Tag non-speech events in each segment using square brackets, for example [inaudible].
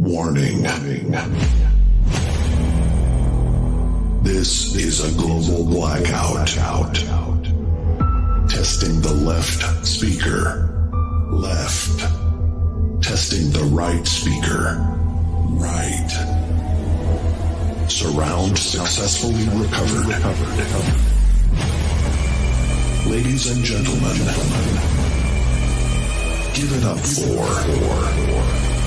Warning. This is a global blackout. Testing the left speaker. Left. Testing the right speaker. Right. Surround successfully recovered. Ladies and gentlemen, give it up for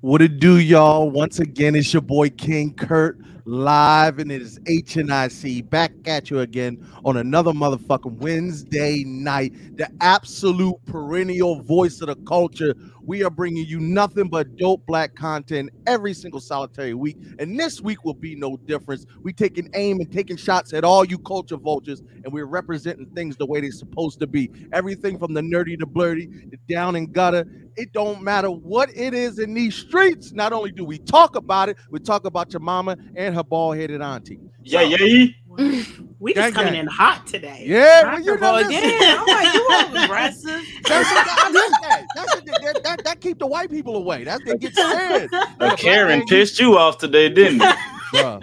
What it do, y'all? Once again, it's your boy King Kurt live, and it is HNIC back at you again on another motherfucking Wednesday night. The absolute perennial voice of the culture. We are bringing you nothing but dope black content every single solitary week, and this week will be no difference. We taking aim and taking shots at all you culture vultures, and we're representing things the way they're supposed to be. Everything from the nerdy to blurty, the down and gutter. It don't matter what it is in these streets. Not only do we talk about it, we talk about your mama and her bald-headed auntie. Yeah, yeah. [laughs] We Gang, just coming gang. in hot today. Yeah, well, you know, Boy, listen. I'm like, you all [laughs] aggressive. That's what, I like that. That's what, that, that, that keep the white people away. That's they get scared. Uh, Karen pissed you off today, didn't it? [laughs] Bruh,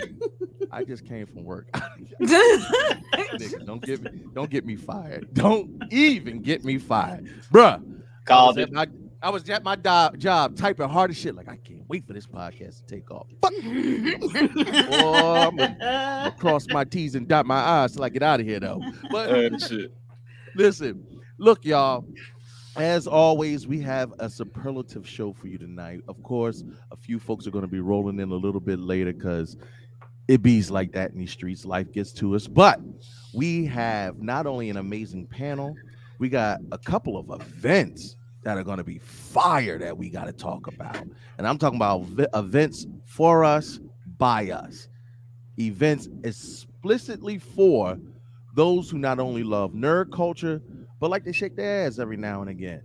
I just came from work. Nigga, don't get me, don't get me fired. Don't even get me fired, bruh. I was Called at it. my, I was at my do- job typing hard as shit. Like I can't wait for this podcast to take off. Fuck. [laughs] Boy, I'm gonna cross my T's and dot my I's till I get out of here, though. But shit. Listen, look, y'all. As always, we have a superlative show for you tonight. Of course, a few folks are going to be rolling in a little bit later because it bees like that in these streets. Life gets to us. But we have not only an amazing panel, we got a couple of events that are going to be fire that we got to talk about. And I'm talking about vi- events for us, by us. Events explicitly for those who not only love nerd culture, but like to shake their ass every now and again.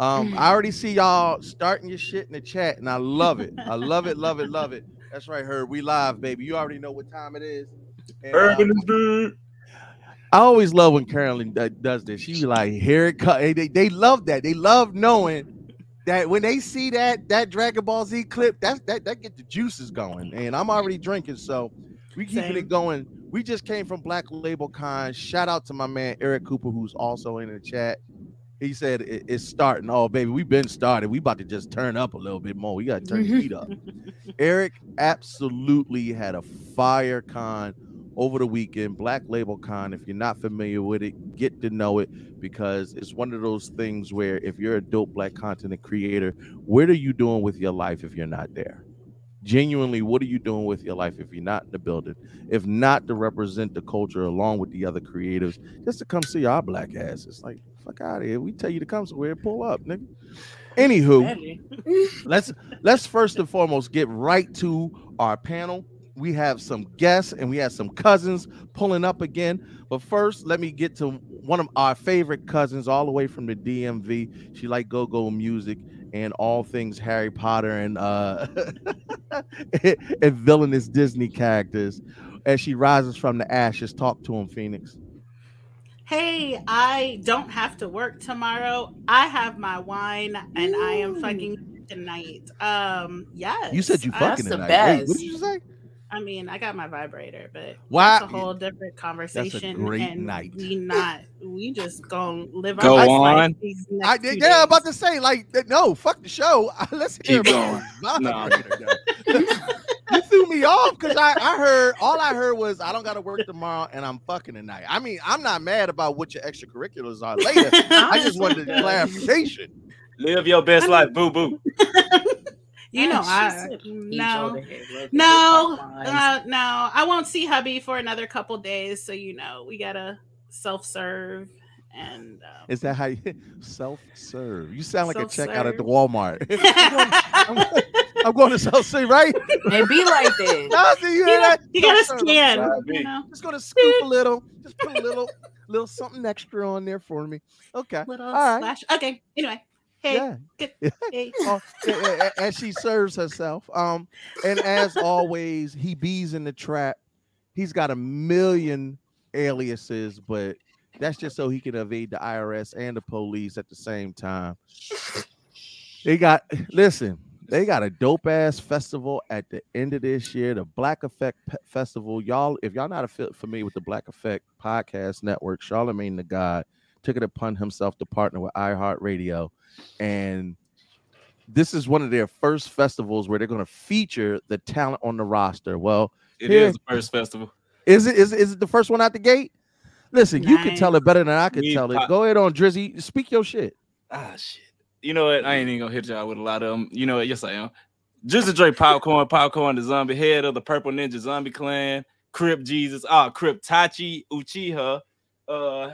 Um, I already see y'all starting your shit in the chat, and I love it. I love it, love it, love it. That's right, Herb. We live, baby. You already know what time it is. And, good. I always love when Carolyn does this. She like, "Here it comes." They, they, love that. They love knowing that when they see that that Dragon Ball Z clip, that's that that get the juices going. And I'm already drinking, so we keeping Same. it going. We just came from Black Label Con. Shout out to my man Eric Cooper, who's also in the chat. He said it- it's starting. Oh, baby, we've been started. We about to just turn up a little bit more. We got to turn the heat up. [laughs] Eric absolutely had a fire con over the weekend. Black Label Con. If you're not familiar with it, get to know it because it's one of those things where if you're a dope black content creator, what are you doing with your life if you're not there? Genuinely, what are you doing with your life if you're not in the building? If not to represent the culture along with the other creatives, just to come see our black asses. Like, fuck out of here. We tell you to come somewhere, pull up, nigga. Anywho, let's let's first and foremost get right to our panel. We have some guests and we have some cousins pulling up again. But first, let me get to one of our favorite cousins, all the way from the DMV. She like go-go music and all things Harry Potter and uh [laughs] and villainous Disney characters. As she rises from the ashes, talk to him, Phoenix. Hey, I don't have to work tomorrow. I have my wine and I am fucking tonight. Um, yes. You said you fucking the tonight. Wait, what did you say? I mean, I got my vibrator, but Why- that's a whole different conversation. great and night. We not. We just gonna live Go our on. life these next I few. Yeah, I'm about to say like no, fuck the show. [laughs] Let's hear Keep about going. this No. vibrator, [laughs] yo. you threw me off because I, I heard all I heard was I don't got to work tomorrow and I'm fucking tonight. I mean, I'm not mad about what your extracurriculars are later. [laughs] I just wanted a clarification. Live your best life, boo boo. You know, I no. over here, look at No, uh, no, I won't see hubby for another couple days. So you know, we gotta self serve and. Um, Is that how you [laughs] self serve? You sound like a check out at the Self-serve. Walmart. [laughs] [laughs] I'm going to South City, right? And be like that. Nazi, you You, know, you gotta Don't scan. You know, Just gonna scoop a little, just put a little, little something extra on there for me. Okay. little All right. slash. Okay. Anyway. Hey. Yeah. [laughs] Hey. [laughs] Oh, as she serves herself. Um, and as always, he bees in the trap. He's got a million aliases, but that's just so he can evade the IRS and the police at the same time. They got [laughs] listen, they got a dope ass festival at the end of this year, the Black Effect Pe- Festival. Y'all, if y'all not a- familiar with the Black Effect Podcast Network, Charlemagne the God took it upon himself to partner with iHeartRadio. And this is one of their first festivals where they're going to feature the talent on the roster. Well, It Here. is the first festival. is it is, is it the first one out the gate? Listen, you can tell it better than I can tell it. Go ahead on Drizzy, speak your shit. Ah, shit. You know what? I ain't even gonna hit y'all with a lot of them. You know what? Yes, I am. Just a Dre Popcorn, Popcorn, the zombie head of the Purple Ninja Zombie Clan, Crip Jesus, ah, Crip Tachi Uchiha, uh,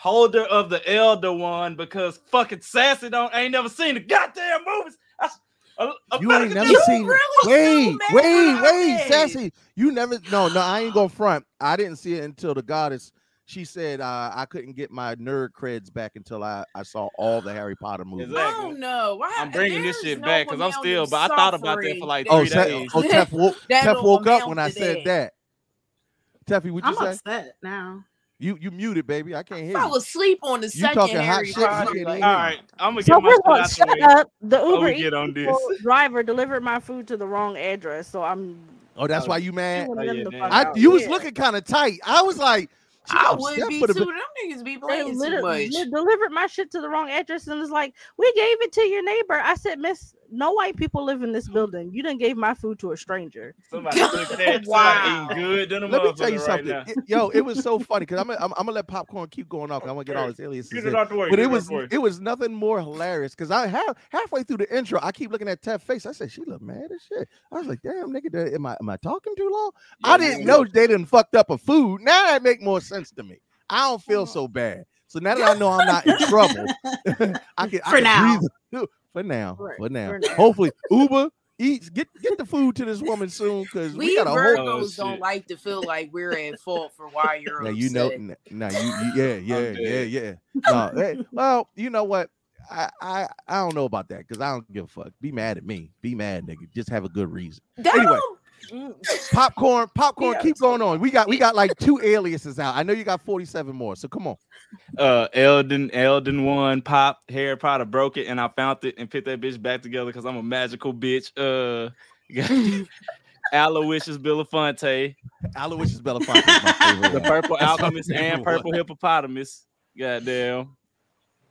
holder of the Elder Wand, because fucking Sassy don't ain't never seen the goddamn movies. I, s- a- a You ain't never you. seen. really Wait, wait, wait, sassy. You never. No, no, I ain't gonna front. I didn't see it until the goddess. She said uh, I couldn't get my nerd creds back until I, I saw all the Harry Potter movies. Exactly. I don't know. Why, I'm bringing this shit no back because I'm still, but I thought about that for like that Oh, three days. oh, Tef [laughs] woke, Tef woke up when I said that. Teffy, what you I'm say? upset now. You you muted, baby. I can't hear I you. was asleep on the You second talking hot shit, you Potter. can't like- even All right, I'm gonna So get my we're going out shut the up. The before Uber get on this. driver delivered my food to the wrong address, so I'm Oh, that's why you mad. Oh, yeah, the damn. fuck I out. you was Yeah. looking kind of tight. I was like, I would be too. the Them niggas be They playing too much. delivered my shit to the wrong address and was like, "We gave it to your neighbor." I said, "Miss, no white people live in this building. You didn't gave my food to a stranger." Somebody took [laughs] that. Wow. Eating good Let me tell you motherfucker right something. It- yo. It was so funny because I'm, I'm I'm gonna let popcorn keep going off. I'm gonna get all his aliases. Get in. it out the way. But get it was the it was nothing more hilarious because I have halfway through the intro, I keep looking at Tef's face. I said, "She look mad as shit." I was like, "Damn, nigga, da- am I am I talking too long?" I didn't yeah. know they didn't fucked up a food. Now that make more sense to me. I don't feel so bad. So now that I know I'm not in trouble, [laughs] I can I For can now. breathe. For now, Right, for now. for now. Hopefully, Uber eats get get the food to this woman soon because we, We got a whole. Virgos Oh, don't shit. like to feel like we're at fault for why you're Now upset. you know, now you, you yeah, [laughs] yeah, yeah, yeah. No, hey, eh, well, you know what? I, I I don't know about that because I don't give a fuck. Be mad at me. Be mad, nigga. Just have a good reason. That Anyway. Don't- [laughs] Popcorn, popcorn. Yeah, keep going on. We got we got like two [laughs] aliases out. I know you got forty seven more. So come on. uh Elden Elden one pop Harry Potter broke it and I found it and put that bitch back together because I'm a magical bitch. Uh [laughs] Aloysius Belafonte, Aloysius Belafonte is my favorite. the purple alchemist and purple one. hippopotamus. Goddamn.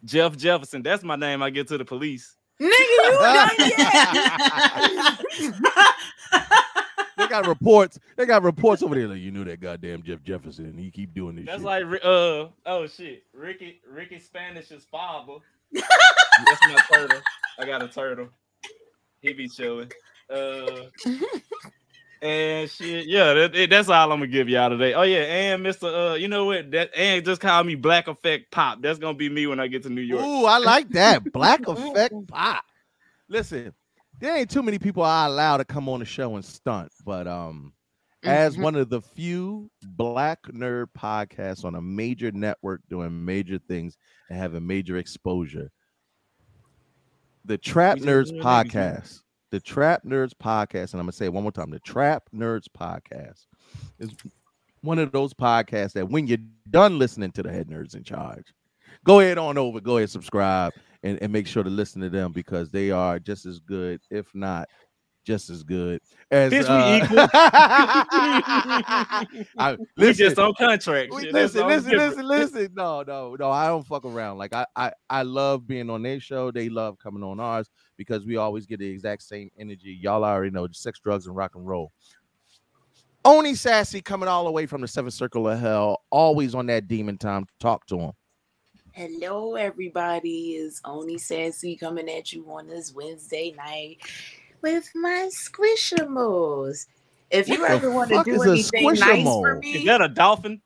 Jeff Jefferson, that's my name. I get to the police. Nigga, you done yet? They got reports. They got reports over there. Like you knew that goddamn Jeff Jefferson. He keep doing this. That's shit. like uh oh shit. Ricky Ricky Spanish's father. [laughs] that's my turtle. I got a turtle. He be chilling. Uh and shit, yeah, that, that- that's all I'm gonna give y'all today. Oh yeah, and Mr. Uh, you know what? That and just call me Black Effect Pop. That's gonna be me when I get to New York. Ooh, I like that. Black [laughs] effect pop. Listen, there ain't too many people I allow to come on the show and stunt, but um, as Mhm. one of the few black nerd podcasts on a major network doing major things and having major exposure, the Trap Nerds doing niggas, man. podcast, the Trap Nerds podcast, and I'm gonna say it one more time, the Trap Nerds podcast is one of those podcasts that when you're done listening to the head nerds in charge, go ahead on over, go ahead, subscribe, and, and make sure to listen to them because they are just as good, if not just as good as we uh, equal. [laughs] I, [laughs] we listen, just on contract. we- listen, listen, different. listen, listen. No, no, no. I don't fuck around. Like I, I, I love being on their show. They love coming on ours because we always get the exact same energy. Y'all already know sex, drugs, and rock and roll. Oni Sassy coming all the way from the seventh circle of hell, always on that demon time. Talk to him. Hello, everybody. Is Oni Sassy coming at you on this Wednesday night with my Squishimals. If you What ever want to do anything nice for me, Is that a dolphin?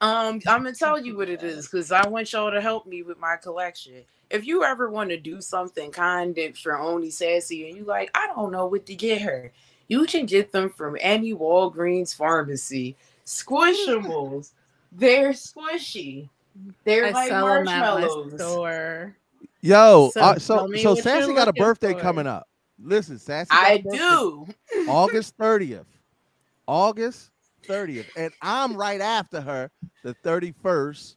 Um, I'm gonna tell you what it is because I want y'all to help me with my collection. If you ever want to do something kind of for Oni Sassy and you like, I don't know what to get her, you can get them from any Walgreens pharmacy. Squishables, they're squishy. They're I like sell them at my marshmallows. store. Yo, So uh, so so Sassy got a birthday for. coming up. Listen, Sassy, got I a birthday. do. [laughs] August 30th. August 30th. And I'm right after her, the 31st.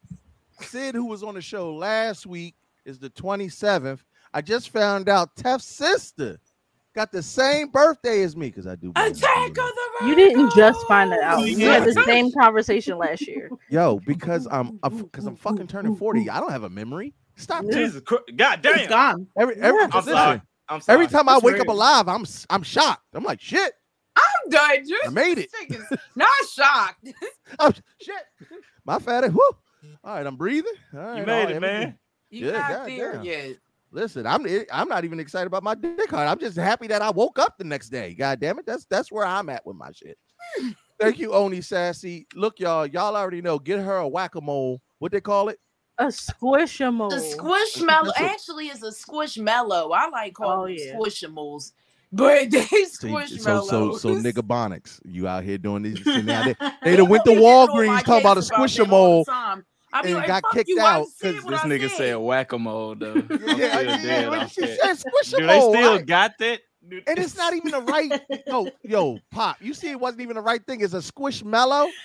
Sid, who was on the show last week, is the 27th. I just found out Tef's sister got the same birthday as me because I do. Attack of the You didn't just find that out. You Yeah. had the same conversation last year. [laughs] Yo, because I'm because I'm fucking turning 40. I don't have a memory. Stop. Yeah. Jesus Christ. God It's damn. gone. Every every Yeah. I'm sorry. I'm sorry. every time I That's wake up alive, I'm s- I'm shocked. I'm like shit. I'm done. Just I made it. Not shocked. [laughs] Oh shit. My fatty. Whoo. All right, I'm breathing. All right, You made all- it, everything- man. You Yeah, not goddamn. there yet. Listen, I'm I'm not even excited about my dick hard. I'm just happy that I woke up the next day. God damn it. That's that's where I'm at with my shit. [laughs] Thank you, Oni Sassy. Look, y'all, y'all already know. Get her a whack-a-mole. What they call it? A squishable. The squishmallow That's what- actually is a squishmallow. I like Oh, calling yeah. them squishamals, but they So, you- squishmallows. so, so, so, nigga Bonics, you out here doing these. now they, they They done went to be getting on my Walgreens talking about a case that all squishamole. the time. I be and like, got "Fuck kicked you, out because This I nigga said." said whack a mole though. [laughs] I'm Yeah, still yeah, dead when off she said. Do they still right? got that? and it's not even the right. Yo, yo, pop. You see, it wasn't even the right thing. It's a squishmallow. [laughs]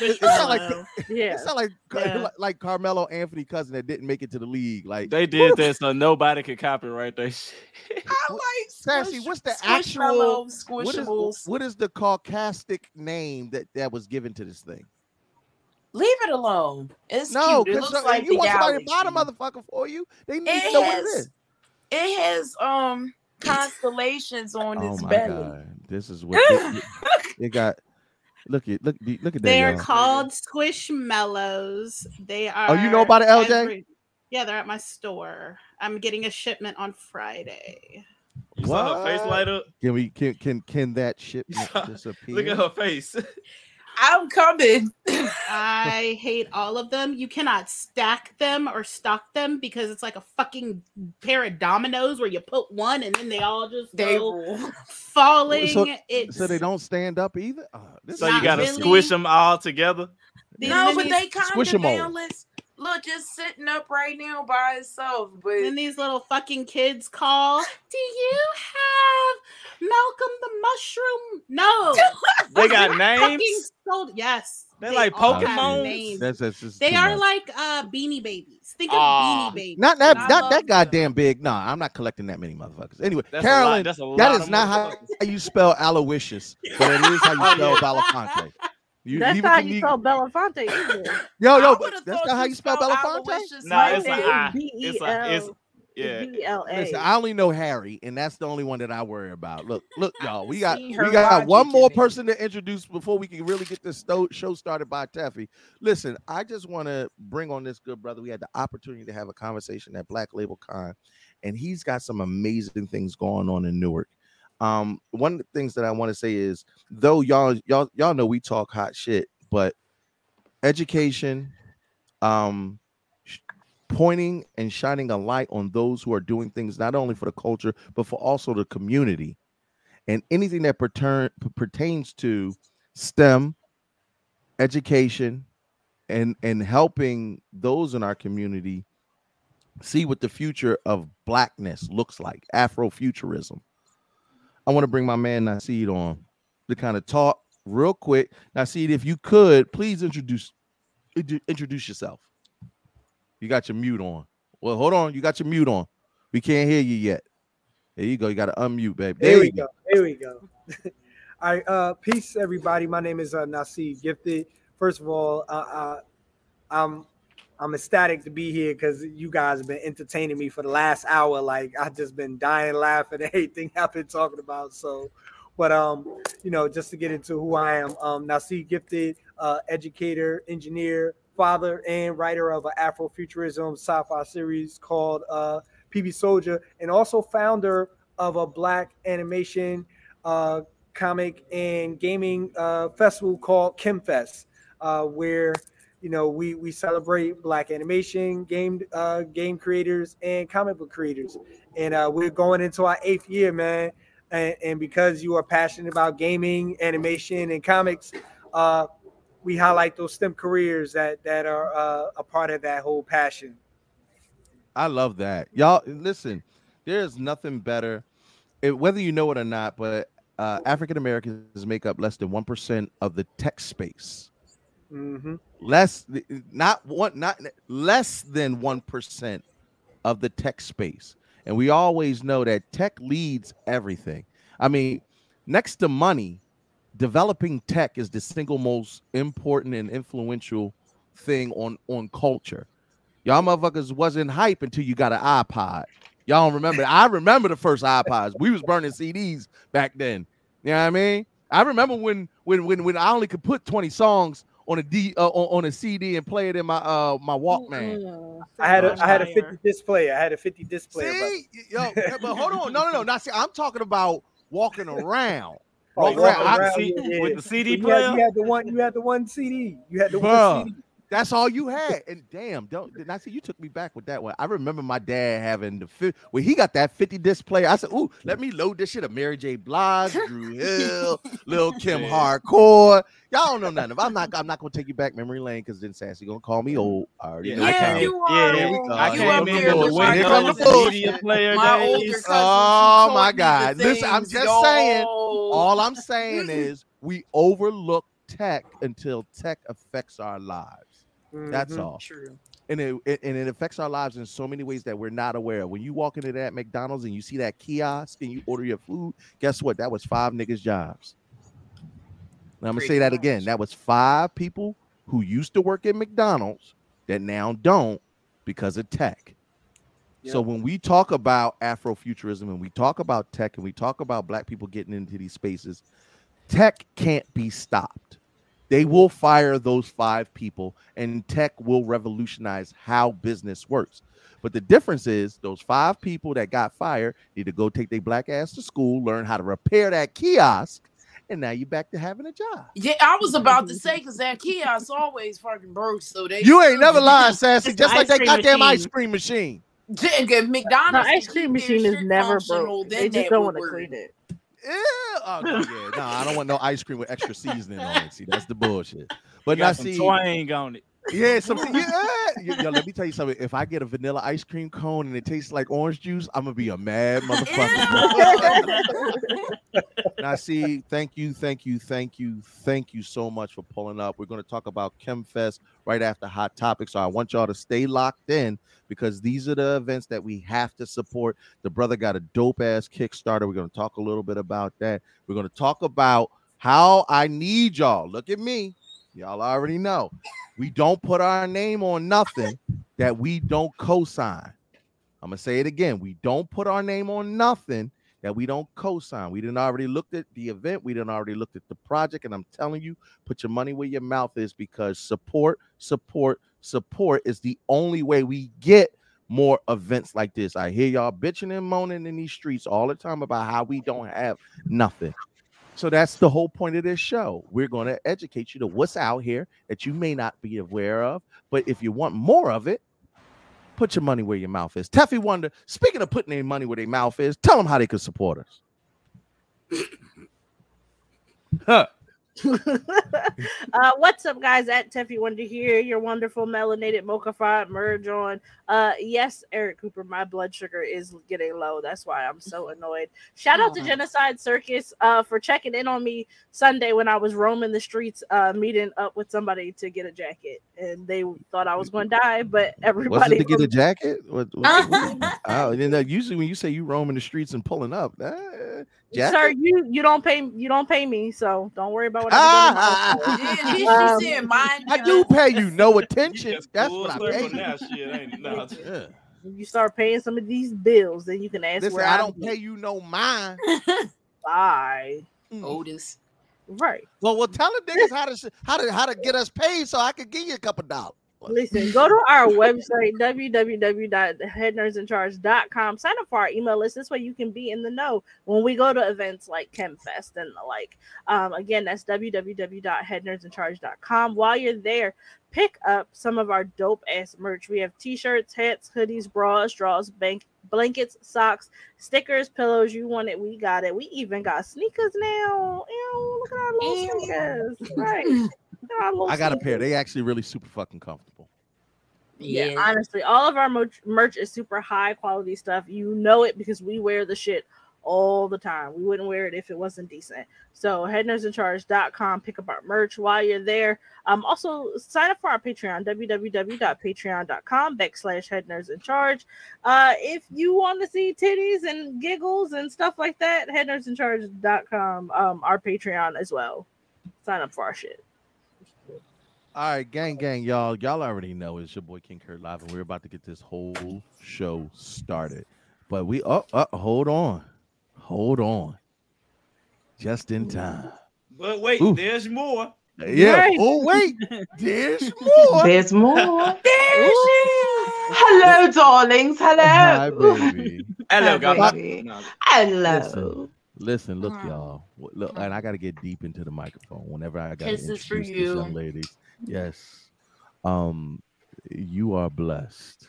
It, it sound like [laughs] Yeah. it sound like Yeah. like, like Carmelo Anthony cousin that didn't make it to the league. Like They did this, so nobody could copyright that shit. I like Sassy, squish- what's the squishmallow actual what is squishables. what is the caucastic name that that was given to this thing? Leave it alone. It's No, cute. It because looks like you the want somebody to buy the motherfucker for you. They need It to know what it has. It has um constellations on Oh its my belly. god, this is what it, it [laughs] got. Look at look look at that. They're y'all. called Squishmallows. They are. Oh, you know about it, LJ? every- Yeah, they're at my store. I'm getting a shipment on Friday. You saw her face light up. Can we can can can that shit disappear? Look at her face. [laughs] I'm coming. I hate all of them. You cannot stack them or stock them because it's like a fucking pair of dominoes where you put one and then they all just They go falling. So- it's So they don't stand up either. Uh, this so you gotta really. squish them all together. then- No, but these- they kind Squish of 'em all. balance. Look, just sitting up right now by itself. But Then these little fucking kids call. Do you have Malcolm the Mushroom? No. [laughs] They got names. sold- Yes. They're they like all have Pokemons? names. That's, that's just They are much. like uh beanie babies. Think of Aw. beanie babies. not that I not that goddamn big. No, I'm not collecting that many motherfuckers. Anyway, That's a lot. Carolyn, That's a lot. that is not how motherfuckers. you spell Aloysius, but it is how you [laughs] spell yeah. Belafonte. You That's leave [laughs] it not how you spell Belafonte either. Yo, yo, that's not how you spell spelled Belafonte. Aloysius Nah, it's a that. I. B E It's a it's yeah. B L A. Listen, I only know Harry, and that's the only one that I worry about. Look, look, y'all. We got we got one more in person to introduce before we can really get this sto- show started by Taffy. Listen, I just want to bring on this good brother. We had the opportunity to have a conversation at Black Label Con, and he's got some amazing things going on in Newark. Um, one of the things that I want to say is, though y'all y'all y'all know we talk hot shit, but education, um, pointing and shining a light on those who are doing things not only for the culture but for also the community, and anything that pertains to STEM, education, and and helping those in our community see what the future of blackness looks like, Afrofuturism. I want to bring my man Nasid on to kind of talk real quick. Nasid, if you could, please introduce intro- introduce yourself. You got your mute on. Well, hold on. You got your mute on. We can't hear you yet. There you go. You got to unmute, baby. There There we go. go. There we go. [laughs] all right. Uh, peace, everybody. My name is uh, Gifted. First of all, uh, uh, I'm I'm ecstatic to be here because you guys have been entertaining me for the last hour. Like I've just been dying laughing at [laughs] everything I've been talking about. So, but um, you know, just to get into who I am, um, Nasib Gifted, uh, educator, engineer, father, and writer of an Afrofuturism sci-fi series called uh, PB Soldier, and also founder of a Black animation, uh, comic, and gaming uh, festival called KimFest, uh, where you know, we we celebrate Black animation, game uh, game creators, and comic book creators, and uh, we're going into our eighth year, man. And, and because you are passionate about gaming, animation, and comics, uh, we highlight those STEM careers that that are uh, a part of that whole passion. I love that. Y'all listen, there's nothing better, eh, whether you know it or not, but uh, African Americans make up less than 1% of the tech space. Hmm Less, not one, not less than 1% of the tech space. And we always know that tech leads everything. I mean, next to money, developing tech is the single most important and influential thing on on culture. Y'all motherfuckers wasn't hype until you got an iPod. Y'all don't remember. I remember the first iPods. We was burning CDs back then. You know what I mean? I remember when when when when I only could put 20 songs on a D uh, on, on a CD and play it in my uh my Walkman. I had a I had a 50 disc player. I had a 50 disc player. but- See, yo, but hold on, no, no, no. Now, see, I'm talking about walking around. Oh, Walking walking around. I- see- yeah, with the CD you had, player? you had the one. You had the one CD. You had the Bruh. one CD. That's all you [laughs] had. And damn, don't did I see you took me back with that one. I remember my dad having the fi- when he got that 50 disc player. I said, Ooh, let me load this shit of Mary J. Blige, Dru [laughs] Hill, Lil Kim Yeah. Hardcore. Y'all don't know nothing. If I'm not I'm not gonna take you back memory lane because then Sassy gonna call me old. I already Yeah, know Yeah, can't. you yeah, are. Here we go. I You can't up remember with Here way come the media player My days. older cousin. Oh, my taught me the God. Listen, I'm things, just saying. All I'm saying is we overlook tech until tech affects our lives. That's Mhm. all. True. and it, it and it affects our lives in so many ways that we're not aware of. When you walk into that McDonald's and you see that kiosk and you order your food, guess what? That was five niggas' jobs. Now I'm gonna say that again. That was five people who used to work at McDonald's that now don't because of tech. So when we talk about Afrofuturism and we talk about tech and we talk about black people getting into these spaces, tech can't be stopped. They will fire those five people and tech will revolutionize how business works. But the difference is those five people that got fired need to go take their black ass to school, learn how to repair that kiosk, and now you're back to having a job. Yeah, I was about to say because that kiosk always fucking broke. So they You ain't never lying, [laughs] Sassy, just like ice that cream goddamn machine. ice cream machine. Nigga, McDonald's. The ice cream machine is never broke. They just don't want to work. clean it. Oh, yeah. No, I don't want no ice cream with extra seasoning on it. See, that's the bullshit. But now see, twang on it. Yeah, something. Yeah, yo, let me tell you something. If I get a vanilla ice cream cone and it tastes like orange juice, I'm gonna be a mad motherfucker. now, see, thank you, thank you, thank you, thank you so much for pulling up. We're gonna talk about ChemFest right after Hot Topics. So I want y'all to stay locked in because these are the events that we have to support. The brother got a dope ass Kickstarter. We're gonna talk a little bit about that. We're gonna talk about how I need y'all. Look at me. Y'all already know. We don't put our name on nothing that we don't co-sign. I'm gonna say it again. We don't put our name on nothing that we don't co-sign. We didn't already looked at the event. We didn't already looked at the project. And I'm telling you, put your money where your mouth is because support, support, support is the only way we get more events like this. I hear y'all bitching and moaning in these streets all the time about how we don't have nothing. So that's the whole point of this show. We're going to educate you to what's out here that you may not be aware of. But if you want more of it, put your money where your mouth is. Teffy Wonder, speaking of putting their money where their mouth is, tell them how they could support us. Huh. [laughs] [laughs] uh, what's up, guys? At Teffy Wonder here, your wonderful melanated mocha fried merge on. Uh, yes, Eric Cooper, my blood sugar is getting low. That's why I'm so annoyed. Shout out to Genocide Circus uh, for checking in on me Sunday when I was roaming the streets, uh, meeting up with somebody to get a jacket, and they thought I was going to die, but Was everybody it to get a jacket? What, what- what- [laughs] oh, and then, usually when you say you roaming the streets and pulling up, uh. Sir, you you don't pay you don't pay me, so don't worry about what I'm Ah. Yeah, at least Um, you I do pay you no [laughs] attention. just That's full what I circle pay you. now, shit, ain't? [laughs] No, Yeah. When you start paying some of these bills, then you can ask Listen, where I I'm don't pay you no mind. [laughs] Bye. Mm. Otis. Right. Well, well, tell the niggas how to how to how to get us paid so I could give you a couple dollars. Listen, go to our website, www.headnerdsincharge.com. Sign up for our email list. This way you can be in the know when we go to events like ChemFest and the like. Um, again, that's www.headnerdsincharge.com. While you're there, pick up some of our dope ass merch. We have t-shirts, hats, hoodies, bras, straws, bank blankets, socks, stickers, pillows. You want it, we got it. We even got sneakers now. Ew, look at our little Ew. sneakers. [laughs] Right. Look at our little I got a pair. They actually really super fucking comfortable. Yeah, honestly, all of our merch, merch is super high quality stuff. You know it because we wear the shit all the time. We wouldn't wear it if it wasn't decent. So headnerdsincharge.com, pick up our merch while you're there. Um, also sign up for our Patreon, www.patreon.com backslash headnerdsincharge. Uh, if you want to see titties and giggles and stuff like that, headnerdsincharge.com, um, our Patreon as well. Sign up for our shit. All right, gang, gang, y'all. Y'all already know it's your boy King Kurt live, and we're about to get this whole show started. But we oh, uh, hold on, hold on, just in time. But wait, Ooh. there's more. Yeah. Right. Oh wait, [laughs] [laughs] there's more. [laughs] There's more. Hello, darlings. Hi, Hello. baby. Hello, Hi, baby. No. Hello. Listen, look, Mhm. y'all. Look, and I got to get deep into the microphone whenever I got to Kisses for introduce these young ladies. Yes, um, you are blessed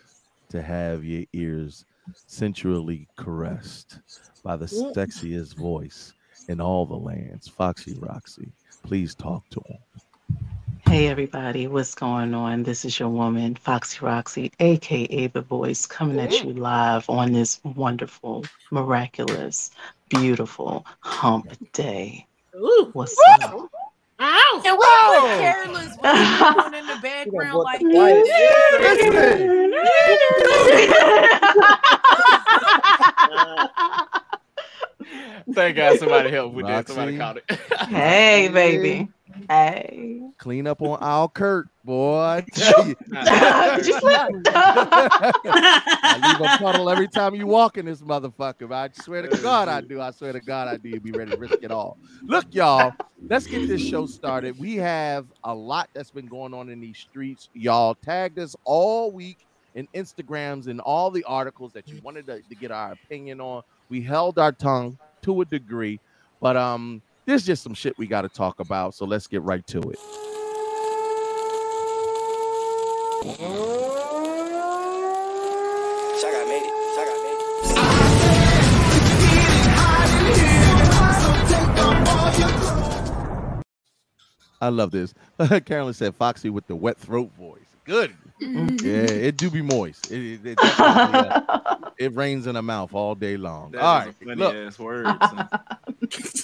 to have your ears sensually caressed by the sexiest voice in all the lands, Foxy Roxy. Please talk to him. Hey everybody, what's going on? This is your woman, Foxy Roxy, aka The Voice, coming at you live on this wonderful, miraculous, beautiful hump day. What's up? Ow! And we put careless what are you in the background like that. [laughs] Thank God somebody helped with that. Somebody Roxy. caught it. [laughs] hey baby. Hey. Clean up on Al Kurt, boy. I [laughs] tell you. [laughs] Did you slip? I leave a puddle every time you walk in this motherfucker. I swear to God, I do. I swear to God, I do. Be ready to risk it all. Look, y'all, let's get this show started. We have a lot that's been going on in these streets. Y'all tagged us all week in Instagrams and all the articles that you wanted to, to get our opinion on. We held our tongue to a degree, but um, there's just some shit we got to talk about. So let's get right to it. Shaka made it. Shaka made it. I love this. [laughs] Carolyn said Foxy with the wet throat voice. Good. Yeah, it do be moist. It, it, it, definitely, uh, [laughs] it rains in the mouth all day long. That all is right. a funny Look, ass word. [laughs]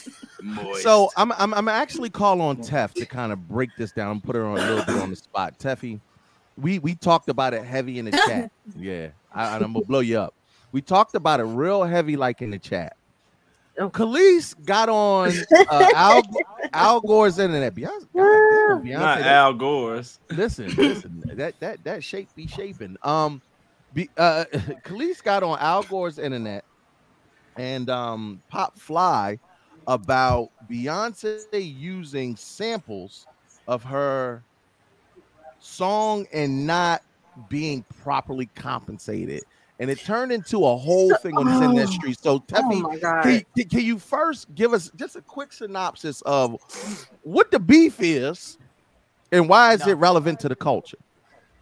Moist. so I'm, I'm I'm actually call on Tef to kind of break this down and put her on a little bit on the spot. Teffy, we we talked about it heavy in the chat. [laughs] Yeah, I, I'm gonna blow you up. We talked about it real heavy, like in the chat. Oh. Kelis got on uh, [laughs] Al, Al Gore's internet. Beyonce, goddamn, Beyonce, not that- Al Gore's. listen, listen, that that that shape be shaping. Um, be, uh, [laughs] Kelis got on Al Gore's internet and um Pop Fly about Beyonce using samples of her song and not being properly compensated. And it turned into a whole thing on the internet Oh. street. So, Oh Teffy, my god. can, can- can you first give us just a quick synopsis of what the beef is and why is it relevant to the culture?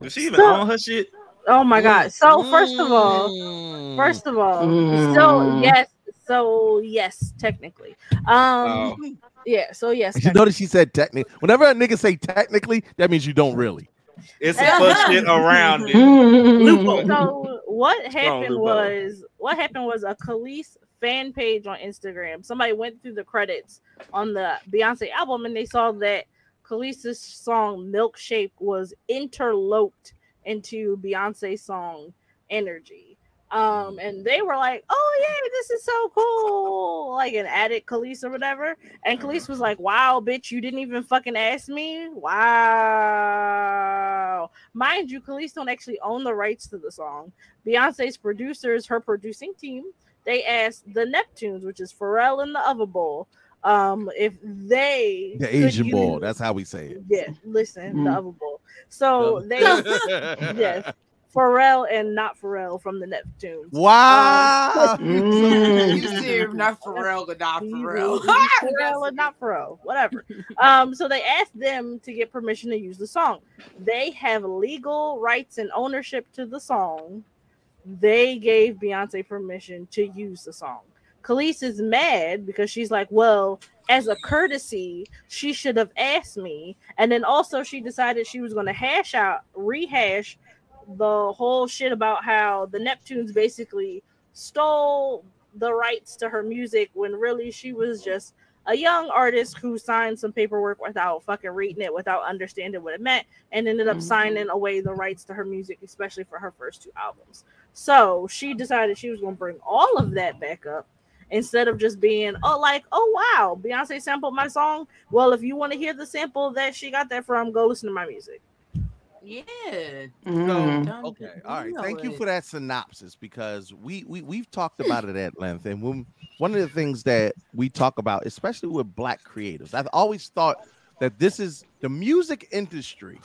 Does she even So- own her shit? Oh my god. So first of all, Mm. first of all, so Mm. yes, so yes, technically. Um Oh. yeah, so yes. you notice she said technically. Whenever a nigga say technically, that means you don't really. It's a fuck shit around it. [laughs] technically. [laughs] So what happened was what happened was a Kelis fan page on Instagram. Somebody went through the credits on the Beyonce album and they saw that Kelis' song Milkshake was interloped into Beyonce's song Energy. Um, and they were like, "Oh yeah, this is so cool!" Like an added Kelis or whatever. And Kelis was like, "Wow, bitch, you didn't even fucking ask me. Wow." Mind you, Kelis don't actually own the rights to the song. Beyonce's producers, her producing team, they asked the Neptunes, which is Pharrell and the Other Bowl, um, if they The Asian ball. use- That's how we say it. yeah, listen, the Mm. other bowl. So they [laughs] yes, Pharrell and not Pharrell from the Neptunes. Wow. [laughs] You said not Pharrell, but not Pharrell. [laughs] Pharrell and not Pharrell, whatever. Um, so they asked them to get permission to use the song. They have legal rights and ownership to the song. They gave Beyonce permission to use the song. Kelis is mad because she's like, well, as a courtesy, she should have asked me. And then also she decided she was going to hash out, rehash the whole shit about how the Neptunes basically stole the rights to her music when really she was just a young artist who signed some paperwork without fucking reading it, without understanding what it meant, and ended up Mhm. signing away the rights to her music, especially for her first two albums. So she decided she was going to bring all of that back up instead of just being, oh, like, oh, wow, Beyonce sampled my song. Well, if you want to hear the sample that she got that from, go listen to my music. Yeah. Mm. So, okay, all right. Thank you for that synopsis because we we we've talked about it at length, and when, one of the things that we talk about, especially with Black creatives, I've always thought that this is the music industry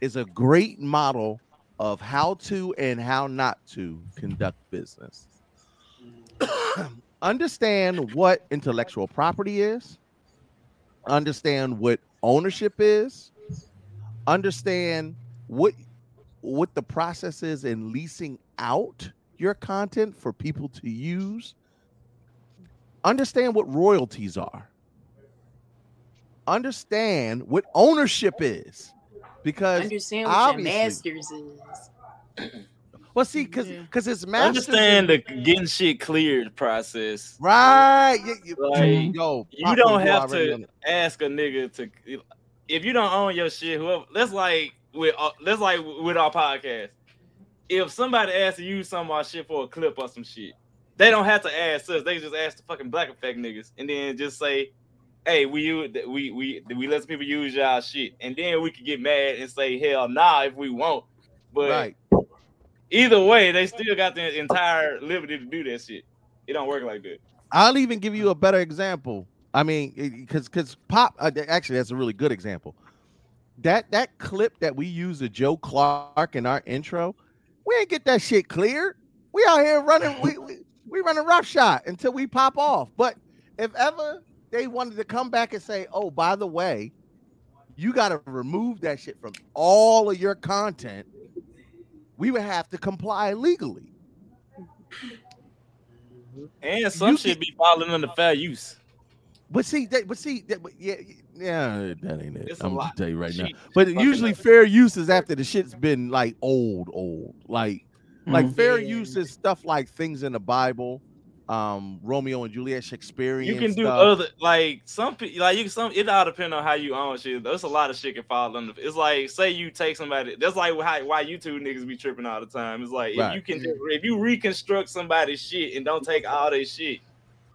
is a great model of how to and how not to conduct business. [coughs] Understand what intellectual property is. Understand what ownership is understand what what the process is in leasing out your content for people to use. Understand what royalties are. Understand what ownership is. Because Understand what your masters is. [clears throat] well see because because it's masters Understand the getting shit cleared process. right. Y- y- Like, yo you don't have to on ask a nigga to if you don't own your shit. Whoever that's like with uh, that's like with our podcast. If somebody asks to use some of our shit for a clip or some shit, they don't have to ask us. They just ask the fucking black effect niggas, and then just say, "Hey, we use we we we let some people use y'all shit," and then we could get mad and say, "Hell, nah," if we want. But right either way, they still got the entire liberty to do that shit. It don't work like that. I'll even give you a better example. I mean, because because pop uh, actually that's a really good example. That that clip that we use of Joe Clark in our intro, we ain't get that shit cleared. We out here running, we we, we running rough shot until we pop off. But if ever they wanted to come back and say, "Oh, by the way, you got to remove that shit from all of your content," we would have to comply legally. And some shit be falling under fair use. But see, that, but see, that, but yeah, yeah, that ain't it. It's a I'm gonna tell you right now. But usually, up. fair use is after the shit's been like old, old. Like, like Mhm. fair use is stuff like things in the Bible, um, Romeo and Juliet, Shakespearean. You can do stuff. other like some pe- like you can some it all depends on how you own shit. There's a lot of shit can fall under. It's like say you take somebody. That's like how, why you two niggas be tripping all the time. It's like if you Right. can if you reconstruct somebody's shit and don't take all their shit,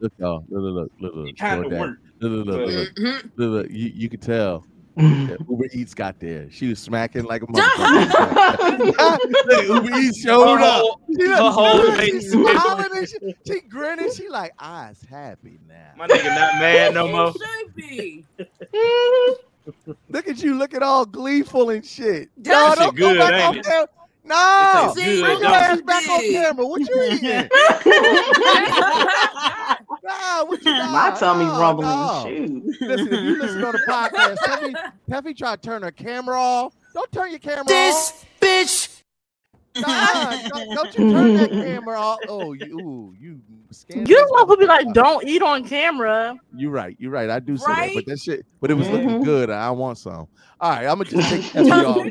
Look, y'all, look, look, look, look, look, kind of DoorDash. work. Look, look, look, look, look, Mhm. look, look, You, you could tell. that [laughs] Uber Eats got there. She was smacking like a [laughs] motherfucker. Look, Uber Eats showed Her up. whole- She, her whole look, she face- smiling and she, she grinning. She like, eyes happy now. My nigga not mad no more. It should be. [laughs] Look at you looking all gleeful and shit. That No, don't good, go back ain't on it? camera. No, It tastes bring your ass back on camera. What you eating? [laughs] nah, what you My nah, tummy nah, rumbling. nah. Shoot. Listen, if you listen on the [laughs] podcast, Peppy, Peppy try to turn her camera off. Don't turn your camera off This bitch. off. Nah, don't, don't you turn that [laughs] camera off. Oh, you, ooh, you scandalous You know who be like, don't eat on camera. You're right. You're right. I do say that, but that shit, but it was looking Mhm. good. I want some. All right, I'm gonna just take Peppy [laughs] off.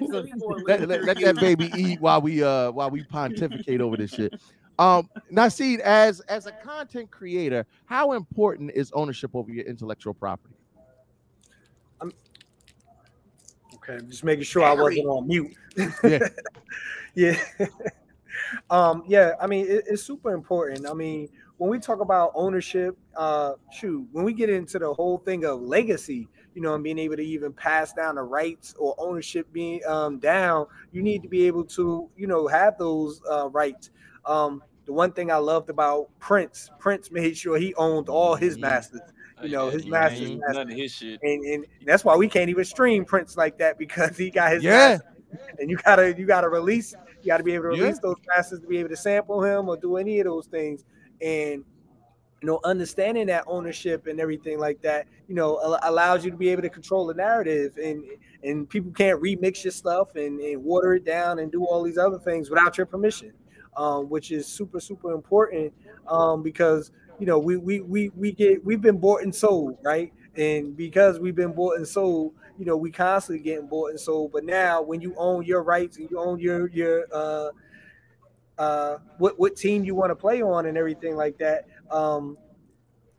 let, let, let that baby eat while we uh while we pontificate over this shit. Um, Naseed, as as a content creator, how important is ownership over your intellectual property? Um Okay, just making sure I wasn't on mute. Yeah. [laughs] yeah. [laughs] um, yeah, I mean, it- it's super important. I mean, when we talk about ownership, uh, shoot, when we get into the whole thing of legacy, you know, and being able to even pass down the rights or ownership being um, down, you need to be able to, you know, have those uh, rights. Um, the one thing I loved about Prince, Prince made [laughs] sure he owned all his masters. You know, his Yeah, master's he ain't. None of his shit. and, and that's why we can't even stream Prince like that because he got his Yeah. master. And you gotta you gotta release you gotta be able to Yeah. release those masters to be able to sample him or do any of those things. And you know, understanding that ownership and everything like that, you know, allows you to be able to control the narrative and and people can't remix your stuff and, and water it down and do all these other things without your permission, um, which is super super important um, because you know we we we we get we've been bought and sold right, and because we've been bought and sold, you know we constantly getting bought and sold. But now when you own your rights and you own your your uh, uh, what what team you want to play on and everything like that, um,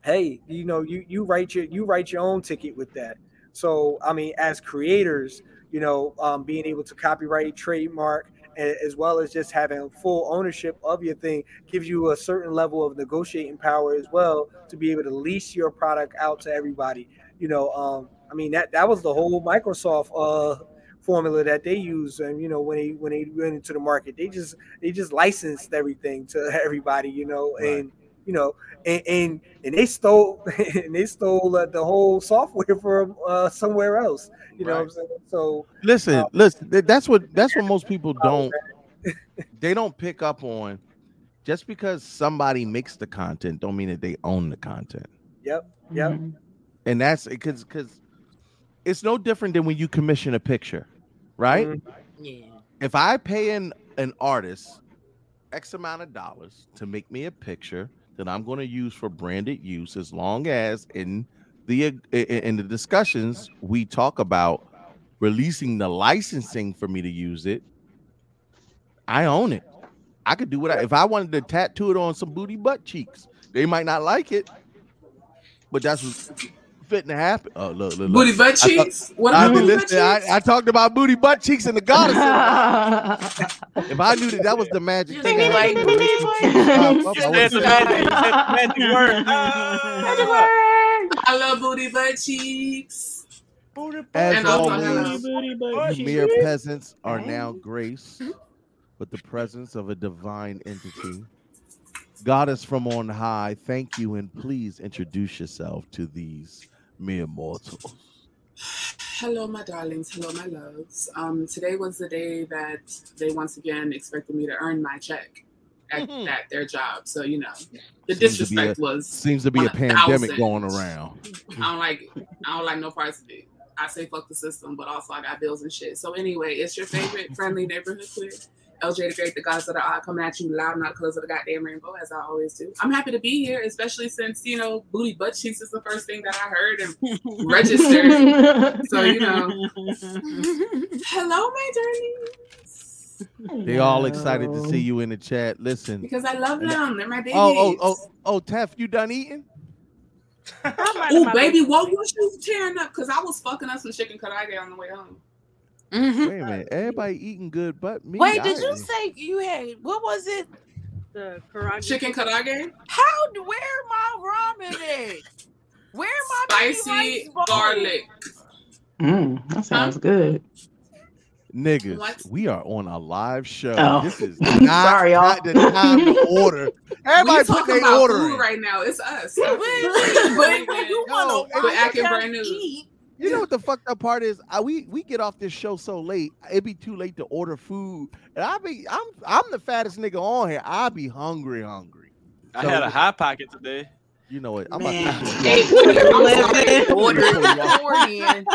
hey, you know you you write your you write your own ticket with that. So I mean, as creators, you know, um, being able to copyright, trademark, as well as just having full ownership of your thing gives you a certain level of negotiating power as well to be able to lease your product out to everybody. You know, um, I mean that that was the whole Microsoft uh, formula that they use, and you know when they when they went into the market, they just they just licensed everything to [laughs] everybody. You know, Right. and you know, and and, and they stole [laughs] and they stole uh, the whole software from uh, somewhere else. You know what I'm saying? So Listen, listen. That's what that's what most people [laughs] don't. They don't pick up on. Just because somebody makes the content, don't mean that they own the content. yep, yep, Mhm. And that's because because it's no different than when you commission a picture, right? Mhm. Yeah. If I pay an an artist X amount of dollars to make me a picture that I'm going to use for branded use, as long as in the i- i- in the discussions we talk about releasing the licensing for me to use it, I own it. I could do what I if I wanted to tattoo it on some booty butt cheeks. They might not like it, but that's what's fitting to happen. Oh, look, look, look. Booty butt I thought- cheeks. What I, about mean, booty butt listen, I, cheeks? I talked about booty butt cheeks in the goddess. [laughs] if I knew that that was the magic thing, be I like, booty butt to it. You I- I said the magic, you said the [laughs] magic word. Ah. I love booty butt cheeks. As And always, hello. mere peasants are now graced with the presence of a divine entity. Goddess from on high, thank you, and please introduce yourself to these mere mortals. Hello, my darlings. Hello, my loves. Um, today was the day that they once again expected me to earn my check at, Mhm. at their job. So you know, the Seems to be a- disrespect was. Seems to be a a pandemic thousand. going around. I don't like. I don't like no parts of it. I say fuck the system, but also I got bills and shit. So anyway, it's your favorite friendly neighborhood queer. LJ the Great, the gods of the odd, coming at you loud and out the colors of the goddamn rainbow, as I always do. I'm happy to be here, especially since you know booty butt cheeks is the first thing that I heard and [laughs] registered. so you know, [laughs] hello, my darlings, They all excited to see you in the chat. Listen. because I love them. They're my babies. Oh, oh, oh, oh, Tef, you done eating? [laughs] Oh, baby, what was you tearing up? Because I was fucking up some chicken karaage on the way home. Wait a minute. Everybody eating good but me. Wait, I did you ain't. say you had what was it? The karaage. Chicken karaage. How do where my ramen at? Where my baby spicy rice garlic. Mm, that sounds good. Niggas, What? we are on a live show. Oh. This is [laughs] not, Sorry, y'all. not the time to [laughs] order. Everybody we put talking their about order food right now. It's us. Wait, wait, [laughs] wait, wait, you Yo, want to and we're acting brand new. eat? You know what the fucked up part is? I, we we get off this show so late, it'd be too late to order food, and I be I'm I'm the fattest nigga on here. I be hungry, hungry. I had a hot pocket today. You know what? I'm Man. about to Hey, Living. Order [laughs] Order it before beforehand.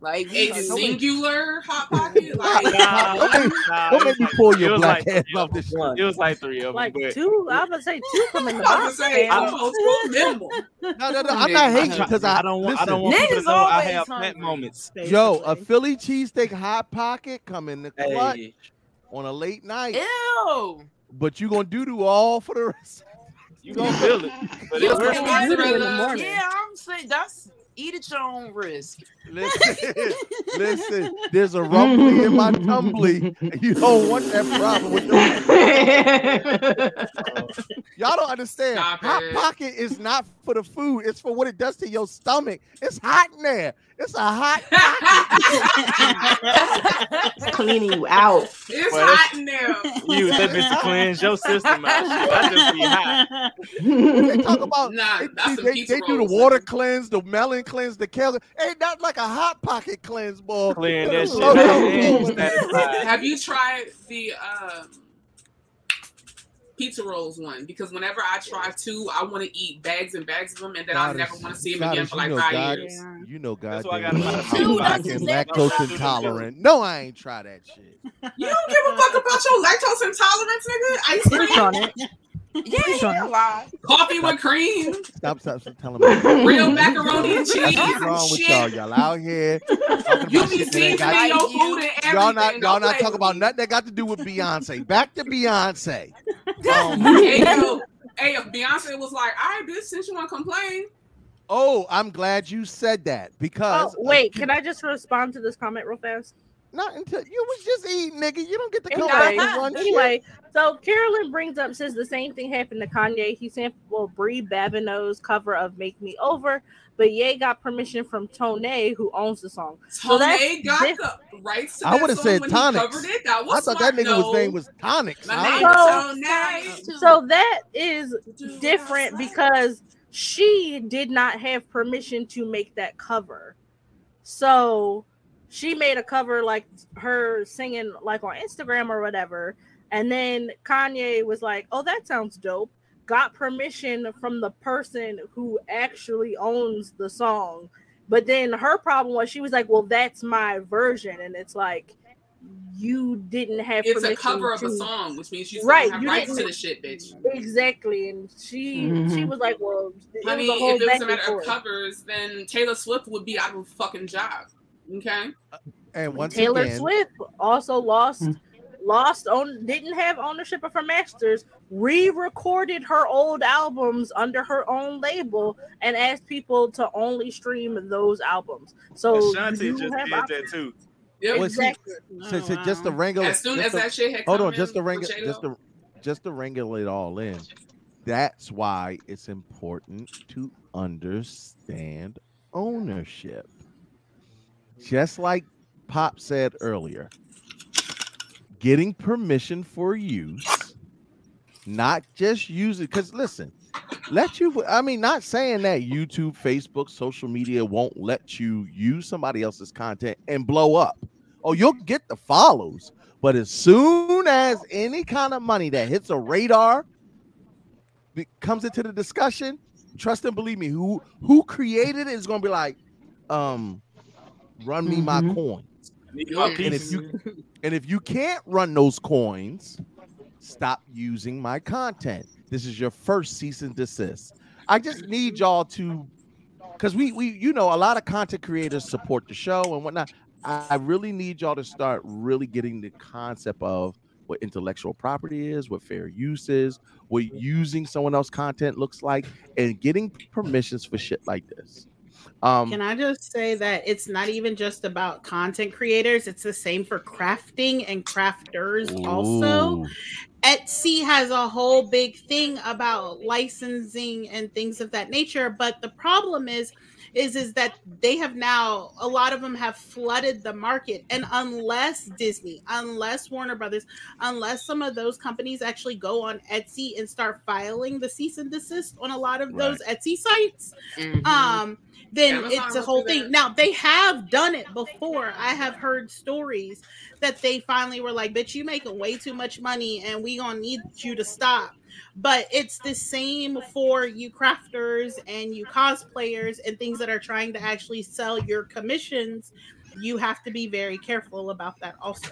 Like a we singular hot [laughs] pocket. Like, Nah, Don't nah, Don't it make me was pull like- your was black like ass three off of this them. shit. It was like three of them, Like but two, I was gonna say two come in the [laughs] I was box. gonna say, fam. almost full minimal. No, no, no. I'm not hating because I, I don't want. I don't want people to Niggas know I have plant hungry. moments. Yo, a. Philly cheesesteak hot pocket come in the clutch Hey, on a late night, Ew. but you gonna do do all for the rest. you gonna feel it, [laughs] but You it's Where's can it in the morning. Yeah, I'm saying that's eat at your own risk. Listen, [laughs] listen. There's a rumbly in my tumbly. You don't want that problem with [laughs] Y'all don't understand. Stop hot it. pocket is not for the food. It's for what it does to your stomach. It's hot in there. It's a hot [laughs] Cleaning you out. It's Well, hot in there. [laughs] You that bitch to cleanse your system out. I just be hot. They talk about Nah, they, they, they do the rolls. water cleanse, the melon cleanse, the kale. Ain't not like a hot pocket cleanse, boy. Clean that shit Low out dose and over there. satisfied. Have you tried the um, pizza rolls one? Because whenever I try to, I want to eat bags and bags of them, and then I Goddess- never want to see them again Goddess, for like five God- years. You know, God, That's why I damn got a well, lot of I'm food black that's and exactly lactose what I do. intolerant. No, I ain't try that shit. You don't give a fuck about your lactose intolerance, nigga. Ice Preach on cream, it. Yeah, Preach on lie. coffee with cream, Stop, stop, stop telling me. real macaroni and cheese. What's wrong with y'all? Y'all out here You about be shit that ain't seasoning got your food and everything. Y'all not y'all Don't talking about nothing that got to do with Beyonce. Back to Beyonce. [laughs] Um, Hey, yo, hey, Beyonce was like, all right, bitch, since you want to complain, oh, I'm glad you said that Oh, because wait, can I just respond to this comment real fast? Not until you was just eating, nigga. You don't get to come Anyway, back and run [laughs] shit. anyway, so Carolyn brings up says the same thing happened to Kanye. He sampled Brie Babineau's cover of "Make Me Over," but Ye got permission from Tone, who owns the song. So that's Tone got diff- the rights to I would've said when Tonex. covered it. That was I thought smart. that nigga no. was name was Tonex. My huh? name So- is Tone Nice. So that is different because she did not have permission to make that cover. So she made a cover like her singing like on Instagram or whatever. And then Kanye was like, Oh, that sounds dope. Got permission from the person who actually owns the song. But then her problem was she was like, Well, that's my version. And it's like, you didn't have It's a permission cover of a song, which means you still Right, have you rights to didn't- the shit, bitch. Exactly, and she she Mhm. was like, "Well, it Honey, was a whole if it was a matter of covers, then Taylor Swift would be out of a fucking job. Okay. And once Taylor again, Swift also lost Mm. lost on didn't have ownership of her masters. Re-recorded her old albums under her own label and asked people to only stream those albums. So Ashanti just have did options. that too. Yep. Well, see, Exactly. so, so just to wrangle As soon as to- that shit had hold come on, just to in wrangle, just J-Lo. to just to wrangle it all in. That's why it's important to understand ownership. Just like Pop said earlier, getting permission for use, not just use it. Because listen, let you. I mean, not saying that YouTube, Facebook, social media won't let you use somebody else's content and blow up. Oh, you'll get the follows, but as soon as any kind of money that hits a radar comes into the discussion, trust and believe me, who who created it is going to be like, um, run me my Mhm. coins. My And if you [laughs] and if you can't run those coins, stop using my content. This is your first cease and desist. I just need y'all to because we we you know a lot of content creators support the show and whatnot. I I really need y'all to start really getting the concept of what intellectual property is, what fair use is, what using someone else's content looks like, and getting permissions for shit like this. Um, Can I just say that it's not even just about content creators, it's the same for crafting and crafters also. Etsy has a whole big thing about licensing and things of that nature, but the problem is is is that they have now a lot of them have flooded the market and unless Disney, unless Warner Brothers, unless some of those companies actually go on Etsy and start filing the cease and desist on a lot of those Etsy sites, Mhm. um then Amazon it's a whole thing that. now they have done it before i have heard stories that they finally were like bitch you making way too much money and we gonna need you to stop but it's the same for you crafters and you cosplayers and things that are trying to actually sell your commissions you have to be very careful about that also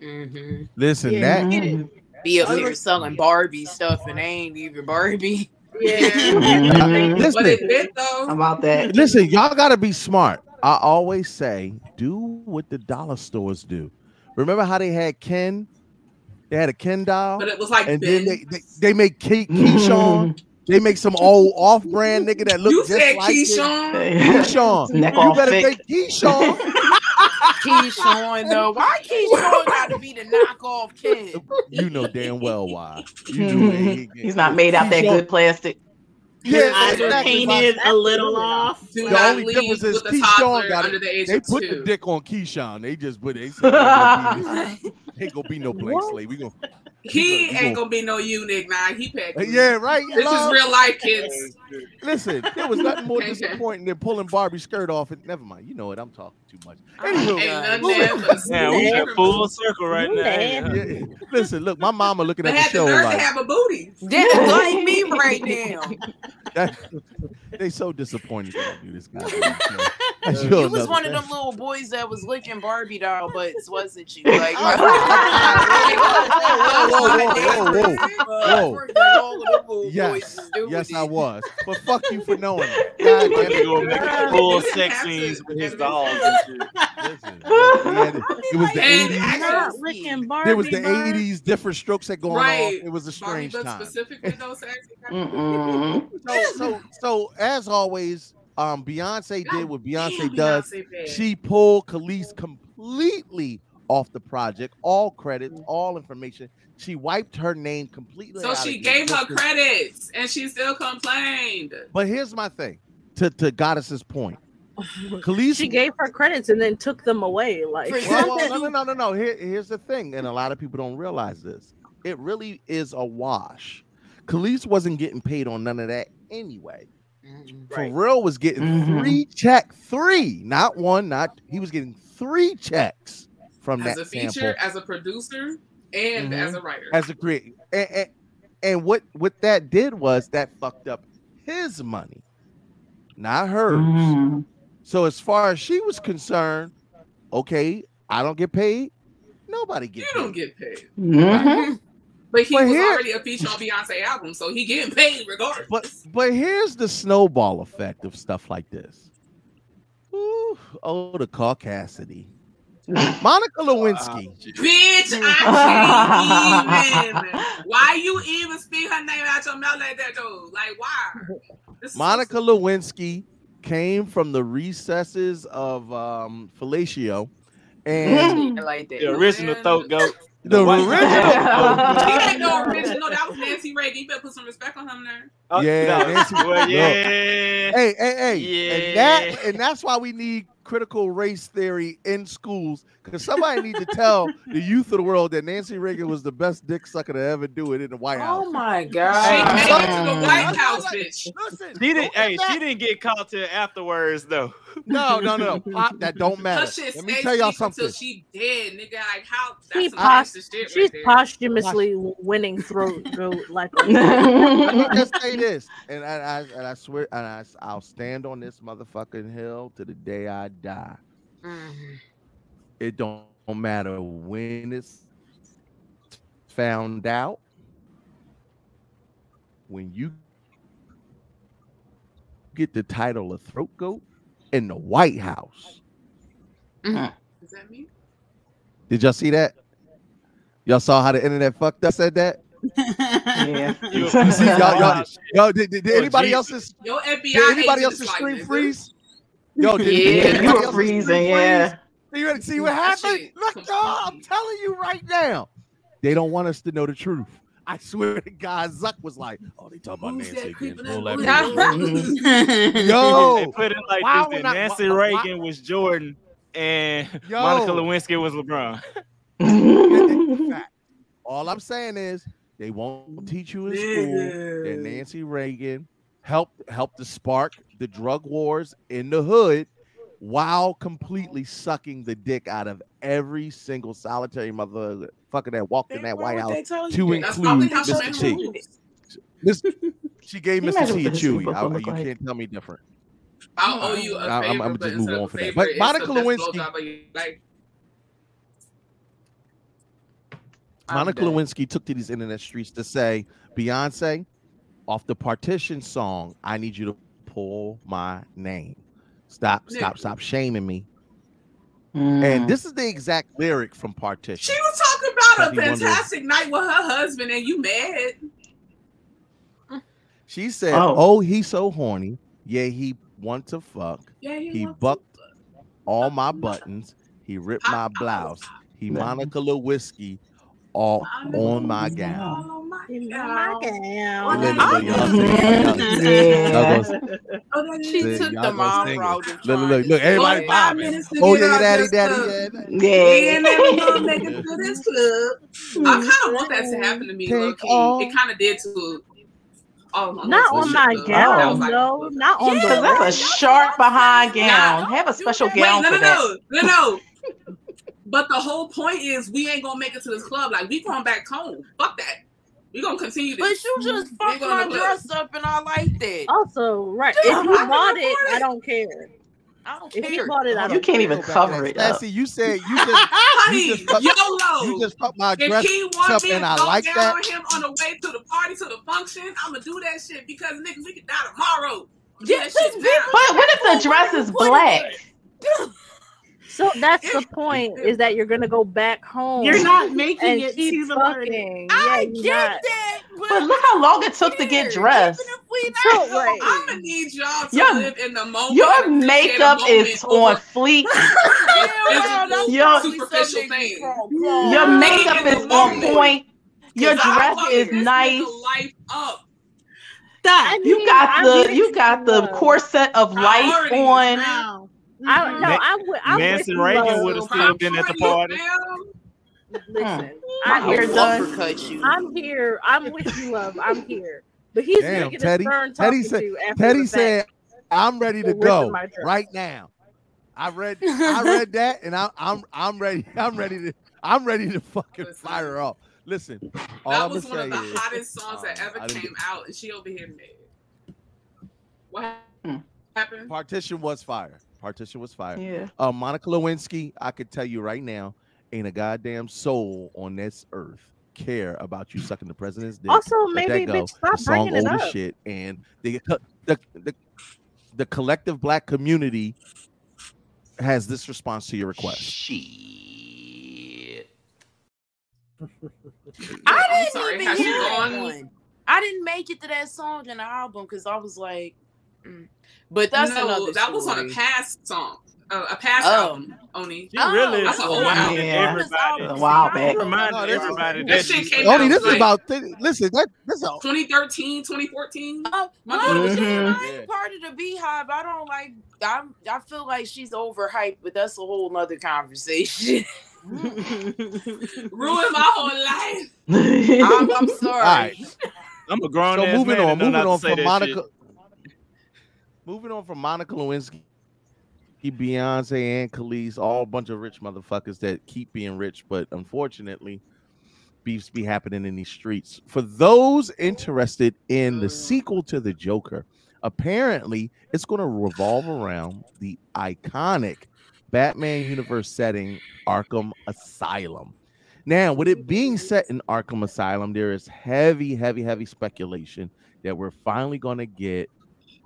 Mhm. Listen, Yeah. that. Be up here selling Barbie stuff and they ain't even Barbie. Yeah. [laughs] Listen, But it did though. About that. Listen, y'all gotta be smart. I always say, do what the dollar stores do. Remember how they had Ken? They had a Ken doll, But it was like and Ben. then they, they, they make Key, Keyshawn. [laughs] They make some old off-brand nigga that look you just said like it. Keyshawn. Keyshawn. You better thick. think Keyshawn. [laughs] Keyshawn though. Why Keyshawn got to be the knockoff kid? You know damn well why. You hmm. He's not made out that good plastic. Yeah, Eyes were exactly. painted a little off. Do The only difference is Keyshawn toddler got under it. the age They of put two. the dick on Keyshawn. They just put. it. They said ain't gonna [laughs] be, ain't gonna be no place slave. We gonna. He we ain't gonna- gonna be no eunuch now. He packed. Uh, yeah, right. This is real life, kids. [laughs] Listen, there was nothing more Okay, [laughs] okay. disappointing than pulling Barbie's skirt off. And never mind. You know what? I'm talking too much. Anywho, Ain't nothing there but Yeah, we smooth got full circle right now. Yeah, yeah. listen, look, my mama looking But at the had the show nerve like have a booty. Yeah, [laughs] like me right now. that, they so disappointed when I do this guy. You was enough, one of them little boys that was licking Barbie doll butts, wasn't you? Like, whoa, whoa, whoa, whoa. Yes, Yes, [laughs] yes, I was. But fuck you for knowing it. [laughs] God damn nigga gonna make it. full sex scenes with his dogs and [laughs] shit. Listen, it. It was the 80s. actually- There was the 80s, different strokes that going Right. on. It was a Barbie strange butts time. specifically though, so. So, so, so as always, um, Beyonce did what Beyonce Damn, does. Beyonce. She pulled Kelis completely off the project, all credits, all information. She wiped her name completely. So out she gave her existence. credits, and she still complained. But here's my thing to, to Goddess's point. [laughs] Kelis, She gave her credits and then took them away. Like well, well, no, no, no, no, no. Here, here's the thing, and a lot of people don't realize this. It really is a wash. Kelis wasn't getting paid on none of that anyway. Pharrell was getting Mhm. three check, three, not one, not he was getting three checks from As that a feature, sample as a producer, and Mhm. as a writer. as a creator. And, and, and what what that did was that fucked up his money, not hers. Mhm. So as far as she was concerned, okay, I don't get paid. Nobody gets. you get don't paid. get paid. Mhm. But he But was here- already a feature on Beyonce album, so he getting paid regardless. But but here's the snowball effect of stuff like this. Ooh, oh, the caucasity. [laughs] Monica Lewinsky. Bitch, I [laughs] can't even. Why you even speak her name out your mouth like that though? Like why? This is Monica Lewinsky came from the recesses of um, fellatio, and [laughs] like that. The original throat goat. the white- original. She ain't no original. That was Nancy Reagan. You better put some respect on him there. Oh, Yeah, no. Nancy- Well, no. yeah. hey, hey, hey, and that Yeah. and that's why we need critical race theory in schools because somebody need to tell the youth of the world that Nancy Reagan was the best dick sucker to ever do it in the White House. Oh my She god. made it to the White House, bitch. Listen, She didn't. Hey, get she didn't get caught till afterwards though. [laughs] No, no, no, no. Pop, that don't matter. Let me tell y'all deep until something. she dead, nigga. Like how? She That's some pos- shit she's right there. posthumously winning throat [laughs] goat like [laughs] Let me just say this, and I, I and I swear, and I, I'll stand on this motherfucking hill to the day I die. Mm-hmm. It don't matter when it's found out. When you get the title of throat goat in the White House, mm-hmm. Is that me? did y'all see that? Y'all saw how the internet fucked us said that? Yeah. [laughs] You- You [laughs] see, y'all, y'all, y'all, did, did, did Oh, anybody Jesus. else's Yo, FBI. did anybody else's is like, screen freeze? Yo, did, did Yeah, anybody you were freezing, screen yeah. Freeze? You ready to see what That happened? Look, y'all, I'm telling you right now. They don't want us to know the truth. I swear to God, Zuck was like, "Oh, they talking about Who's Nancy that again. creeping Pull in that the bitch." [laughs] They Yo, put it like Why this: would that Nancy why- why- Reagan was Jordan, and [laughs] Yo. Monica Lewinsky was LeBron. [laughs] all I'm saying is they won't teach you in school that Nancy Reagan helped helped to spark the drug wars in the hood while completely sucking the dick out of every single solitary motherfucker that walked in that White House to include how she Mr. T. moves. She gave Can you Mr. T a chewy. I- you like? can't tell me different. I'll owe you a I'm- favor, I'm but just move on a from that. But Monica Lewinsky- blowjob of your life. I'm Monica dead. Lewinsky took to these internet streets to say, Beyonce, off the partition song, I need you to pull my name. Stop, stop, stop shaming me. Mm. And this is the exact lyric from partition. She was talking about a fantastic night with her husband, and you mad? She said, Oh. Oh, he's so horny. Yeah, he want to fuck. Yeah, you He want to. bucked all my buttons. He ripped my [laughs] blouse. He Monica Lewinsky all on my gown. Oh my My god. gown. Look, look, y'all sing- y'all- y'all gonna- Oh, that She took the gonna mom route. Look, look, look, look, everybody Five bobbing. minutes Oh yeah, all daddy, dressed daddy, up. yeah. Me Yeah. and never gonna make it to this club. I kind of want that to happen to me, Take low It kind of did to. Oh, Not on my shit, though. That gown, was like- though. Not on Because the that's a short behind gown. Have a special Wait, gown no, for no, that. no, no, no. But the whole point is we ain't gonna make it to this club. Like we going back home. Fuck that. We gonna continue But this. you just We fucked gonna my look. dress up, and I like that. Also, right. Dude, If you can bought it, afford I don't care. I don't If you bought it, I You don't you can't care. even cover it that. up. Sassy, you said you [laughs] just Honey, you just fucked, YOLO. you just fucked my if dress he up me and to I go like down that. on him on the way to the party to the function, I'ma do that shit because nigga, we can die tomorrow. Do Yeah, shit. But what if the dress is black? [laughs] So that's the [laughs] point: is that you're gonna go back home. You're not making it keep to the party. fucking. I yeah, you're get not. that, But look how long it took to get dressed. Even if we So, not right. I'm gonna need y'all to Your- live in the moment. Your makeup moment is over on fleek. [laughs] Hell no, that's Your- superficial thing. nigga. Your makeup is on moment. point. Your dress is nice. Life up. That You mean, got I the you got the corset of life Priorities, on. Man. I no, Ma- I would. I Manson wish Reagan was- would have still been at the party. Listen, I'm hair here. done. I'm here. I'm with you, love. I'm here. But he's Damn, making Teddy. a stern Teddy talking said. to after Teddy said, "I'm ready to go right now." I read. [laughs] I read that, and I, I'm I'm ready. [laughs] I'm ready to. I'm ready to fucking Listen. fire her off. Listen, all That I'm was gonna one of the is, hottest songs that uh, ever came out, and she over here mad. What Hmm. happened? partition was fire. Partition was fire. Yeah. Uh, Monica Lewinsky, I could tell you right now, ain't a goddamn soul on this earth care about you sucking the president's dick. Also, Let maybe that go. bitch, stop the song bringing it old as up. shit, and the, the the the collective black community has this response to your request. Shit. I didn't sorry, even has she hear that one. I didn't make it to that song in the album because I was like, mm. but that's no, another. that was on a past song, uh, a past Oh. album. Oni. She Oh, really that's an old reminded album. everybody. A while back. She reminded No, everybody That that shit you- came Only out this is like about listen. That this is a 2013, 2014. Oh, My no, daughter was shit, Mhm. I ain't part of the beehive. I don't like. I'm. I feel like she's overhyped, but that's a whole nother conversation. [laughs] Ruined my whole life. [laughs] I'm, I'm sorry. All right. I'm a grown So ass moving man on, and know moving not on from Monica. shit. Moving on from Monica Lewinsky, Beyonce, and Kelis, all a bunch of rich motherfuckers that keep being rich, but unfortunately, beefs be happening in these streets. For those interested in the sequel to the Joker, apparently it's going to revolve around the iconic Batman universe setting, Arkham Asylum. Now, with it being set in Arkham Asylum, there is heavy, heavy, heavy speculation that we're finally going to get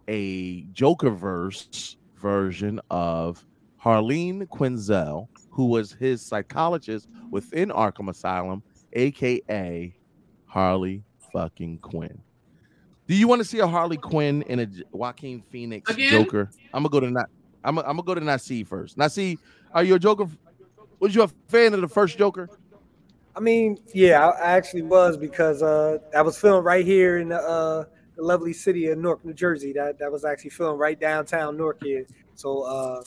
a Joker verse version of Harleen Quinzel, who was his psychologist within Arkham Asylum, aka Harley fucking Quinn. Do you want to see a Harley Quinn in a Joaquin Phoenix Again? Joker? I'm gonna go to not. I'm gonna, I'm gonna go to Nasi first. Nasi, are you a Joker? Was you a fan of the first Joker? I mean, yeah, I, I actually was because uh, I was filmed right here in the, uh, the lovely city of Newark, New Jersey. That that was actually filmed right downtown Newark here. So, uh,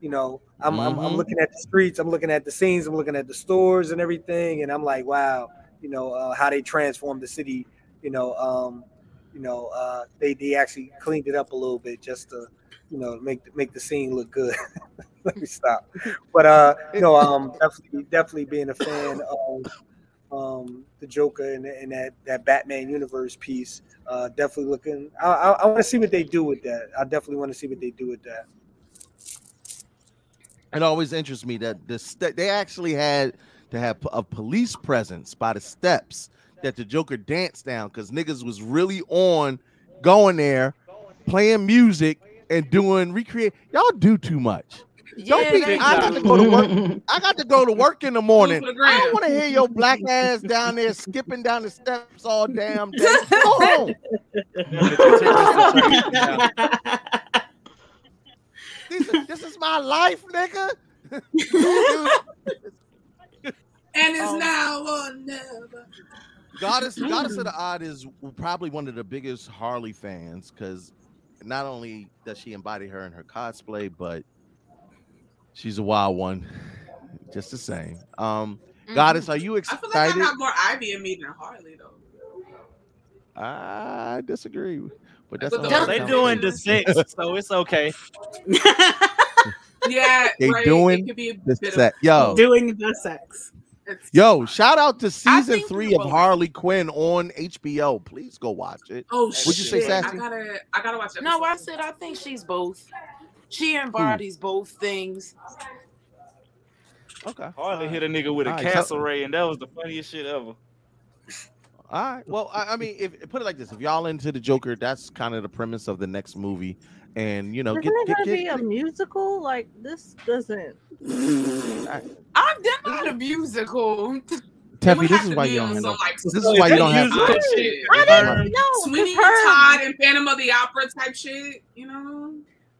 you know, I'm, I'm I'm Mhm. looking at the streets, I'm looking at the scenes, I'm looking at the stores and everything, and I'm like, wow, you know, uh, how they transformed the city. You know, um, you know, uh, they they actually cleaned it up a little bit just to, you know, make make the scene look good. [laughs] Let me stop. But uh, you know, um, definitely definitely being a fan of um the Joker and, and that that Batman universe piece. Uh, definitely looking. I I, I want to see what they do with that. I definitely want to see what they do with that. it always interests me that the they actually had to have a police presence by the steps that the Joker danced down because niggas was really on going there, playing music and doing recreate. Y'all do too much. Don't Yeah, be. I got to go to work. I got to go to work in the morning. I don't want to hear your black ass down there skipping down the steps all damn day. Go home. This is, this is my life, nigga. And it's Um, now or never. Goddess, Goddess of the Odd is probably one of the biggest Harley fans because not only does she embody her in her cosplay, but she's a wild one, just the same. Um, Goddess, are you excited? I feel like I excited? got more Ivy in me than Harley though. I disagree, but that's But the- They Come doing the six, so it's okay. Yeah, They right. doing it could the sex. of Yo, Doing the sex. It's yo, shout out to season three of. Harley Quinn on HBO. Please go watch it. Oh What'd you say, shit! Sassy? I gotta, I gotta watch. it. No, I said I think she's both. She hmm. embodies both things. Okay. Harley hit a nigga with a All right, so- castle ray, and that was the funniest shit ever. All right. Well, I, I mean, if put it like this, if y'all into the Joker, that's kind of the premise of the next movie, and you know, Isn't get it gonna be get, a musical? Like this doesn't. I'm not a musical. Teffy, this is why you don't on have no. like, This is why you don't have. musical shit. I didn't know. 'cause Sweeney Todd and Phantom of the Opera type shit. You know.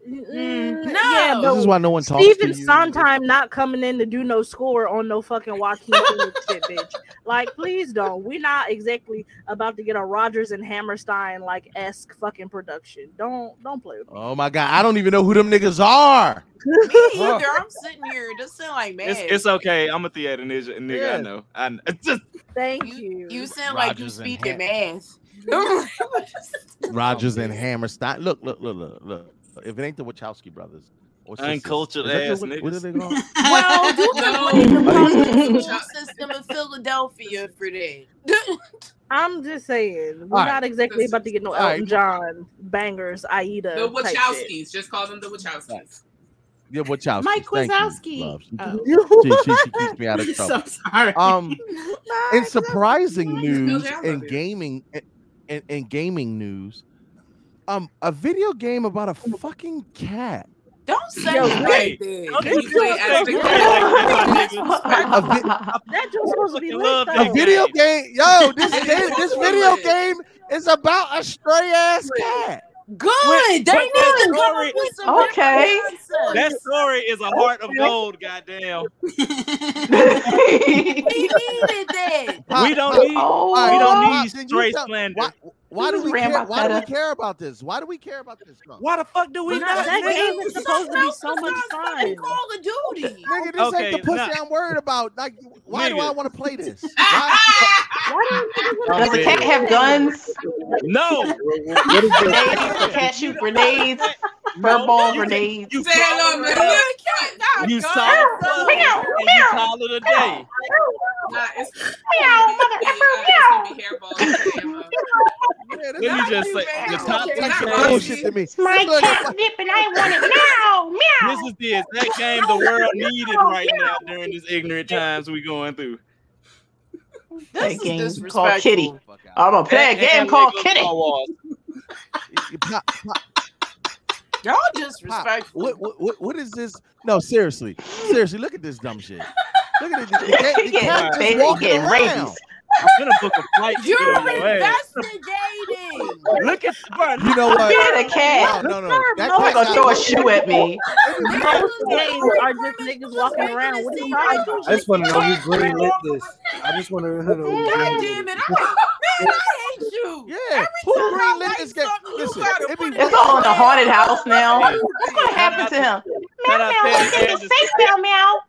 Mm, No. yeah, This is why no one talks Stephen. Sondheim not coming in to do no score on no fucking Joaquin Phoenix shit, bitch. Like, please don't. We're not exactly about to get a Rodgers and Hammerstein like esque fucking production. Don't don't play with me. Oh my god, I don't even know who them niggas are. [laughs] Me either. I'm sitting here. This sound like man. It's, it's okay. I'm a theater nigga. nigga Yeah. I know. I [laughs] kn- it's just Thank you. you. You sound like you Rodgers and speak in Ham- math. [laughs] Rodgers and Hammerstein. Look, look, look, look, look. If it ain't the Wachowski brothers, or sisters- Uncultured ass the- what- What are they called? [laughs] well, you [laughs] No. the school system in Philadelphia for that. [laughs] I'm just saying, we're All right. not exactly about to get no All right. Elton John bangers, Aida. The. Wachowskis. Just call them the Wachowskis. Yeah, Wachowski. Mike Thank you, She, Oh. she, she, she keeps me out of trouble. so sorry. Um, in surprising news, in gaming, in, in gaming news, um, a video game about a fucking cat. Don't say Yo, it wait. that. Don't you you play say as the it cat? like that, my nigga. [laughs] That just supposed to be lit love though. that A video game, yo, this [laughs] It game, this video game is about a stray ass cat. Good. Wait, they but need that to come story- up with some Okay. That story is a heart of gold. Goddamn. [laughs] We needed that. We don't need. oh, we don't need then you straight tell- slander. Why, why do we care? Why do we care about this? Why do we care about this? Trump? Why the fuck do we Nah, not? that nigga? game is supposed to be so much fun. Call of Duty. Nigga, this Okay, ain't the pussy nah. I'm worried about. Like, why do I want to play this? [laughs] Why? Why do Does the cat have guns? No. Grenades? The cat shoot grenades? No, Furball you- grenades? You Say hello, follow man. it. You saw it Meow, and you call it a day. Nah, it's Meow, it's gonna be, [laughs] it's gonna be hairballs and ammo. Yeah, this Let me just say the top Okay, two games. bullshit to me. My Look, catnip and I want it now. This is the exact game the world needed right now during this ignorant times we going through. That This is game disrespectful. called Kitty. Fuck out. I'm gonna play a game called Kitty. Star Wars. You [laughs] pop- pop- Y'all pop. disrespectful. What, what, what, what is this? No, seriously, seriously, look at this dumb shit. Look at it. The, [laughs] the, the Yeah, cat just baby, walking getting around. rabies. I'm gonna book a flight. You're get on your ass. investigating. Look at bro, You know what? Yeah, the cat. No, no, no. That No, I'm gonna throw a shoe at me. Most games are just niggas walking around. What are you talking about? I just want to know who green lit this. I just want to know who God green lit damn this. it. Man, I hate you. Yeah, who time green lit this game? something, Listen, gotta it put be it It's all in a haunted house now. What's gonna happen to him? Shout Meow out meow. Look at the safe meow meow.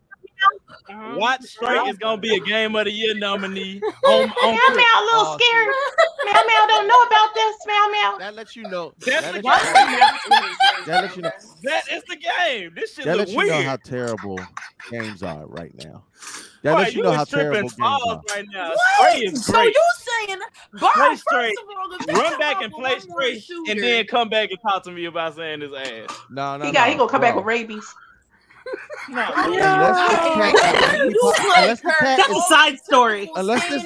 Uh-huh. Watch Stray is gonna be a game of the year nominee [laughs] on on Meow meow. A little Oh, scared. Meow meow. Don't know about this. Meow meow. That lets you know. That's That the lets you, game. that lets you know. That is the game. This shit That look lets you know how terrible games are right now. That Boy, lets you know how terrible games are. right now. What? Stray is So you saying, Bob, Play first straight. of all, Run back and play Stray, and then come back and talk to me about saying his ass. No, no, He got. He gonna come back with rabies. No, Unless the cat, unless the cat That's her- a side story. Unless this-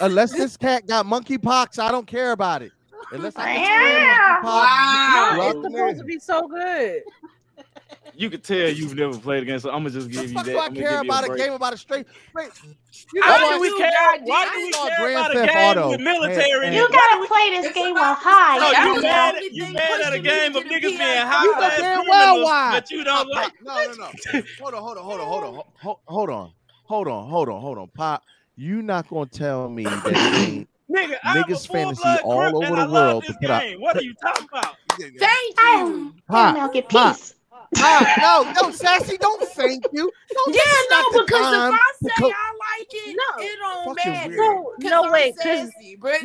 unless this cat got monkeypox, I don't care about it. Unless I can Yeah. monkeypox, Wow. go out It's supposed to be so good. You could tell you've never played a game, so I'm gonna just give you that. do I I'm gonna care about a break. game about a straight? straight you Why do we care? Why do we care Grand about a game Auto. with military? And- in You gotta play this It's game while high. No, you mad? You mad at a game of niggas being high You damn well criminals, why. but you don't like. No, no, no. Hold on, hold on, hold on, hold on, hold on, hold on, hold on, hold on. Pop, you not gonna tell me that [coughs] it ain't Nigga, I'm a niggas fantasy full-blood all over and the I love world this to put game. What are you talking about? Thank Oh, you. Pop, now get Pop, peace. No, no, sassy, don't thank you. Don't Yeah, not no, the because if I say co- I like it, No. it don't Fucking matter. weird. No, 'Cause no I'm way, cause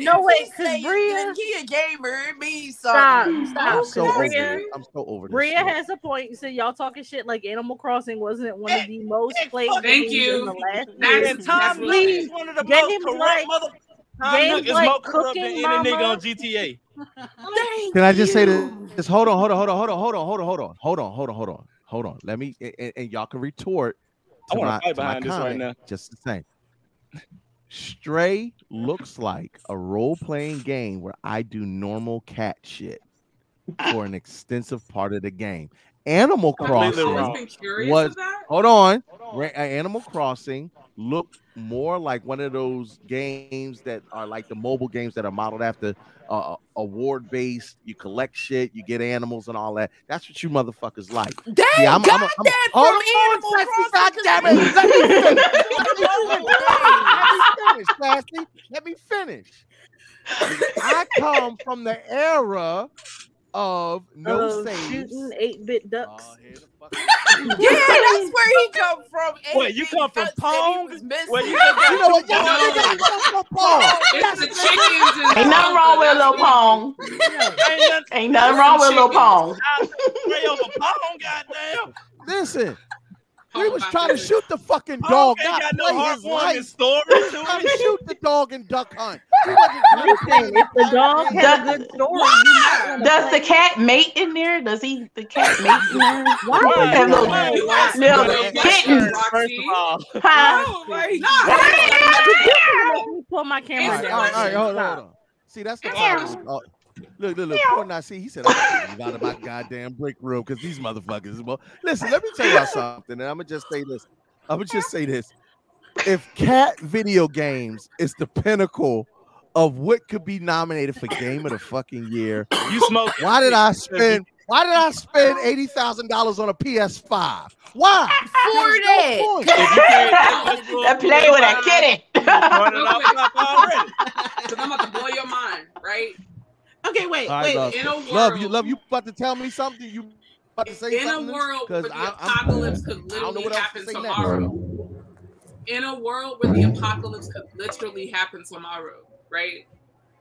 no way, he 'cause say Bria- he a gamer, it means stop, something. stop. I'm 'cause so over Bria, it. I'm so over this. Bria has a point. You said y'all talking shit like Animal Crossing wasn't one of the most played fuck games Thank you. in the last That's- year. And Tom that's Nook really- is one of the most corrupt like- mother. Tom games is like more corrupt than any nigga on GTA. Can I just say you. this? Hold on, hold on, hold on, hold on, hold on, hold on, hold on, hold on, hold on, hold on, hold on. Let me and, and y'all can retort I to wanna my, fight behind this right comment now. just the same. Stray looks like a role-playing game where I do normal cat shit for an extensive part of the game. Animal Completely Crossing wrong. always been curious was of that. hold on. Uh, Animal Crossing looked more like one of those games that are like the mobile games that are modeled after uh, award based. You collect shit, you get animals and all that. That's what you motherfuckers like. Damn, See, I'm- got I'm a- I'm a- that hold from on, Animal Sassy, Crossing. it. Let me finish. Let me [laughs] finish, Sassy. Let me finish. I come from the era of no um, of saves. shooting eight bit ducks. Oh, here the fuck- [laughs] Yeah, that's where he come from. [laughs] Wait, you come from Pong? Where you You know what? No. I come from Paul. It's the chickens and Ain't nothing wrong with Lil Pong. Ain't nothing wrong with Lil Pong. Spray over Pong, goddamn. Listen, we was trying to shoot the fucking dog, ain't not got no play his life. story We was trying to shoot the dog and duck hunt. We wasn't trying to play Listen, if the dog goddamn had a Does- good story, you Does the cat mate in there? Does he the cat mate in there? Why? Why? Have little, Why? Why? little kittens. First of all, Huh? Oh my Let me pull my All camera right, down. all right, all right, hold on, Stop. hold on. See, that's the problem. Oh. Look, look, look. Poor Nasi, he said, I'm out of my goddamn break room because these motherfuckers. Well, listen, let me tell y'all something, and I'm gonna just say this. I'm gonna just say this. If cat video games is the pinnacle of what could be nominated for game of the fucking year, you smoke. why did I spend? Why did I spend eighty thousand dollars on a PS5? Why? For There's no that. point. If you can't [laughs] take That play with a kitty. Turn it off top already. Because I'm about to blow your mind, right? Okay, wait, All right, wait. love. In a world, love you, love you. About to tell me something? You about to say in a world where 'Cause the I- I'm- apocalypse could I don't know literally what else to happen say next. tomorrow. In a world where the apocalypse could literally happen tomorrow, right?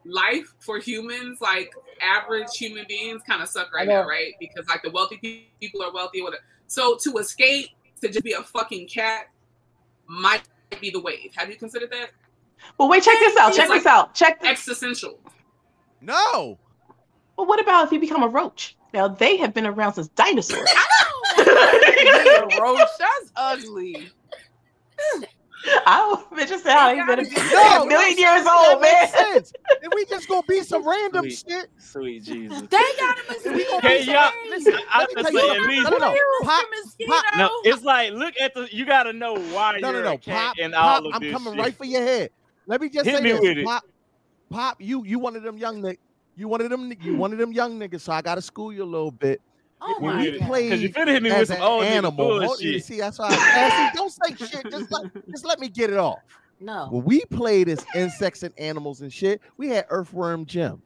Life for humans, like average human beings, kind of suck right now, right? Because like the wealthy people are wealthy, whatever. So to escape to just be a fucking cat might be the wave. Have you considered that? Well, wait, check this out. Check It's like this out. Check this. Existential. No. Well, what about if you become a roach? Now they have been around since dinosaurs. [laughs] Roach, that's ugly. I don't just say how they've been No, a million no, years old, man. makes sense. If we just gonna be [laughs] some random Sweet. shit, Sweet Jesus. They got a mosquito. Hey, y'all, listen, I let me just tell you say at something. least. No, no, no. Pop, mosquito. No, it's like look at the. You gotta know why no, you're no, no. a cat Pop, and pop. of I'm this coming shit. right for your head. Let me just Hit say me this. with it. Pop, pop. You, you one of them young niggas. You one of them. You one of them young niggas. So I gotta school you a little bit. Oh when my we God. played Cause you finna hit me with as some an old nigga animal, hold- bullshit. see that's why. I, see, [laughs] don't say shit. Just let, just let me get it off. No. When we played as insects and animals and shit, we had Earthworm Jim.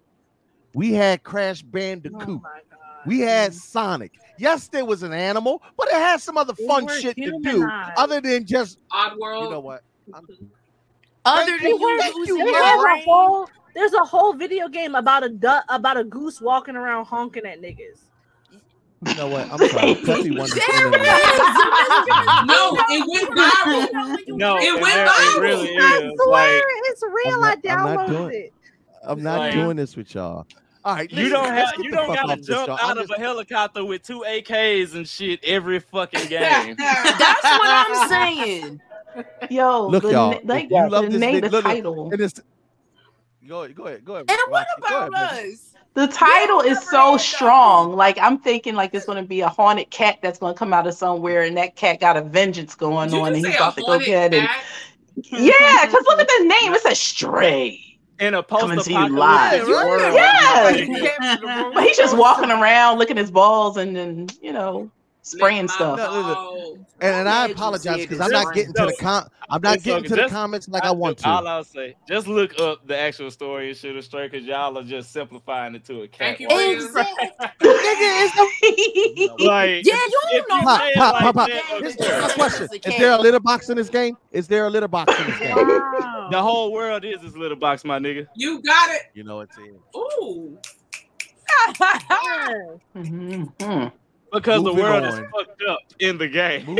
We had Crash Bandicoot. Oh my god. we had mm-hmm. Sonic. Yes, there was an animal, but it had some other fun were shit to do other than just, Odd world. you know what? I'm- [laughs] Other than you, you you, your There's a whole there's a whole video game about a duck about a goose walking around honking at niggas. You know what? I'm sorry. Puffy wanted to There internet. [laughs] No, it went viral. No, It it, went viral. it really I swear Like it's real. I'm not- I'm downloaded doing- it. I'm not Like- doing this with y'all. All right, you don't have you don't gotta off this, jump out I'm of a helicopter with two AKs and shit every fucking [laughs] game. That's what I'm saying. [laughs] Yo, Look, the, y'all. like you love the this name, vid- the look, look, title. and it's- Go ahead, go ahead, go ahead. And what Roxy, go about ahead, us? The title is so strong. Like I'm thinking, like it's gonna be a haunted cat that's gonna come out of somewhere, and that cat got a vengeance going Did on, and say he's a about to go haunted get it. Yeah, because look at the name. [laughs] It's a stray. In a Coming to you post-apocalyptic live. world. Yeah. But he's just walking around looking at his balls and then, you know, spraying stuff. And, and I apologize because. I'm not getting to the com. I'm not It's getting okay. to the comments like I want to. All I'll say, just look up the actual story and shit straight because y'all are just simplifying it to a cat. Thank you, [laughs] Exactly. [laughs] Like, Yeah, you if don't know. you Pop, say pop, like pop, pop. that, Here's my question: It's Is there a litter box in this game? Is there a litter box in this game? Wow. The whole world is this litter box, my nigga. You got it. You know it's in. Ooh. [laughs] Yeah. Mm-hmm. Mm-hmm. Because Moving the world is fucked up in the game. [laughs]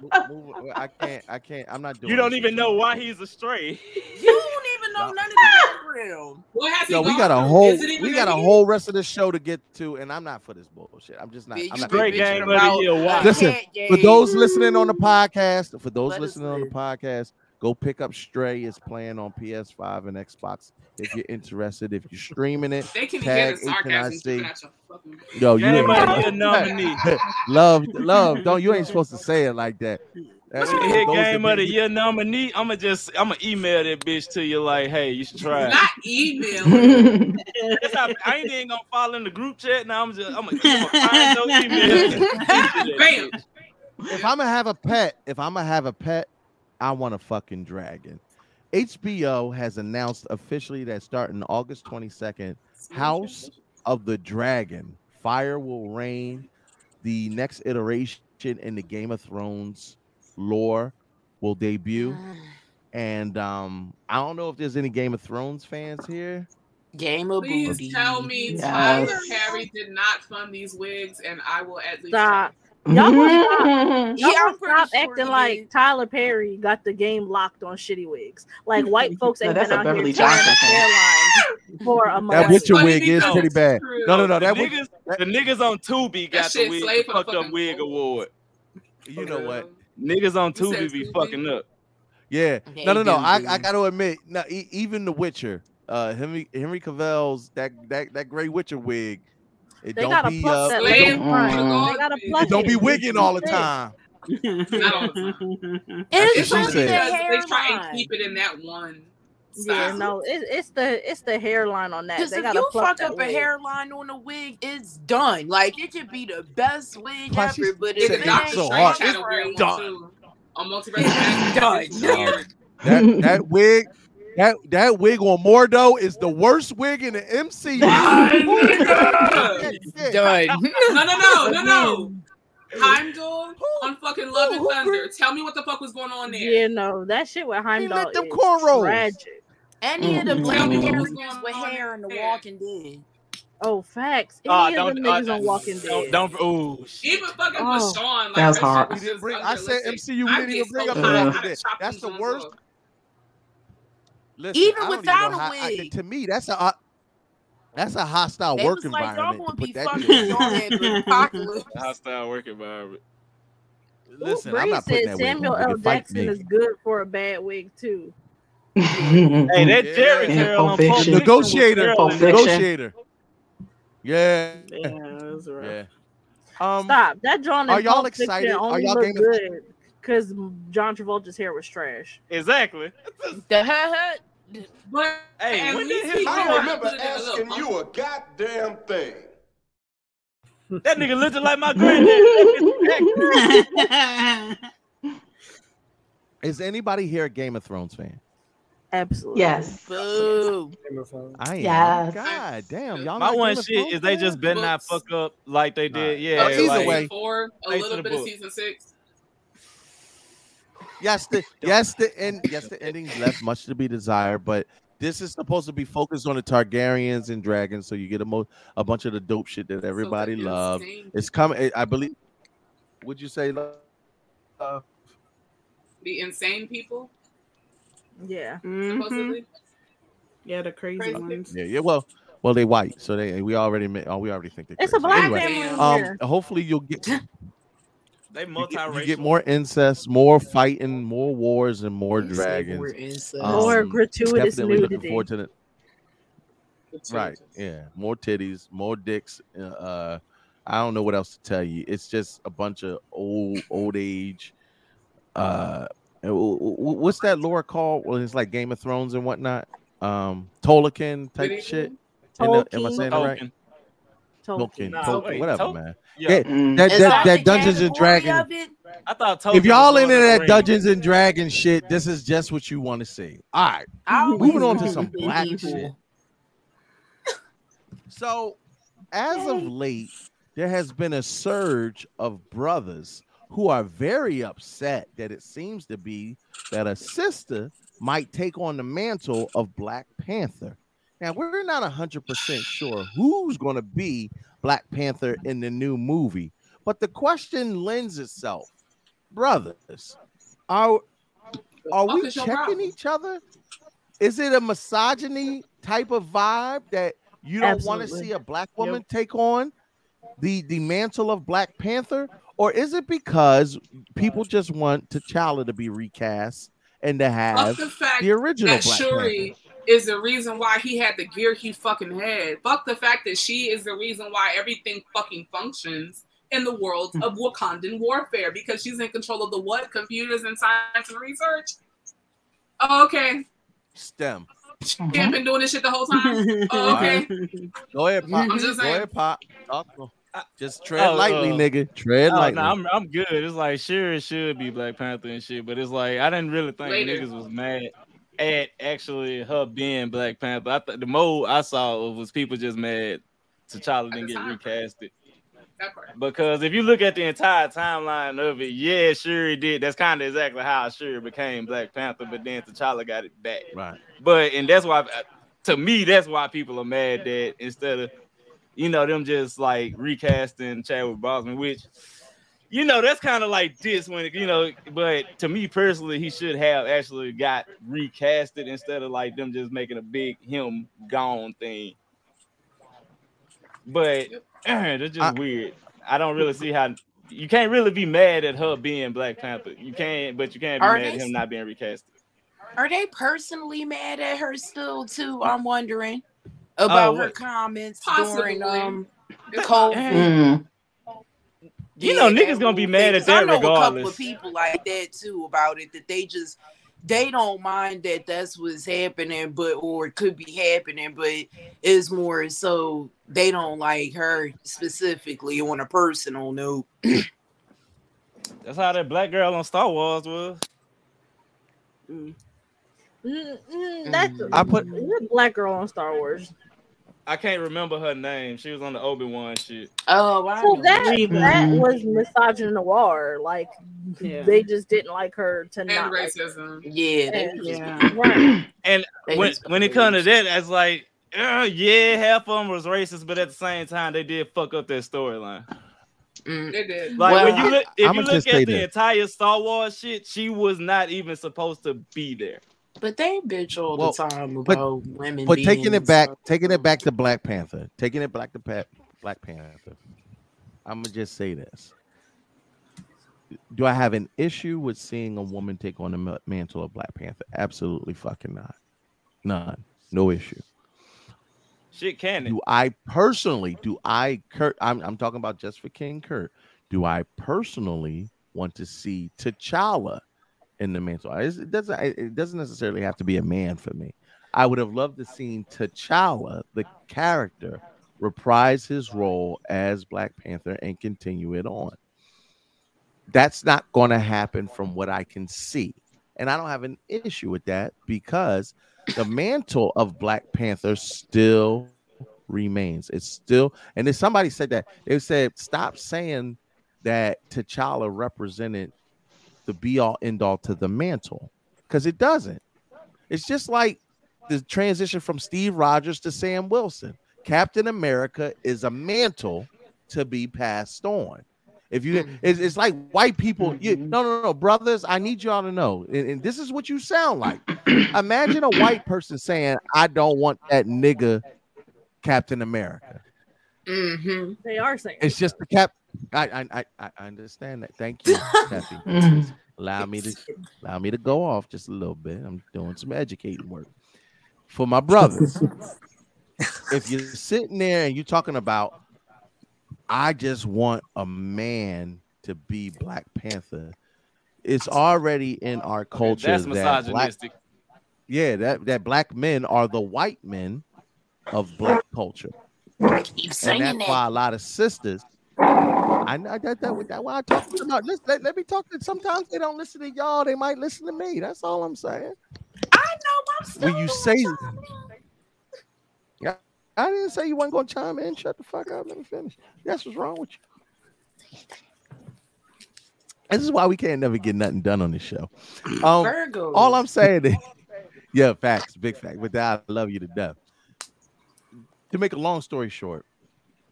Move- move- I can't. I can't. I'm not doing. You don't even know why he's a stray. You don't even know none of the background. What has Yo, we got a whole Is it even we got a that whole rest of the show to get to, and I'm not for this bullshit. I'm just not. Yeah, I'm you not Great game of the about year. Listen, For those listening on the podcast, for those Let listening on the podcast, go pick up Stray. It's playing on PS5 and Xbox. If you're interested, if you're streaming it, They can be tag getting sarcasm HNIC. keeping out your fucking [laughs] Yo, you Game ain't of the year nominee. [laughs] love, love. Don't you ain't supposed to say it like that. That's When you for hit game of the year nominee, I'ma just I'ma email that bitch to you like, hey, you should try it. not email. [laughs] That's how, I ain't even gonna follow in the group chat. Now I'm just I'm gonna, I'm gonna find those emails. Bam. If I'm gonna have a pet, if I'm gonna have a pet, I want a fucking dragon. HBO has announced officially that starting August 22nd, House of the Dragon, Fire Will Reign, the next iteration in the Game of Thrones lore will debut. [sighs] And um, I don't know if there's any Game of Thrones fans here. Game of Please booty. tell me Yes. Tyler Perry did not fund these wigs, and I will at least. Stop. Y'all gonna [laughs] stop, Yeah, y'all I'm gonna stop sure acting like did. Tyler Perry got the game locked on shitty wigs. Like white [laughs] folks No, ain't that's been a out Beverly here tearing Johnson thing. [laughs] for a month. That. Witcher wig is pretty bad. No, no, no. That Witcher, niggas, the niggas on Tubi got the wig, slave the for the fucked up fucking wig fool. award. you know what? Niggas on You Tubi be Tubi? fucking up. Yeah. They No, no, no. I. I got to admit, no, e- even The Witcher, uh, Henry Henry Cavill's that that that gray Witcher wig, it They don't gotta be pluck uh, that it don't, front. Mm. They gotta It it don't be wigging all the time. [laughs] Not all the time. It's what only she the said. Because they try and hairline. keep it in that one. Yeah, no, it, it's the it's the hairline on that. Because if you fuck that up a hairline on a wig, it's done. Like it could be the best wig Plus, ever, but Yeah, if the it saying so hard. had a straight, weird one Done. On Multiverse Done. it was weird. That that wig, that that wig on Mordo is the worst wig in the MCU. Shit. [laughs] [laughs] done. [laughs] No, no, no, no, no. Heimdall on fucking Love and who- who Thunder. Tell me what the fuck was going on there. Yeah, no, that shit with Heimdall let them is cornrows. tragic. Any of the black Tell me characters was going with on hair in The. Walking Dead. Oh, facts. Any Ah, of don't, them uh, niggas on Walking Dead. don't, don't, oh, shit. Even fucking Oh. Bashan, like That's that hard. was didn't bring. I said unrealistic. MCU. We didn't even bring up the. Uh, Walking Dead. That's the joints worst. Off. Listen, Even without know a how- I- wig. to me, that's a that's a hostile They work was like, y'all environment. gonna be fucking shit in. on that [laughs] apocalypse. Hostile work environment. Listen, Ooh, I'm not putting that. Samuel L. Jackson is good for a bad wig too. [laughs] Hey, that Jheri And curl on Pulp Pulp Fiction. Fiction was Negotiator. Pulp Negotiator. Yeah. Yeah, that's right. Yeah. Um, Stop. That John are y'all Pulp excited? Are y'all looked good because John Travolta's hair was trash. Exactly. The [laughs] ha But Hey, at when did least his he I don't remember put it in a little asking you a goddamn thing. That nigga looking like my granddad. [laughs] is anybody here a Game of Thrones fan? Absolutely. yes. Boo. I am. Yes. God damn, y'all. My not one shit Thrones is they just fans? better not fuck up like they did. Yeah, Uh, either like, way. Four, a little bit of season six. Yes, the [laughs] yes the end yes the endings left much to be desired, but this is supposed to be focused on the Targaryens and dragons, so you get a mo- a bunch of the dope shit that everybody the loves. insane It's coming. I believe. Would you say? Uh, The insane people, Yeah. supposedly. Yeah, the crazy, Crazy. ones. yeah, yeah. Well, well, they white, so they we already ma- oh, we already think they. It's a black family Um, here. hopefully you'll get [laughs] they you multiracial. get, you get more incest, more fighting, more wars, and more You dragons. more incest. More Um, gratuitous definitely looking nudity. forward to the. right. Yeah, more titties, more dicks. uh, Uh, I don't know what else to tell you. It's just a bunch of old old age. Uh, and w- w- what's that lore called? Well, it's like Game of Thrones and whatnot. Um, Tolkien type Medieval? shit. Am I- Am I saying it right? Tolkien. Tolkien, Nah, Tolkien, wait, whatever, Tol- man. Yo, Yeah, Mm. that, that that Dungeons and Dragons. I thought Tolkien If y'all was into Lord of the that Rings. Dungeons and Dragons shit, this is just what you want to see. All right, I moving on to some black medieval. shit. So, as of late, there has been a surge of brothers who are very upset that it seems to be that a sister might take on the mantle of Black Panther. Now, we're not 100% sure who's going to be Black Panther in the new movie, but the question lends itself. Brothers, are, are we checking each other? Is it a misogyny type of vibe that you don't want to see a black woman take on the the mantle of Black Panther, or is it because people just want T'Challa to be recast and to have the fact the original that Black Shuri Panther? Is the reason why he had the gear he fucking had. Fuck the fact that she is the reason why everything fucking functions in the world of Wakandan warfare because she's in control of the what? Computers and science and research. Oh, okay. STEM. She ain't been doing this shit the whole time. [laughs] Oh, okay. Go ahead, pop. I'm just Go ahead, pop. Talk to 'em. Just tread Oh, lightly, uh, nigga. Tread Oh, lightly. no, I'm I'm good. It's like sure it should be Black Panther and shit, but it's like I didn't really think Later. niggas was mad at actually her being Black Panther. I thought the mode I saw was people just mad T'Challa didn't get recasted. Because if you look at the entire timeline of it, yeah, sure it did. That's kind of exactly how Shuri became Black Panther, but then T'Challa got it back. Right. But and that's why to me, that's why people are mad that instead of you know them just like recasting Chadwick Boseman, which you know that's kind of like this when you know. But to me personally, he should have actually got recasted instead of like them just making a big him gone thing. But [clears throat] that's just weird. I don't really see how you can't really be mad at her being Black Panther. You can't, but you can't be Are mad at him not being recasted. Are they personally mad at her still too? I'm wondering about Oh, her comments Possibly. during um It's COVID. Mm. You know, niggas gonna be whole mad thing, at 'cause I that know a couple of people like that too about it that they just they don't mind that that's what's happening, but or it could be happening, but it's more so they don't like her specifically on a personal note. [clears throat] That's how that black girl on Star Wars was. Mm, mm, that's I put- you're a black girl on Star Wars. I can't remember her name. She was on the Obi Wan shit. Oh, I So know. that Reva. that Mhm. was misogynoir. Like Yeah. they just didn't like her to And not like racism. yeah, And- was Yeah. right. [clears throat] And when when it comes to that, it's like, uh, yeah, half of them was racist, but at the same time, they did fuck up their storyline. Mm. They did. Like Well, when you look, if I'ma you look at the this. entire Star Wars shit, she was not even supposed to be there. But they bitch all Well, the time but- about women. But taking it back, so- taking it back to Black Panther, taking it back to pa- Black Panther. I'm gonna just say this: Do I have an issue with seeing a woman take on the mantle of Black Panther? Absolutely fucking not. None. No issue. Shit, can it? Do I personally? Do I Kurt? I'm I'm talking about just for King Kurt. Do I personally want to see T'Challa in the mantle? It doesn't. It doesn't necessarily have to be a man for me. I would have loved to seen T'Challa, the character, reprise his role as Black Panther and continue it on. That's not going to happen from what I can see. And I don't have an issue with that because the mantle of Black Panther still remains. It's still, and then somebody said that they said, stop saying that T'Challa represented the be all end all to the mantle because it doesn't. It's just like the transition from Steve Rogers to Sam Wilson. Captain America is a mantle to be passed on. If you, it's, it's like white people. You, mm-hmm. no, no, no, brothers. I need y'all to know, and, and this is what you sound like. Imagine a white person saying, "I don't want that nigga, Captain America." Mhm. They are saying It's just the cap. I, I, I, I understand that. Thank you, [laughs] Kathy. [laughs] Mhm. Allow me to allow me to go off just a little bit. I'm doing some educating work for my brothers. [laughs] if you're sitting there and you're talking about, I just want a man to be Black Panther, it's already in our culture That's that black, yeah, that that black men are the white men of black culture. Keep and that's why a lot of sisters. I know that, that, that why I talk about. Listen, let, let me talk to. Sometimes they don't listen to y'all. They might listen to me. That's all I'm saying. I know my When you say, yeah, I didn't say you weren't gonna chime in. Shut the fuck up. Let me finish. That's what's wrong with you. This is why we can't never get nothing done on this show. Um, Virgo. all I'm saying is, [laughs] yeah, facts, big fact. With that, I love you to death. To make a long story short,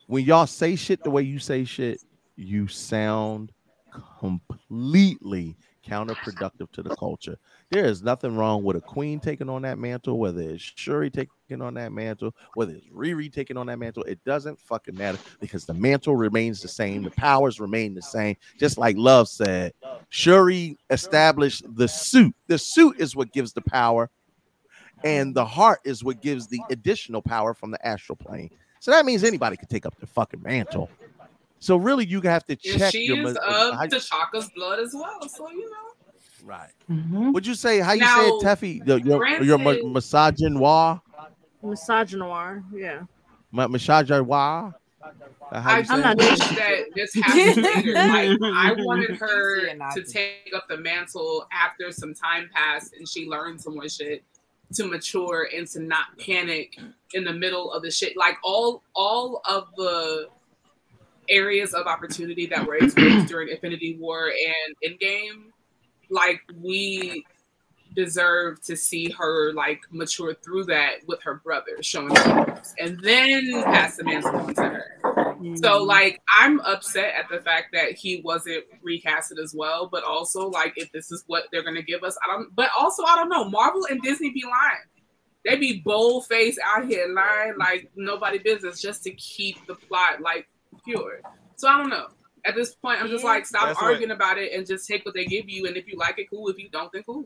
when y'all say shit the way you say shit, you sound completely counterproductive to the culture. There is nothing wrong with a queen taking on that mantle, whether it's Shuri taking on that mantle, whether it's Riri taking on that mantle. It doesn't fucking matter because the mantle remains the same, the powers remain the same. Just like Love said, Shuri established the suit. The suit is what gives the power, and the heart is what gives the additional power from the astral plane. So that means anybody could take up the fucking mantle. So really, you have to And check she your. is of how- T'Chaka's blood as well, so you know. Right. Mm-hmm. Would you say how you Now, say it, Teffy? Your your, your ma- granted- misogynoir, Misogynoir, yeah. ma- misogynoir. Uh, I you not it? wish that this happened [laughs] later. Like I wanted her to to. take up the mantle after some time passed and she learned some more shit to mature and to not panic in the middle of the shit. Like all all of the areas of opportunity that were exposed during Infinity War and Endgame, like we deserve to see her like mature through that with her brother showing up and then pass the mantle on to her. Mm-hmm. So like I'm upset at the fact that he wasn't recasted as well, but also like if this is what they're gonna give us, I don't but also I don't know. Marvel and Disney be lying. They be bold face out here lying like nobody business just to keep the plot like pure. So I don't know. At this point, I'm just like stop That's what- arguing about it and just take what they give you. And if you like it, cool. If you don't, then cool.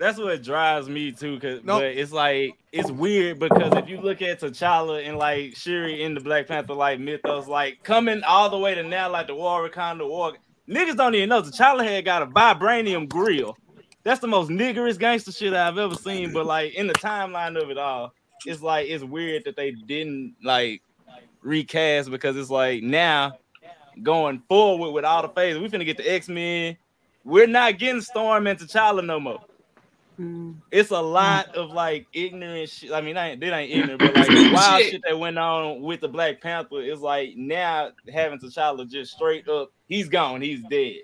That's what drives me too, cause Nope. but it's like it's weird because if you look at T'Challa and like Shuri in the Black Panther like mythos, like coming all the way to now, like the War Wakanda War, niggas don't even know T'Challa had got a vibranium grill. That's the most niggerest gangster shit I've ever seen. But like in the timeline of it all, it's like it's weird that they didn't like recast because it's like now going forward with all the phases, we finna get the X Men. We're not getting Storm and T'Challa no more. Mm. It's a lot of like ignorant shit. I mean, I ain't, they ain't ignorant, but like the [coughs] wild Shit. shit that went on with the Black Panther is like now having T'Challa just straight up, he's gone, he's dead.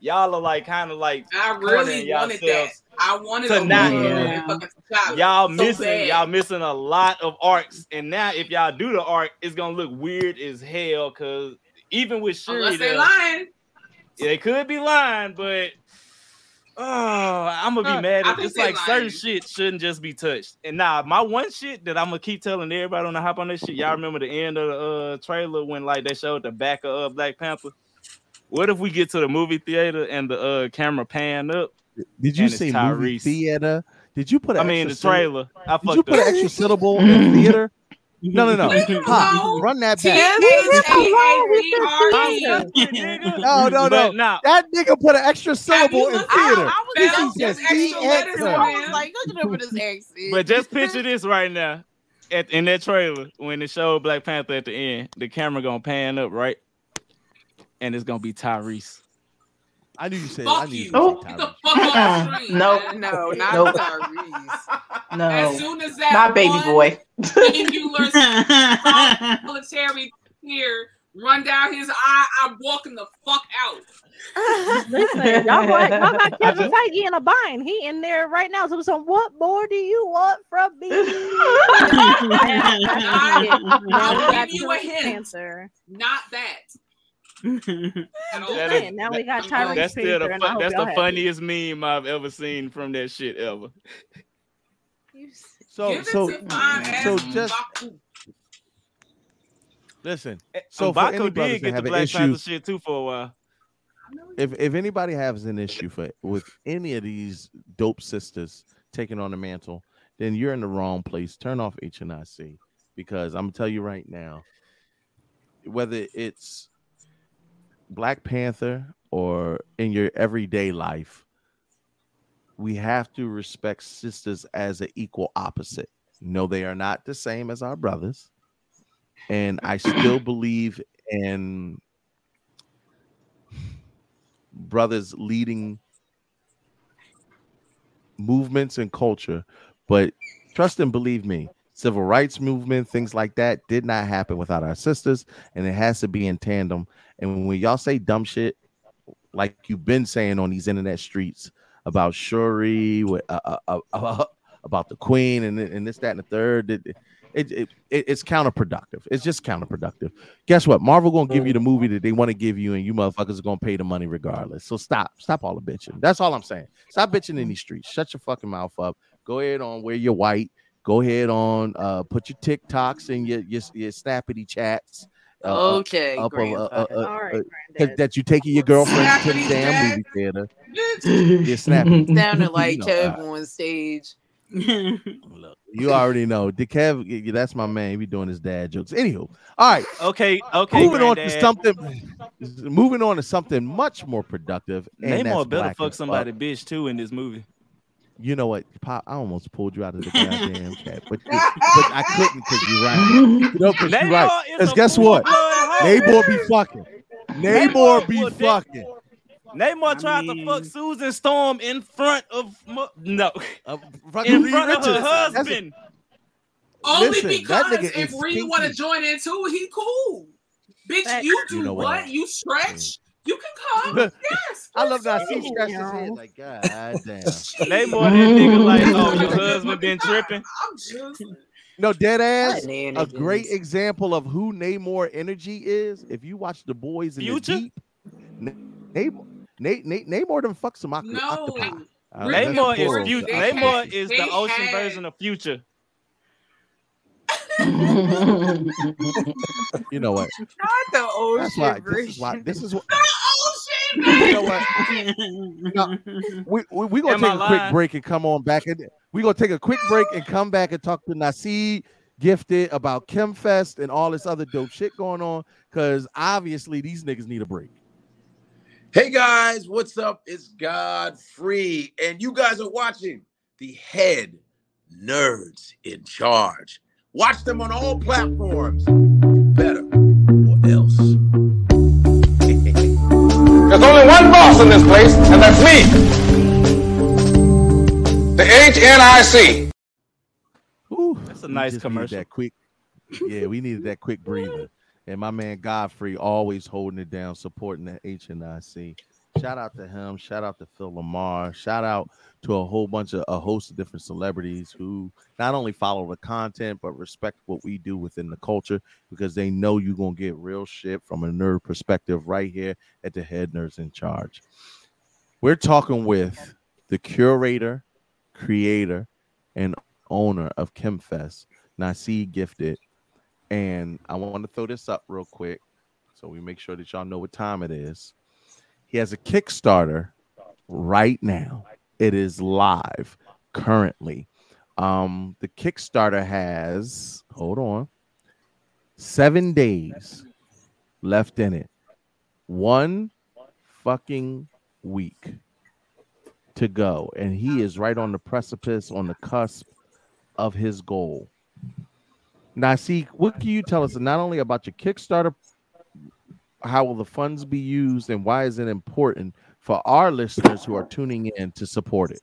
Y'all are like kind of like I really wanted that. I wanted to not woman do and it. fucking T'Challa Y'all so missing, bad. y'all missing a lot of arcs, and now if y'all do the arc, it's gonna look weird as hell. Cause even with Shuri, Unless they there- lying. they could be lying, but oh, I'm gonna be Uh, mad at think it's they like certain shit shouldn't just be touched. And nah, my one shit that I'm gonna keep telling everybody on the hop on this shit. Y'all remember the end of the uh, trailer when like they showed the back of uh, Black Panther? What if we get to the movie theater and the uh, camera pan up? Did you and it's say movie theater? Did you put? I mean, the extra syllable- trailer. I Did you fucked put an extra [laughs] syllable in theater? No, no, no. Pop, run that back. H A A B R E. No, no, no. Nah, That nigga put an extra syllable in looked theater. I This was just just extra letters I was like, look at him with his accent. But just picture this right now. At in that trailer, when it showed Black Panther at the end, the camera gonna pan up, right? And it's gonna be Tyrese. I knew you said. I Fuck knew you. you Oh. Get the fuck off the [laughs] screen. Nope. no, not Nope. Tyrese. [laughs] As No, soon as that not baby one boy. singular [laughs] solitary tear run down his eye, I'm walking the fuck out. Listen, y'all got, y'all got Kevin Feige in a bind. He in there right now. So, so what more do you want from me? I'll give you a hint. Answer. Not that. At all. Saying, now we got Tyrese That's still the Panther, fu- that's y'all the happy. funniest meme I've ever seen from that shit ever. So, so, so just listen. So So for any Baco did get the Black issue, Panther shit too for a while. if if anybody has an issue for with any of these dope sisters taking on the mantle, then you're in the wrong place. Turn off H and I C. because I'm gonna tell you right now, whether it's Black Panther or in your everyday life, we have to respect sisters as an equal opposite. No, they are not the same as our brothers. And I still [clears throat] believe in brothers leading movements and culture, but trust and believe me, civil rights movement, things like that did not happen without our sisters, and it has to be in tandem. And when y'all say dumb shit, like you've been saying on these internet streets about Shuri, uh, uh, uh, uh, about the Queen, and, and this, that, and the third, it, it, it, it's counterproductive. It's just counterproductive. Guess what? Marvel gonna give you the movie that they want to give you, and you motherfuckers are gonna pay the money regardless. So stop, stop all the bitching. That's all I'm saying. Stop bitching in these streets. Shut your fucking mouth up. Go ahead on where you're white. Go ahead on uh put your TikToks and your your, your snappity chats. Uh, Okay, up, Grandpa. uh, uh, uh, All right, uh, that- that you taking your girlfriend to the damn movie theater. [laughs] You're snapping. [laughs] Sounded like You know, Kev uh, on stage. [laughs] You already know. The Kev, y- y- that's my man. He be doing his dad jokes. Anywho, all right. Okay, okay. Moving on to something. Moving on to something much more productive. and Namor that's better fuck as somebody bitch too in this movie. You know what, Pop? I almost pulled you out of the goddamn chat, but, you, but I couldn't because you're right. You know, because you're right. Because guess what? full-blood. Namor be fucking. Namor be will dick- fucking. Namor tried to fuck Susan Storm in front of no, fucking uh, [laughs] in Lee front of her Richards. That's- husband. Only Listen, that because nigga if is Reed want to join in too, he cool. Bitch, you do You know what? what? You mm. stretch. You can come. [laughs] yes. I love that. please He do. scratched his head like, God damn. [laughs] Namor that nigga like, oh, your husband been tripping. I'm just No, dead ass. A great example of who Namor energy is. If you watch the boys in Future? the deep, Na- Namor, Na- Na- Namor done fuck some octo- No. octopi. Uh, that's Namor is future. Namor is the ocean had- version of future. [laughs] You know what? Not the ocean That's why. This is why. This is what. [laughs] Shit, You know what? No, we we, we gonna Am take I a quick lying? break and come on back and we gonna take a quick break and come back and talk to Nasir Gifted about Chemfest and all this other dope shit going on. Cause obviously these niggas need a break. Hey guys, what's up? It's Godfrey, and you guys are watching the Head Nerds in Charge. Watch them on all platforms. Better or else. [laughs] There's only one boss in this place, and that's me. The HNIC. Ooh, that's a nice commercial. That quick, yeah, we needed that quick breather. And my man Godfrey always holding it down, supporting the HNIC. Shout out to him. Shout out to Phil LaMarr. Shout out to a whole bunch of a host of different celebrities who not only follow the content but respect what we do within the culture because they know you're gonna get real shit from a nerd perspective right here at the head nerds in charge. We're talking with the curator, creator, and owner of Chemfest, Nasi Gifted. And I want to throw this up real quick so we make sure that y'all know what time it is. He has a Kickstarter right now. It is live currently. Um, the Kickstarter has hold on seven days left in it. One fucking week to go. And he is right on the precipice, on the cusp of his goal. Now, see, what can you tell us not only about your Kickstarter, how will the funds be used, and why is it important for our listeners who are tuning in to support it?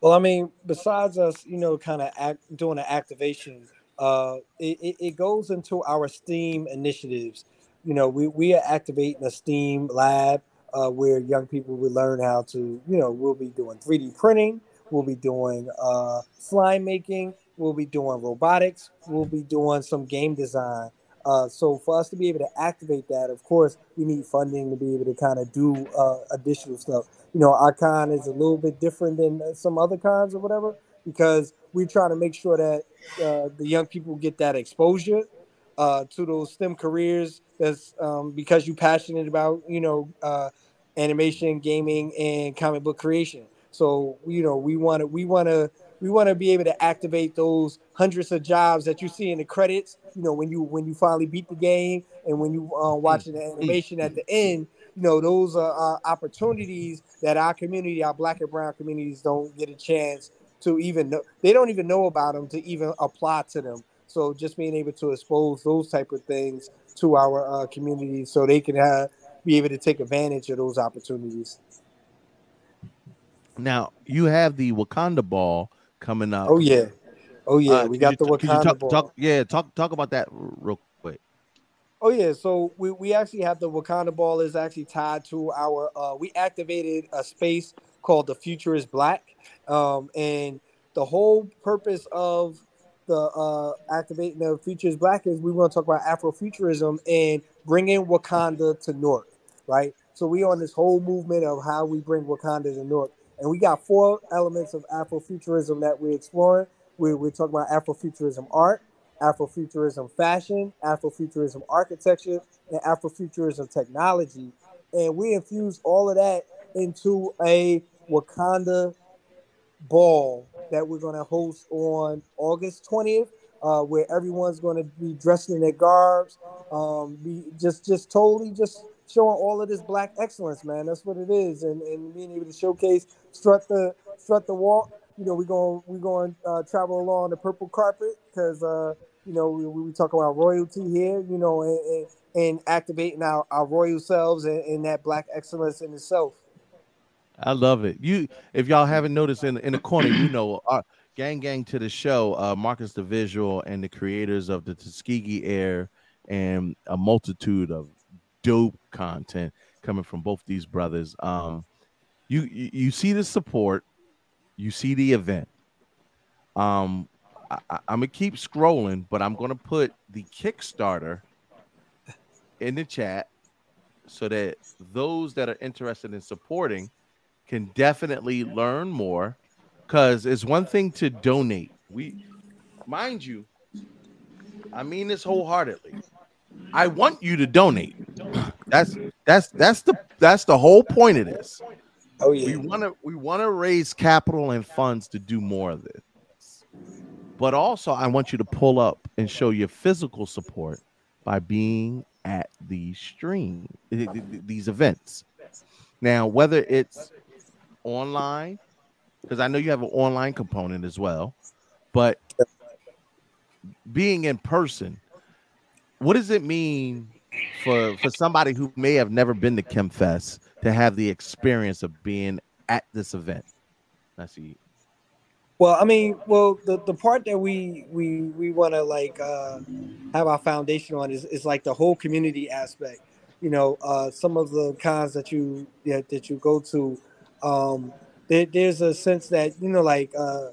Well, I mean, besides us, you know, kind of act, doing an activation, uh, it, it, goes into our STEAM initiatives. You know, we, we are activating a STEAM lab uh, where young people will learn how to, you know, we'll be doing 3D printing, we'll be doing uh, slime making, we'll be doing robotics, we'll be doing some game design. Uh, so for us to be able to activate that, of course, we need funding to be able to kind of do uh, additional stuff. You know, our con is a little bit different than uh, some other cons or whatever because we're trying to make sure that uh, the young people get that exposure uh, to those STEM careers. That's um, because you're passionate about, you know, uh, animation, gaming, and comic book creation. So you know, we want to we want to we want to be able to activate those hundreds of jobs that you see in the credits. You know, when you when you finally beat the game and when you uh, watching the animation at the end. You know, those are uh, opportunities that our community, our Black and Brown communities, don't get a chance to even know. They don't even know about them to even apply to them. So just being able to expose those type of things to our uh, community, so they can have, be able to take advantage of those opportunities. Now you have the Wakanda Ball coming up. Oh yeah, oh yeah, we got you- the Wakanda talk, Ball. talk- yeah, talk talk about that real quick. Oh yeah, so we, we actually have the Wakanda Ball is actually tied to our uh we activated a space called the Future is Black. Um and the whole purpose of the uh activating the Future is Black is we want to talk about Afrofuturism and bringing Wakanda to Newark, right? So we on this whole movement of how we bring Wakanda to Newark. And we got four elements of Afrofuturism that we're exploring. We're, we're talking about Afrofuturism art, Afrofuturism fashion, Afrofuturism architecture, and Afrofuturism technology. And we infuse all of that into a Wakanda ball that we're going to host on August 20th, uh, where everyone's going to be dressed in their garbs, um, be just just totally just showing all of this black excellence, man. That's what it is, and, and being able to showcase, strut the strut the walk. You know, we're going we're going uh, travel along the purple carpet because uh, you know we, we talk about royalty here. You know, and, and, and activating our, our royal selves and, and that black excellence in itself. I love it. You, if y'all haven't noticed in in the corner, you know, our, gang gang to the show, uh, Marcus the Visual and the creators of the Tuskegee Heirs and a multitude of dope content coming from both these brothers. Um, you you, see the support, you see the event. Um, I, I'm gonna keep scrolling, but I'm gonna put the Kickstarter in the chat so that those that are interested in supporting can definitely learn more because it's one thing to donate we mind you i mean this wholeheartedly i want you to donate. That's that's that's the that's the whole point of this. Oh yeah. We want to we want to raise capital and funds to do more of this. But also i want you to pull up and show your physical support by being at the stream th- th- th- these events. Now whether it's online because i know you have an online component as well but being in person what does it mean for for somebody who may have never been to chemfest to have the experience of being at this event i see Well, I mean, well, the, the part that we we we want to like uh, have our foundation on is, is like the whole community aspect. You know, uh, some of the cons that you that, that you go to, um, there, there's a sense that you know, like uh,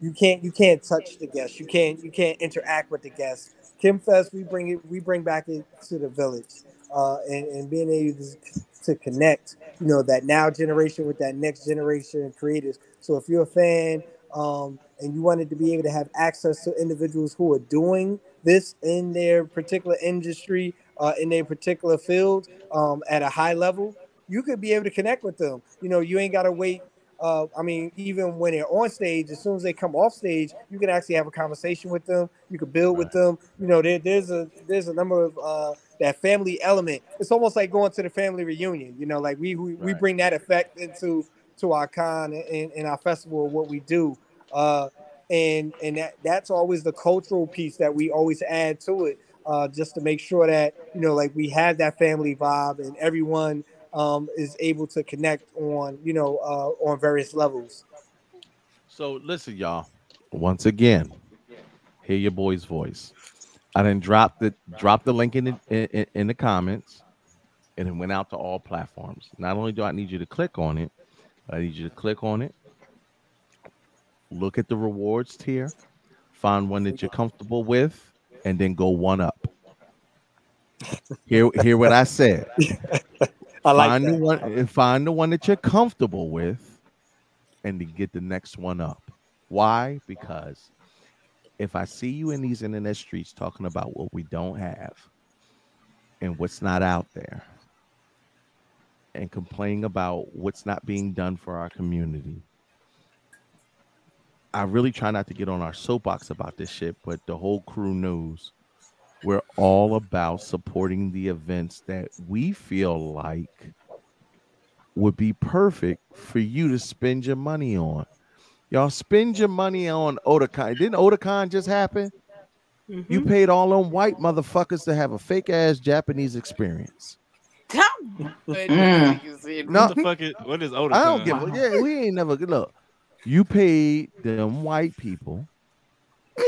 you can't you can't touch the guests, you can't you can't interact with the guests. Kimfest, we bring it we bring back it to the village, uh, and and being able to, to connect, you know, that now generation with that next generation of creators. So if you're a fan um, and you wanted to be able to have access to individuals who are doing this in their particular industry, uh, in their particular field, um, at a high level, you could be able to connect with them. You know, you ain't got to wait. Uh, I mean, even when they're on stage, as soon as they come off stage, you can actually have a conversation with them. You can build with them. You know, there, there's a there's a number of uh, that family element. It's almost like going to the family reunion. You know, like we we, we bring that effect into to our con and, and our festival, what we do. Uh, and and that that's always the cultural piece that we always add to it, uh, just to make sure that you know, like we have that family vibe and everyone um, is able to connect on you know uh, on various levels. So listen, y'all. Once again, hear your boy's voice. I didn't drop the drop the link in the in, in the comments, and it went out to all platforms. Not only do I need you to click on it, I need you to click on it. Look at the rewards tier, find one that you're comfortable with, and then go one up. Hear hear what I said. [laughs] I like find that. the one and find the one that you're comfortable with, and then get the next one up. Why? Because if I see you in these internet streets talking about what we don't have and what's not out there, and complaining about what's not being done for our community, I really try not to get on our soapbox about this shit, but the whole crew knows we're all about supporting the events that we feel like would be perfect for you to spend your money on. Y'all spend your money on Otakon. Didn't Otakon just happen? You paid all them white motherfuckers to have a fake ass Japanese experience. [laughs] Mm. No, What the fuck is what is Otakon? I don't give a yeah, we ain't never good look. You paid them white people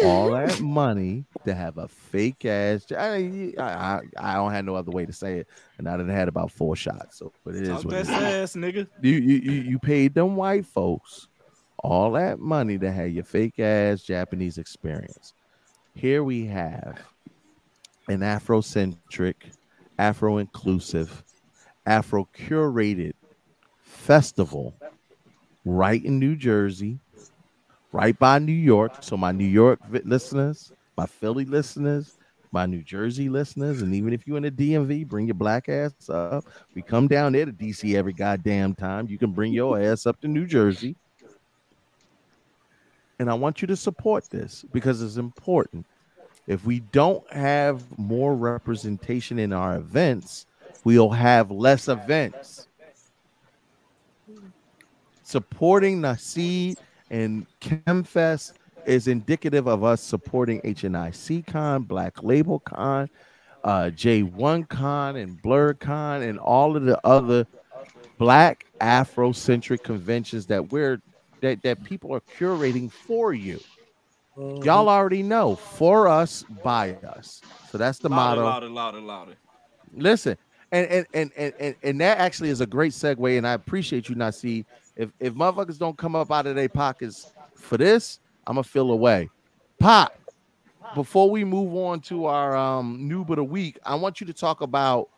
all that money to have a fake ass. I, I, I don't have no other way to say it, and I done had about four shots. So, but it is Talk what that it is. ass, nigga. You, you you you paid them white folks all that money to have your fake ass Japanese experience. Here we have an Afrocentric, Afro inclusive, Afro curated festival right in New Jersey, right by New York. So, my New York listeners, my Philly listeners, my New Jersey listeners, and even if you're in the DMV, bring your black ass up. We come down there to DC every goddamn time. You can bring your ass up to New Jersey. And I want you to support this because it's important. If we don't have more representation in our events, we'll have less events. Supporting Naseed and ChemFest is indicative of us supporting HNIC Con, Black Label Con, uh, J1 Con, and Blerd Con, and all of the other Black Afrocentric conventions that we're that, that people are curating for you. Y'all already know for us, by us. So that's the louder, motto. louder, louder, louder. Listen, and and, and and and and that actually is a great segue, and I appreciate you, Nasi. If if motherfuckers don't come up out of their pockets for this, I'm gonna feel away. Pop. Before we move on to our um noob of the week, I want you to talk about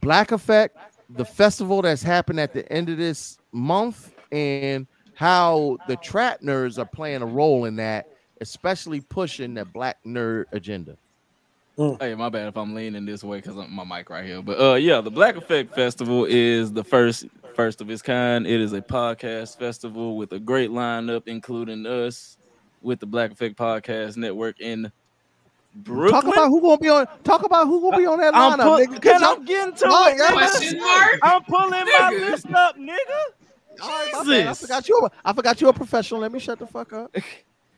Black Effect, the festival that's happened at the end of this month, and how the trap nerds are playing a role in that, especially pushing the black nerd agenda. Hey, my bad if I'm leaning this way because my mic right here. But uh, yeah, the Black Effect Festival is the first first of its kind. It is a podcast festival with a great lineup, including us with the Black Effect Podcast Network in Brooklyn. Talk about who gonna be on. Talk about who gonna be on that I'm lineup, pull- nigga. Can I'm getting to y'all- it, nigga. Question? I'm pulling my Nigga. list up, nigga. All right, my. I forgot you. a- I forgot you're a professional. Let me shut the fuck up. [laughs]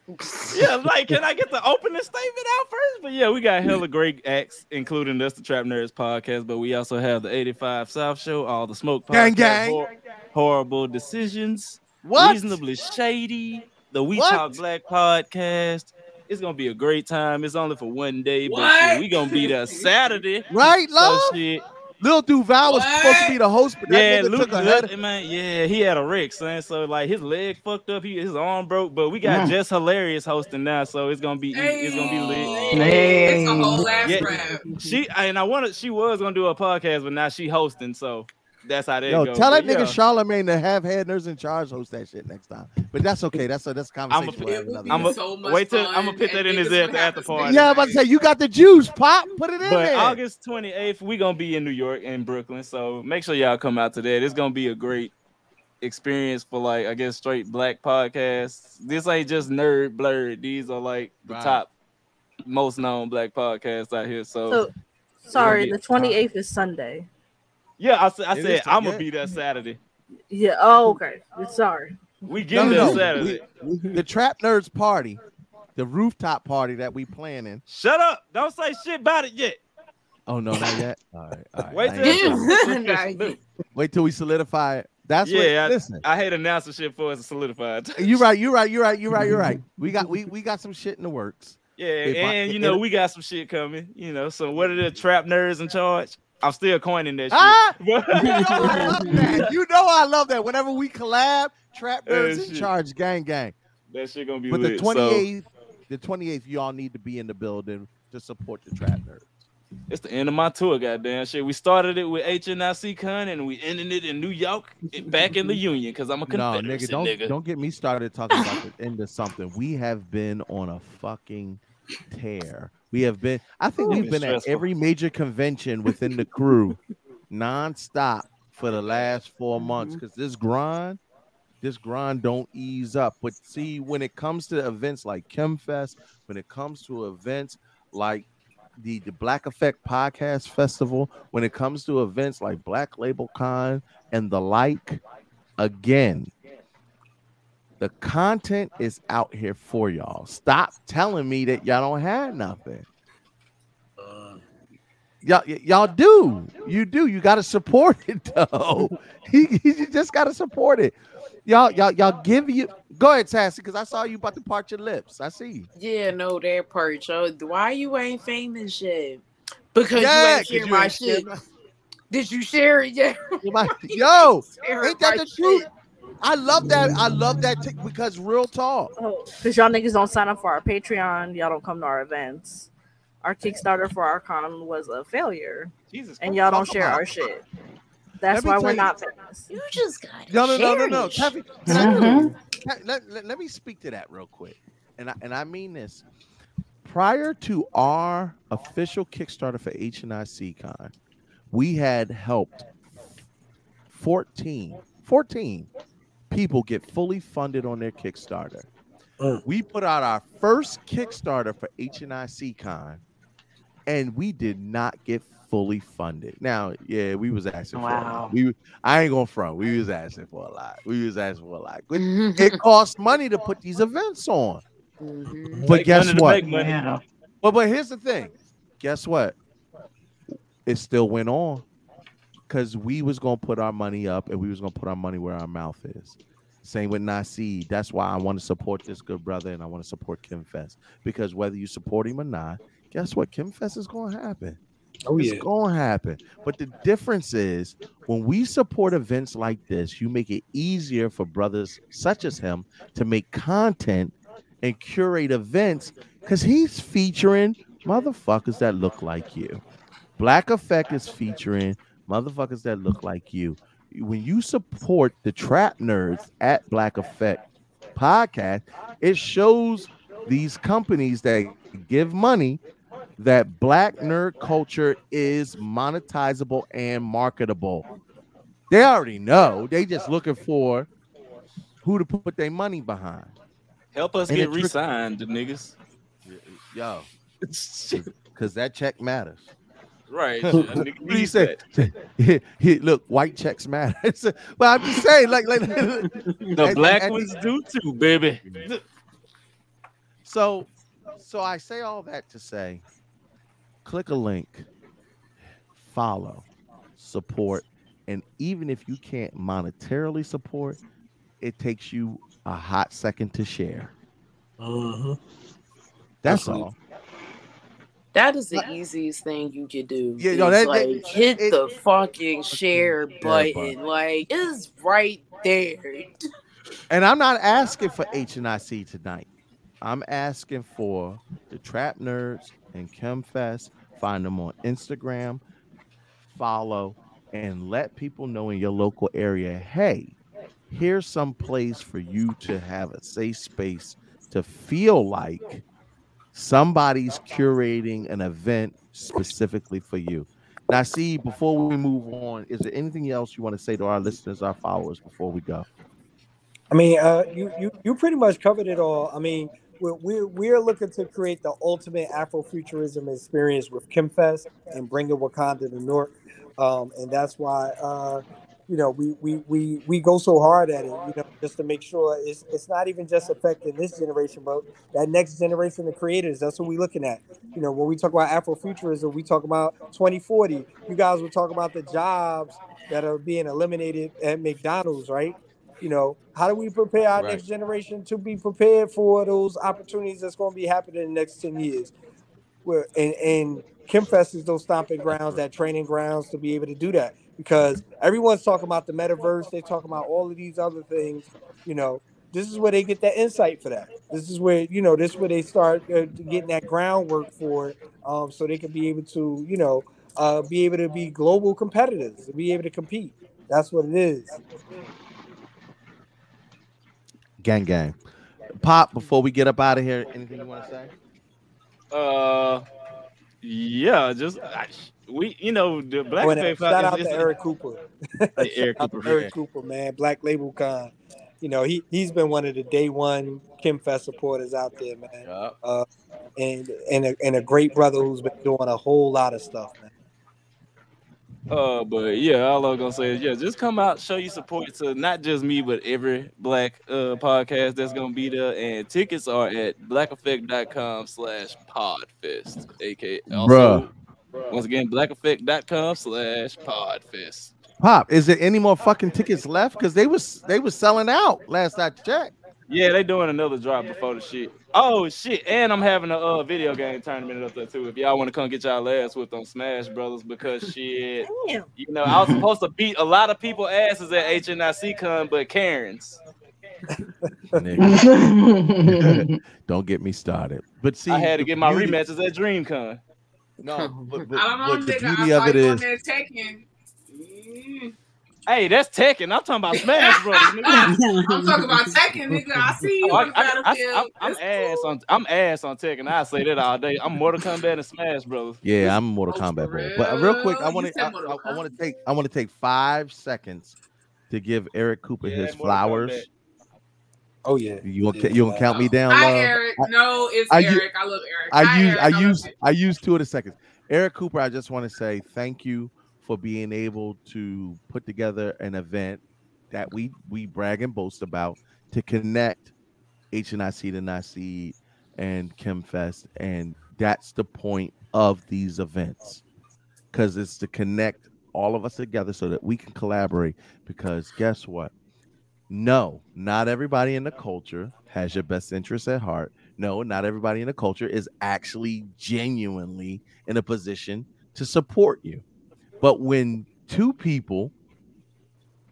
[laughs] yeah, like, can I get the opening statement out first? But yeah, we got hella great acts, including us, the Trap Nerds podcast. But we also have the 85 South Show, all the smoke podcast, Gang, gang. Hor- horrible decisions, What? reasonably shady, the We What? Talk Black podcast. It's gonna be a great time. It's only for one day, but What? shit, we gonna be there Saturday, Right, So shit. Lil Duval was supposed to be the host, but that Yeah, nigga Luke, took a head. man, yeah, he had a wreck, son. So like his leg fucked up, he his arm broke, but we got Mm. Jess Hilarious hosting now, so it's gonna be it's gonna be lit. It's a whole laugh Yeah, track. she and I wanted she was gonna do a podcast, but now she hosting, so that's how that Yo, goes. tell that But nigga yeah. Charlemagne to have head in charge host that shit next time. But that's okay. That's a that's a I'm conversation. we'll have another I'm day. a, wait till I'm gonna put that in his ear at the after party. yeah, I'm about to say you got the juice, pop. Put it in But there. August 28th, we gonna be in New York and Brooklyn, so make sure y'all come out to that. It's gonna be a great experience for like I guess straight black podcasts. This ain't just nerd blurred. These are like the Right. top most known black podcasts out here. So, So, sorry, the 28th is Sunday. Yeah, I, said- I it said I'm gonna be there Saturday. Yeah. Oh, okay. Sorry. We No, get there no, no. Saturday. We- the Trap Nerds party, the rooftop party that we planning. Shut up! Don't say shit about it yet. Oh no, not yet. All right, all right. Wait I till ain't- it's- [laughs] wait till we solidify it. That's yeah. what. Listen, I, I hate announcing shit for us to solidify. you right. You right. You right. You right. You're right. We got we we got some shit in the works. Yeah, If I- and you know if- we got some shit coming. You know, so what are the trap nerds in charge? I'm still coining that shit. Ah! [laughs] You know I love that. You know I love that. Whenever we collab, Trap Nerds in charge, gang, gang. that shit gonna be But the lit. 28th, the 28th, y'all need to be in the building to support the Trap Nerds. It's the end of my tour, goddamn shit. We started it with HNIC Con and we ended it in New York, back in the [laughs] Union, because I'm a No, nigga, don't nigga. don't get me started talking about the end of something. We have been on a fucking tear. We have been. I think we've been at every major convention within the crew, nonstop for the last four months. Because this grind, this grind don't ease up. But see, when it comes to events like ChemFest, when it comes to events like the, the Black Effect Podcast Festival, when it comes to events like Black Label Con and the like, again, the content is out here for y'all. Stop telling me that y'all don't have nothing. Y'all, y'all do. You do. You got to support it [laughs] though. you you just got to support it. Y'all, y'all, y'all give you. Go ahead, Sassy, because I saw you about to part your lips. I see you. Yeah, no, that part, yo. Why you ain't famous yet? Because Yeah, you ain't share my shit. Did you share it yet? [laughs] Yo, ain't that the truth? I love that. I love that t- because real talk. Because y'all niggas don't sign up for our Patreon, y'all don't come to our events. Our Kickstarter for our con was a failure. Jesus and y'all don't share our shit. That's why we're not famous. You just got No, no, no, no, no. Taffy, can I- Mhm. can- let, let, let me speak to that real quick. And I, and I mean this. Prior to our official Kickstarter for HNIC Con, we had helped 14, 14 people get fully funded on their Kickstarter. We put out our first Kickstarter for HNIC Con, and we did not get fully funded. Now, yeah, we was asking for a Wow. lot. We I ain't gonna front. We was asking for a lot. We was asking for a lot. But [laughs] it costs money to put these events on. Mm-hmm. But Make guess money what? make money. Yeah. But but here's the thing. Guess what? It still went on because we was gonna put our money up and we was gonna put our money where our mouth is. Same with Nasi. That's why I want to support this good brother and I want to support Kim Fest because whether you support him or not, guess what? Kim Fest is gonna happen. Oh, it's yeah. gonna happen. But the difference is when we support events like this, you make it easier for brothers such as him to make content and curate events because he's featuring motherfuckers that look like you. Black Effect is featuring motherfuckers that look like you. When you support the trap nerds at Black Effect podcast, it shows these companies that give money that black nerd culture is monetizable and marketable. They already know. They just looking for who to put their money behind. Help us And get re-signed, the niggas. Yo, because that check matters. Right. [laughs] what do you say? He- [laughs] he- look, white checks matter. [laughs] but I'm just saying, like, like The at- black the- ones do too, baby. So, so I say all that to say, click a link, follow, support, and even if you can't monetarily support, it takes you a hot second to share. Uh huh. That's all. That is the easiest thing you could do. Yeah, no, that- that- like hit the fucking share button. button. Like it's right there. And I'm not asking for H and I C tonight. I'm asking for the Trap Nerds and ChemFest. Find them on Instagram, follow, and let people know in your local area. Hey, here's some place for you to have a safe space to feel like somebody's curating an event specifically for you. Now, see, before we move on, is there anything else you want to say to our listeners, our followers, before we go? I mean, uh, you you you pretty much covered it all. I mean, we're we're, we're looking to create the ultimate Afrofuturism experience with KimFest and bringing Wakanda to North, um, and that's why uh, you know we, we we we go so hard at it. You know, just to make sure it's it's not even just affecting this generation, but that next generation of creators. That's what we're looking at. You know, when we talk about Afrofuturism, we talk about 2040. You guys were talking about the jobs that are being eliminated at McDonald's, right? you know how do we prepare our Right. next generation to be prepared for those opportunities that's going to be happening in the next 10 years Where and and kimfest is those stomping grounds that training grounds to be able to do that because everyone's talking about the metaverse they're talking about all of these other things you know this is where they get that insight for that this is where you know this is where they start uh, getting that groundwork for it um, so they can be able to you know uh, be able to be global competitors to be able to compete that's what it is Gang, gang. Pop, before we get up out of here, anything you want to say? Uh, yeah, just I, we, you know, the Black Oh, and shout is- out to Eric Cooper. [laughs] Eric Cooper, Eric. Cooper, man. Black Label Con. you know, he he's been one of the day one Kim Fest supporters out there, man. Uh, and and a, and a great brother who's been doing a whole lot of stuff, man. Uh, but yeah, all I'm gonna say is yeah, just come out, show your support to not just me, but every black uh podcast that's gonna be there. And tickets are at blackeffect.com slash podfest, aka also Bruh. Once again, blackeffect.com slash podfest. Pop, is there any more fucking tickets left? Because they was they was selling out last I checked. Yeah, they doing another drop before the shit. Oh shit! And I'm having a uh, video game tournament up there too. If y'all want to come get y'all ass whipped on Smash Brothers, because shit, you know, I was supposed to beat a lot of people asses at HNIC Con, but Karens. [laughs] [laughs] Don't get me started. But see, I had to get my beauty- rematches at DreamCon. No, but, but, I don't know, but the nigga. Beauty saw of it you on is, there taking. Mm. Hey, that's Tekken. I'm talking about Smash Brothers. [laughs] I'm talking about Tekken, nigga. I see you Oh, on the I, I, battlefield. I, am ass on I'm ass on Tekken. I say that all day. I'm Mortal Kombat and Smash Brothers. yeah, I'm a Mortal Kombat boy. But uh, real quick, I want to said I, Mortal want to take I want to take five seconds to give Eric Cooper Yeah, his Mortal flowers. Kombat. Oh yeah. You gonna you gonna count me down? Hi. Eric. I- no, it's I u- Eric. I love Eric. I Hi, use Eric. I love use you. I use two of the seconds. Eric Cooper, I just want to say thank you for being able to put together an event that we we brag and boast about to connect HNIC to NIC and ChemFest, and that's the point of these events because it's to connect all of us together so that we can collaborate. Because guess what? No, not everybody in the culture has your best interests at heart. No, not everybody in the culture is actually genuinely in a position to support you. But when two people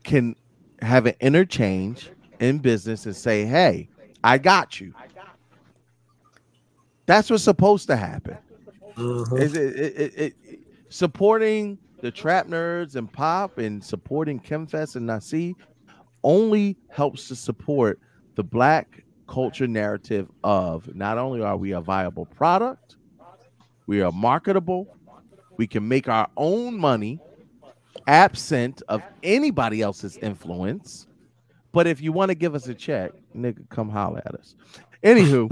can have an interchange in business and say, "Hey, I got you," that's what's supposed to happen. Mm-hmm. Is it, it, it, it- supporting the trap nerds and pop and supporting Chemfest and Nasi only helps to support the black culture narrative of not only are we a viable product, we are marketable, we can make our own money absent of anybody else's influence. But if you want to give us a check, nigga, come holler at us. Anywho,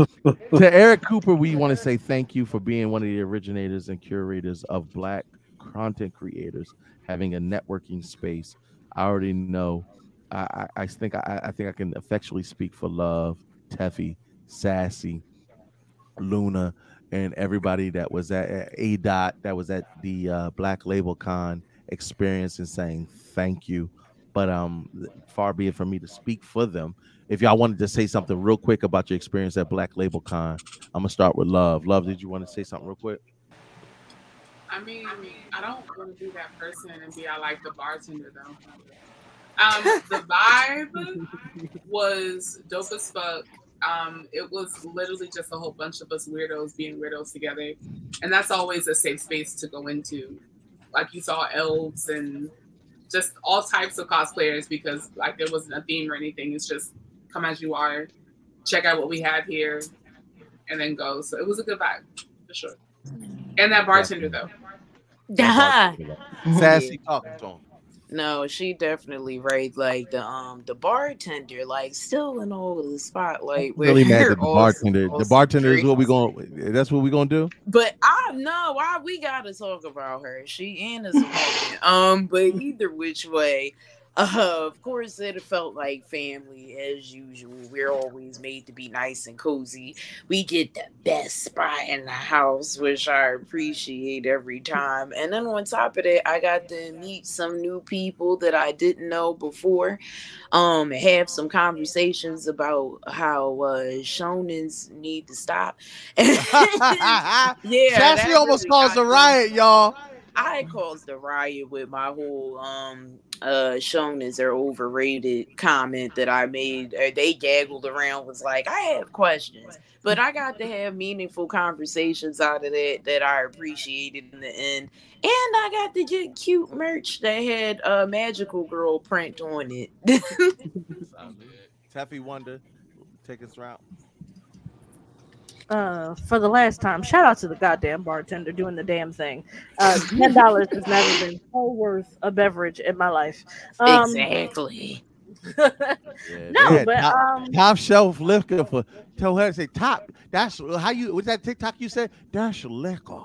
to [laughs] Eric Cooper, we want to say thank you for being one of the originators and curators of Black content creators having a networking space. I already know. I, I, think I, I think I can effectually speak for Love, Teffy, Sassy, Luna, and everybody that was at A Dot that was at the uh, Black Label Con experience and saying thank you. But um, far be it from me to speak for them. If y'all wanted to say something real quick about your experience at Black Label Con, I'm gonna start with Love. Love, did you want to say something real quick? I mean, I don't want to be that person and be I like the bartender though. Um, the vibe [laughs] was dope as fuck. Um, it was literally just a whole bunch of us weirdos being weirdos together, and that's always a safe space to go into. Like you saw elves and just all types of cosplayers because like there wasn't a theme or anything. It's just come as you are, check out what we have here, and then go. So it was a good vibe for sure. And that bartender though. Sassy talking to him. No, she definitely right. Like the um the bartender, like still in all the spotlight. with Really mad at the bartender. The bartender is what we going. That's what we gonna do. But I know why we gotta talk about her. She and is. Um, but either which way, uh, of course it felt like family as usual. We're always made to be nice and cozy. We get the best spot in the house, which I appreciate every time. And then on top of that, I got to meet some new people that I didn't know before. Um, have some conversations about how uh shonens need to stop. [laughs] [laughs] yeah, that almost really caused a riot, y'all. I caused a riot with my whole um uh shonens are overrated comment that I made. They gaggled around was like, I have questions. But I got to have meaningful conversations out of that that I appreciated in the end. And I got to get cute merch that had a magical girl print on it. [laughs] Taffy Wonder, take us around. Uh for the last time shout out to the goddamn bartender doing the damn thing uh ten dollars has never been so worth a beverage in my life um exactly [laughs] Yeah, No, they but, top, um, top shelf liquor for tell her to say top. That's how you what's that TikTok you said? That's liquor.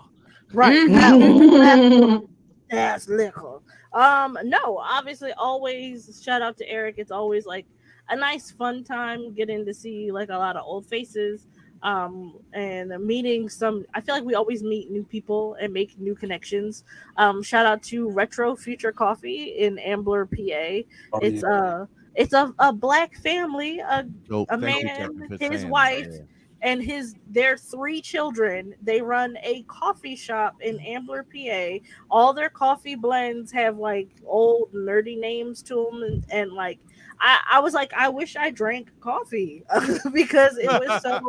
Right. That- That's liquor. Um, no, obviously, always shout out to Eric. It's always like a nice, fun time getting to see like a lot of old faces. Um, and meeting some. I feel like we always meet new people and make new connections. Um, shout out to Retro Future Coffee in Ambler, PA. Oh, it's yeah. uh it's a, a black family, a, a you, man, his that. wife, Yeah. and his their three children they run a coffee shop in ambler pa all their coffee blends have like old nerdy names to them and, and like I, I was like i wish i drank coffee [laughs] because it was so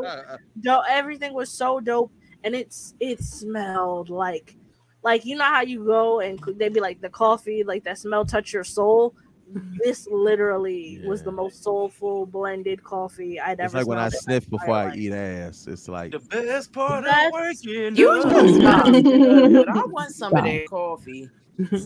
[laughs] dope everything was so dope and it's it smelled like like you know how you go and they'd be like the coffee like that smell touch your soul mm-hmm. this literally was the most soulful blended coffee I'd It's ever like when I smelled in my sniff before entire I eat ass. It's like The best part That's- of working. You just stop. But I want some of that coffee.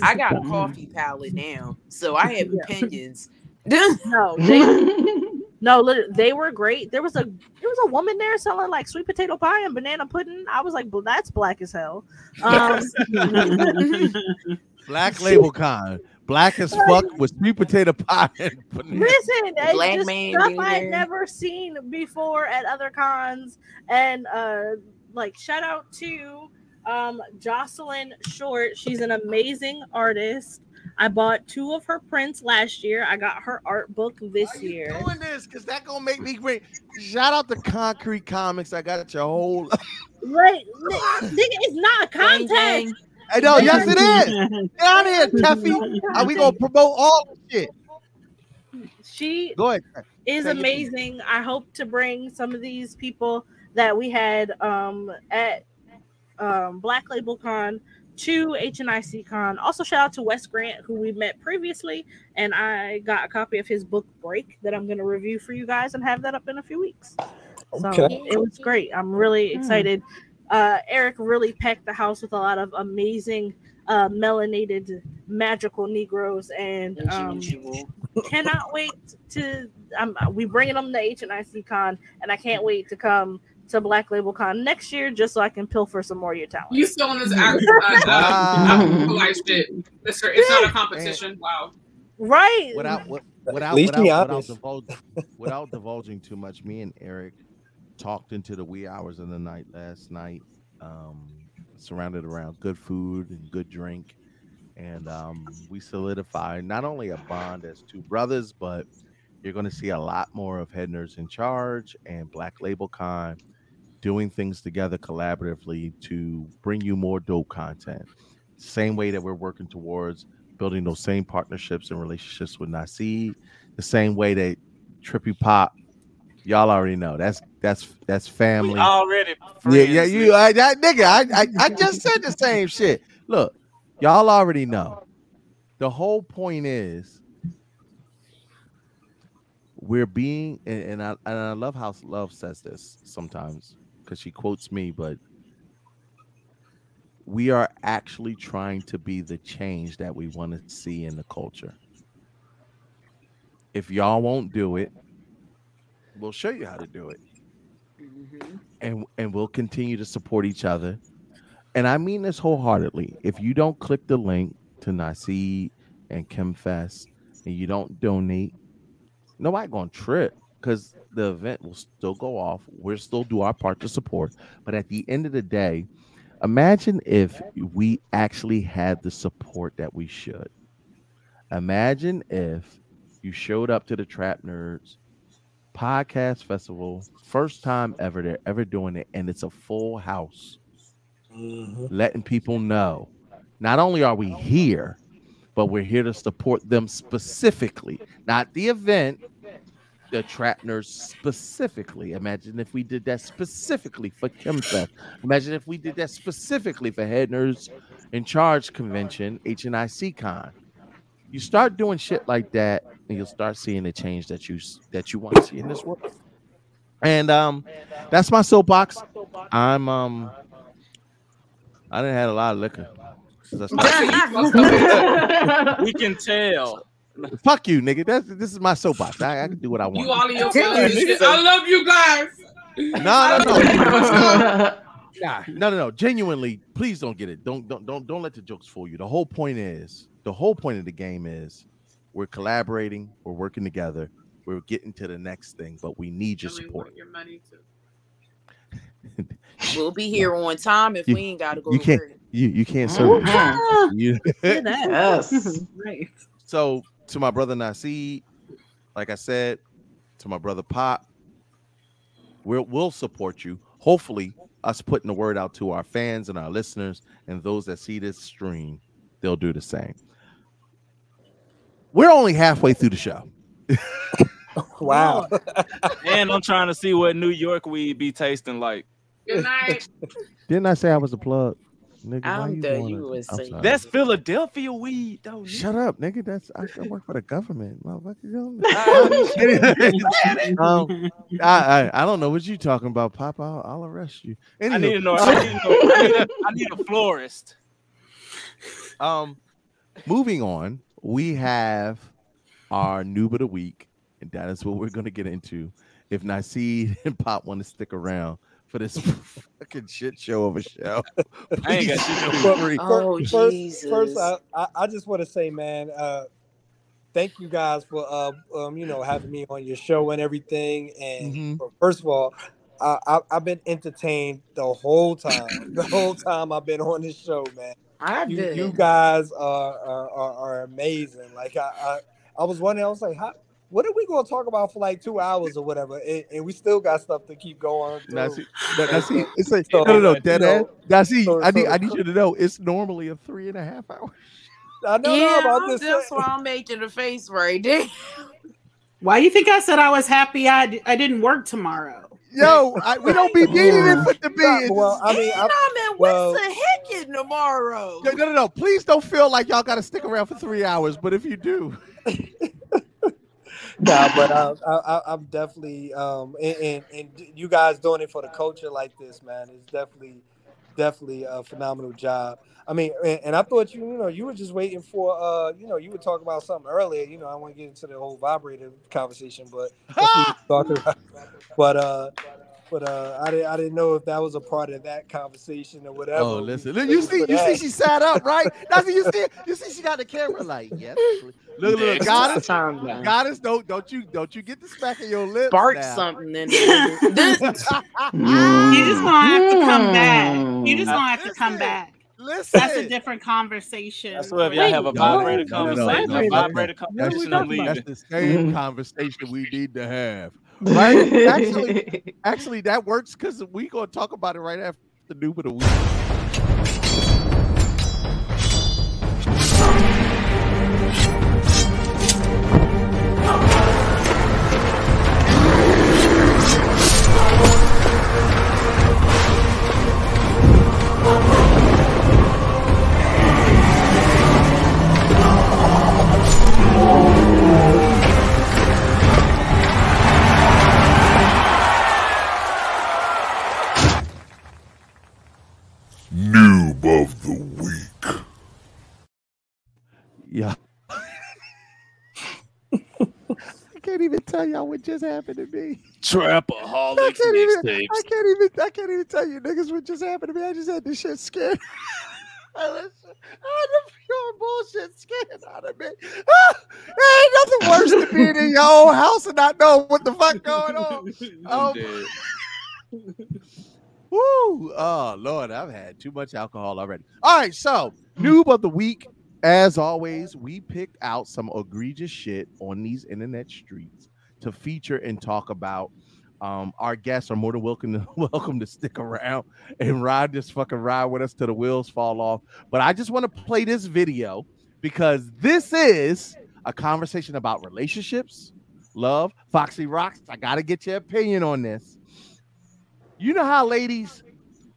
I got a coffee palate now, so I have [laughs] opinions. No, they, [laughs] no, they were great. There was a there was a woman there selling like sweet potato pie and banana pudding. I was like, well, that's black as hell. Um, [laughs] black label con. Black as fuck with sweet potato pie and banana. Listen, it's Black just man stuff being I'd never seen before at other cons, and uh, like shout out to um Jocelyn Short. She's an amazing artist. I bought two of her prints last year. I got her art book this year. Doing this because that gonna make me great. Shout out to Concrete Comics. I got your whole. [laughs] Right, nigga, it's not a contest. I know. Yes, it is. Get out of here, Teffy. Are we gonna promote all the shit? She Go ahead. is Take it easy. amazing. I hope to bring some of these people that we had um, at um, Black Label Con to HNIC Con. Also, shout out to Wes Grant, who we met previously, and I got a copy of his book Break that I'm going to review for you guys and have that up in a few weeks. So Okay. it was great. I'm really excited. Uh, Eric really packed the house with a lot of amazing uh, melanated magical Negroes, and um, cannot wait to. Um, we bringing them to HNIC Con, and I can't wait to come to Black Label Con next year just so I can pilfer some more of your talent. You still on this act, uh, uh, polite shit. It's, it's not a competition. Wow. Right. Without what- without without, without, divulging, without divulging too much, me and Eric talked into the wee hours of the night last night. Um, surrounded around good food and good drink, and um, we solidified not only a bond as two brothers, but you're going to see a lot more of Head Nerds in Charge and Black Label Con doing things together collaboratively to bring you more dope content. Same way that we're working towards building those same partnerships and relationships with Nasib, the same way that Trippy Pop, y'all already know that's that's that's family. We already yeah, friends, yeah, you, I, that nigga, I, I, I just said the same shit. Look, y'all already know. The whole point is we're being, and, and I and I love how Love says this sometimes because she quotes me, but we are actually trying to be the change that we want to see in the culture. If y'all won't do it, we'll show you how to do it mm-hmm. and and we'll continue to support each other. And I mean this wholeheartedly. If you don't click the link to Nasi and Chemfest and you don't donate, nobody gonna trip because the event will still go off. We'll still do our part to support. But at the end of the day, imagine if we actually had the support that we should. Imagine if you showed up to the Trap Nerds podcast festival, first time ever they're ever doing it, and it's a full house. Mm-hmm. Letting people know not only are we here, but we're here to support them specifically, not the event, the Trap Nerds specifically. Imagine if we did that specifically for Kimfest. Imagine if we did that specifically for Head Nerds in Charge Convention, HNIC Con. You start doing shit like that, and you'll start seeing the change that you that you want to see in this world. And um, that's my soapbox. I'm um, I didn't had a lot of liquor. [laughs] we can tell Fuck you, nigga. That's this is my soapbox. I, I can do what I want. You all in your feelings. I love you guys. No, no, no. [laughs] [laughs] Nah, no, no, no. Genuinely, please don't get it. Don't, don't, don't, don't let the jokes fool you. The whole point is, the whole point of the game is, we're collaborating, we're working together, we're getting to the next thing, but we need your support. Your money too. [laughs] We'll be here on time if You- we ain't gotta go You can't, work. you, you can't serve. Mhm. You, Hear that? Yes. right. So to my brother Nasir, like I said, to my brother Pop, we'll we'll support you. Hopefully, us putting the word out to our fans and our listeners and those that see this stream, they'll do the same. We're only halfway through the show. [laughs] Wow. [laughs] and I'm trying to see what New York weed be tasting like. Good night. Didn't I say I was a plug? Nigga, I'm you the wanna- you I'm That's Philadelphia weed, though. Shut up, nigga. That's I, I work for the government, motherfucker. You I know? [laughs] um, I, I I don't know what you're talking about, Pop. I'll, I'll arrest you. I need to know. I need, to know I, need a, I need a [laughs] florist. Um, moving on, we have our noob of the week, and that is what we're going to get into. If Nasir [laughs] and Pop want to stick around for this [laughs] fucking shit show of a show, [laughs] I ain't got shit to feel do. free. Oh, first, Jesus. first I, I, I just want to say, man, uh, thank you guys for uh, um, you know, having me on your show and everything. And Mhm. first of all, I, I, I've been entertained the whole time. [coughs] The whole time I've been on this show, man. I You, bet. you guys are are, are, are amazing. Like I, I I was wondering, I was like, how, what are we going to talk about for like two hours or whatever? And, and we still got stuff to keep going. through. Nasir, that- Nasir, it's like So, no, no, no, you dead know, ass. Nasir, so- I need, so- I need you to know it's normally a three and a half hour. [laughs] I know yeah, about I'm- this. that's why I'm making the face right there. Why do you think I said I was happy I, d- I didn't work tomorrow? Yo, I, we don't be [laughs] needing it for the be. Well, I mean, I, I mean, well- what's the heck in tomorrow? No, no, no, no. Please don't feel like y'all got to stick around for three hours. But if you do, [laughs] nah, [laughs] but uh, I, I, I'm definitely um, and, and and you guys doing it for the culture like this, man, is definitely definitely a phenomenal job. I mean, and, and I thought you, you know, you were just waiting for, uh, you know, you were talking about something earlier. You know, I want to get into the whole vibrator conversation, but [laughs] that's what you were talking about. But uh, but uh, I didn't, I didn't know if that was a part of that conversation or whatever. oh, listen, you see, you see, she sat up, right? That's see, you see, you see, she got the camera like, [laughs] yes. please. Look, look, goddess, Time down. goddess, don't, don't you, don't you get the smack of your lips. Spark now. something in there. This- [laughs] mm. You just gonna have to come back. You just gonna have to come back. Listen, That's a different conversation. So if y'all have a No, vibrator no, no, no, conversation, no, a no, vibrator no. conversation, That's, I'm leaving. that's the same mm. conversation we need to have, [laughs] right? actually, actually, that works because we gonna talk about it right after the noob of the week. Noob of the week. Yeah. I can't even tell y'all what just happened to me. I Trapaholics can't even. mixtapes. I can't even. I can't even tell you niggas what just happened to me. I just had this shit scared. [laughs] I I had the pure bullshit scared out of me. Ah, ain't nothing worse than being in your own house and not know what the fuck going on. [laughs] Um. [laughs] Woo! Oh Lord, I've had too much alcohol already. All right, so noob of the week. As always, we picked out some egregious shit on these internet streets to feature and talk about. Um, our guests are more than welcome to [laughs] welcome to stick around and ride this fucking ride with us till the wheels fall off. But I just want to play this video because this is a conversation about relationships, love. Foxy Rocks, I gotta get your opinion on this. You know how ladies,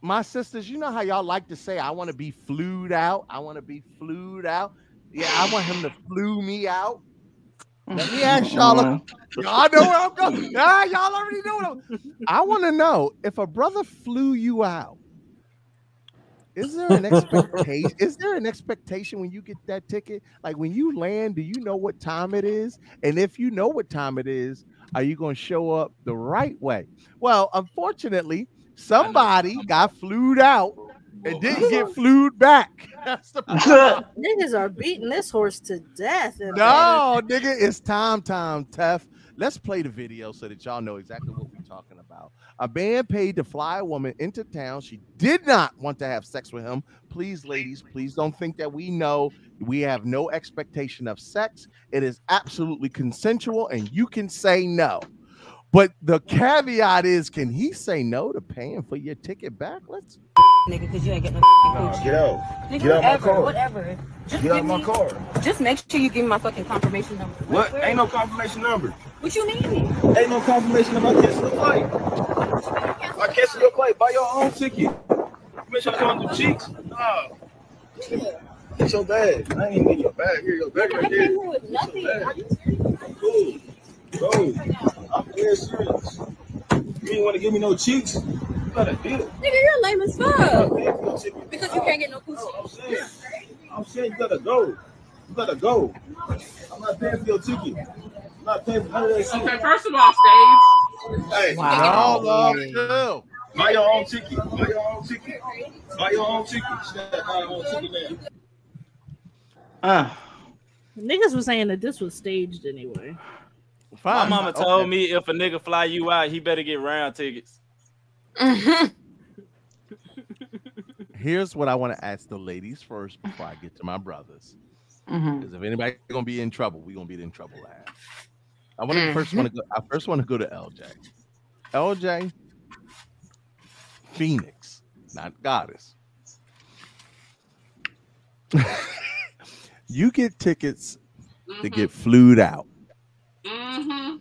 my sisters, you know how y'all like to say, I want to be flued out. I want to be flued out. Yeah, I want him to flew me out. Let me ask [laughs] y'all. Y'all know where I'm going. [laughs] Ah, y'all already know what I'm. I want to know if a brother flew you out. Is there an expectation? [laughs] is there an expectation when you get that ticket? Like when you land, do you know what time it is? And if you know what time it is, are you going to show up the right way? Well, unfortunately, somebody got flued out and didn't get flued back. That's the problem. Niggas are beating this horse to death. in No, nigga, it's time, time, tough. Let's play the video so that y'all know exactly what we're talking about. A man paid to fly a woman into town. She did not want to have sex with him. Please, ladies, please don't think that we know. We have no expectation of sex. It is absolutely consensual, and you can say no. But the caveat is, can he say no to paying for your ticket back? Let's nigga, because you ain't getting no Nah, coochie. get out. Nigga, Get out my whatever, car. whatever. Just Get out give my me- car. Just make sure you give me my fucking confirmation number. What? Where- Ain't no confirmation number. What you mean? Ain't no confirmation number. I cancel the flight. I cancel your flight. Buy your own ticket. Make sure I come through cheeks. Nah. Get your bag. I ain't even get your bag. Here, your bag right I came here with nothing. Are you serious? Cool. Bro, I'm dead serious. You ain't want to give me no cheeks? You got a deal. Nigga, you're lame as fuck. Because you can't get no coochie. I'm saying you gotta go. You gotta go. I'm not paying for your ticket. I'm not paying for none of that shit. Okay, first of all, Stage. Hey, Wow. love, chill. Buy your own ticket. Buy your own ticket. Buy your own ticket. She gotta buy her own ticket now. Uh, Niggas was saying that this was staged anyway. My mama Okay. told me if a nigga fly you out, he better get round tickets. Mm-hmm. [laughs] Here's what I want to ask the ladies first before I get to my brothers. Mm-hmm. Because if anybody gonna be in trouble, we gonna be in trouble last. I want to mm-hmm. first want to go. I first want to go to LJ. LJ, Phoenix, not goddess. [laughs] you get tickets to get flued out. Mm-hmm.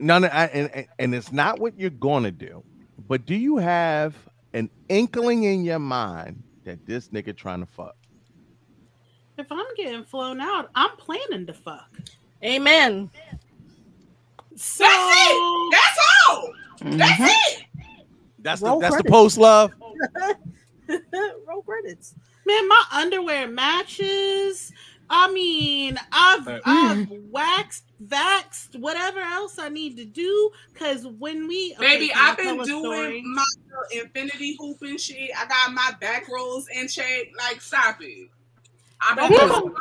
No, no, I, and, and- and it's not what you're gonna do. But do you have an inkling in your mind that this nigga trying to fuck? If I'm getting flown out, I'm planning to fuck. Amen. So That's it. That's all. That's it. That's the Roll that's the post love. [laughs] Roll credits. Man, my underwear matches. I mean, I've Right. I've mm. waxed, vaxed, whatever else I need to do. Cause when we okay, Baby, can I I've been doing story? my infinity hoop and shit. I got my back rolls in shape. Like, stop it. I've been Okay. doing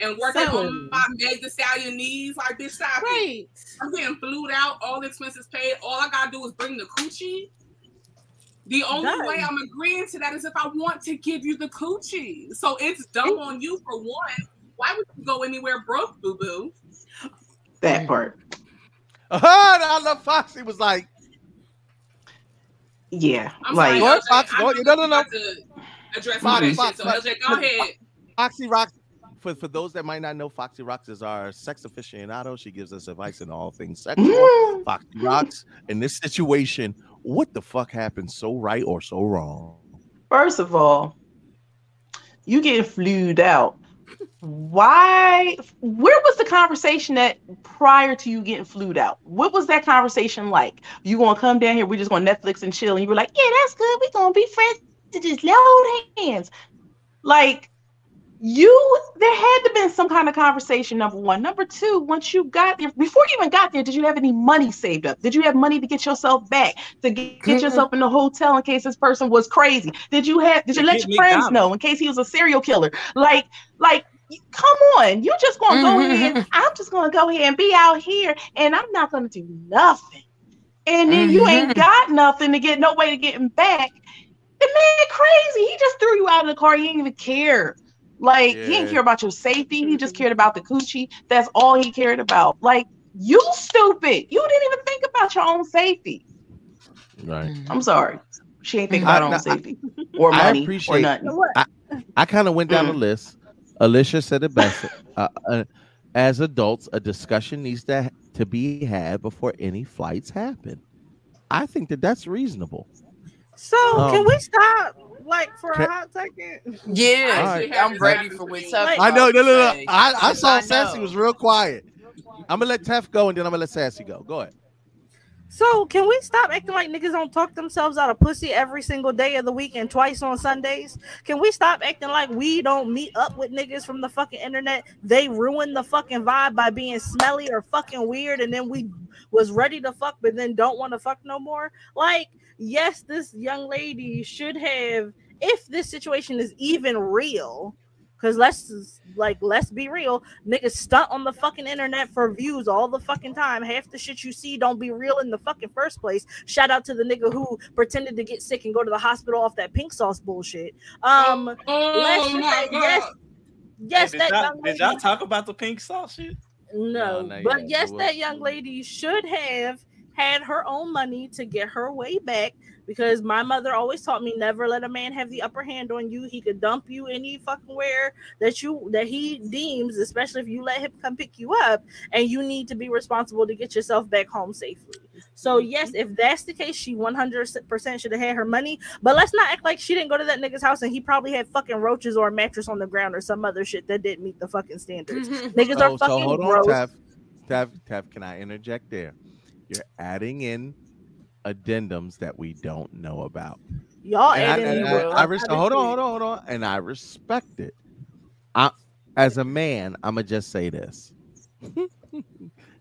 and working So- on my Meg Thee Stallion knees. Like, bitch, stop it. I'm getting flued out. All expenses paid. All I gotta do is bring the coochie. The only Done. way I'm agreeing to that is if I want to give you the coochie. So it's dumb on you for one. Why would you go anywhere broke, boo boo? that part. And I love Foxy was like, Yeah, I'm like sorry, LJ. Fox, I go you No, no, no. address Fox, my shit. Fox, So Fox, LJ, go Fox. ahead. Foxy Rocks. For, for those that might not know, Foxy Rocks is our sex aficionado. She gives us advice in all things sexual. Mm. Foxy Rocks, in this situation, what the fuck happened so right or so wrong? First of all, you get flued out. Why? Where was the conversation that prior to you getting flued out? What was that conversation like? You gonna come down here? We're just gonna Netflix and chill, and you were like, "Yeah, that's good. We're gonna be friends to just load hands." Like you, there had to been some kind of conversation. Number one, number two. Once you got there, before you even got there, did you have any money saved up? Did you have money to get yourself back? To get, get yourself in the hotel in case this person was crazy? Did you have? Did you let your friends McDonald's. know in case he was a serial killer? Like, like. Come on, you just gonna go mm-hmm. ahead. I'm just gonna go ahead and be out here, and I'm not gonna do nothing. And then you ain't mm-hmm. got nothing to get no way to getting back. The man crazy. He just threw you out of the car. He didn't even care. Like he didn't care about your safety. He just cared about the coochie. That's all he cared about. Like you stupid. You didn't even think about your own safety. Right. I'm sorry. She ain't think about her no, own safety [laughs] or I money or appreciate- nothing. I, I kind of went down Mm. the list. Alicia said it best. Uh, uh, as adults, a discussion needs to to be had before any flights happen. I think that that's reasonable. So can Um, we stop like for a hot second? Yeah, All right. I'm ready for what Tough Like- I know. No, no, no. I, I saw I Sassy was real quiet. I'm gonna let Tef go, and then I'm gonna let Sassy go. Go ahead. So can we stop acting like niggas don't talk themselves out of pussy every single day of the week and twice on Sundays? Can we stop acting like we don't meet up with niggas from the fucking internet? They ruin the fucking vibe by being smelly or fucking weird, and then we was ready to fuck, but then don't want to fuck no more. Like, yes, this young lady should have, if this situation is even real, because let's like let's be real, niggas stunt on the fucking internet for views all the fucking time. Half the shit you see don't be real in the fucking first place. Shout out to the nigga who pretended to get sick and go to the hospital off that pink sauce bullshit. Um, let's Oh just my yes, God. yes, did, that y'all, young did y'all talk about the pink sauce shit? no, not but yet. yes, that young lady should have had her own money to get her way back because my mother always taught me never let a man have the upper hand on you. He could dump you any fucking where that you that he deems, especially if you let him come pick you up, and you need to be responsible to get yourself back home safely. So mm-hmm. yes, if that's the case, she 100% should have had her money. But let's not act like she didn't go to that nigga's house and he probably had fucking roaches or a mattress on the ground or some other shit that didn't meet the fucking [laughs] standards. Niggas so, are oh, so fucking hold on, gross. Tav. Tav, Tav, can I interject there? You're adding in addendums that we don't know about. Y'all And I, and I- words. I res- hold on, hold on, hold on, and I respect it. I, as a man, I'm gonna just say this. [laughs]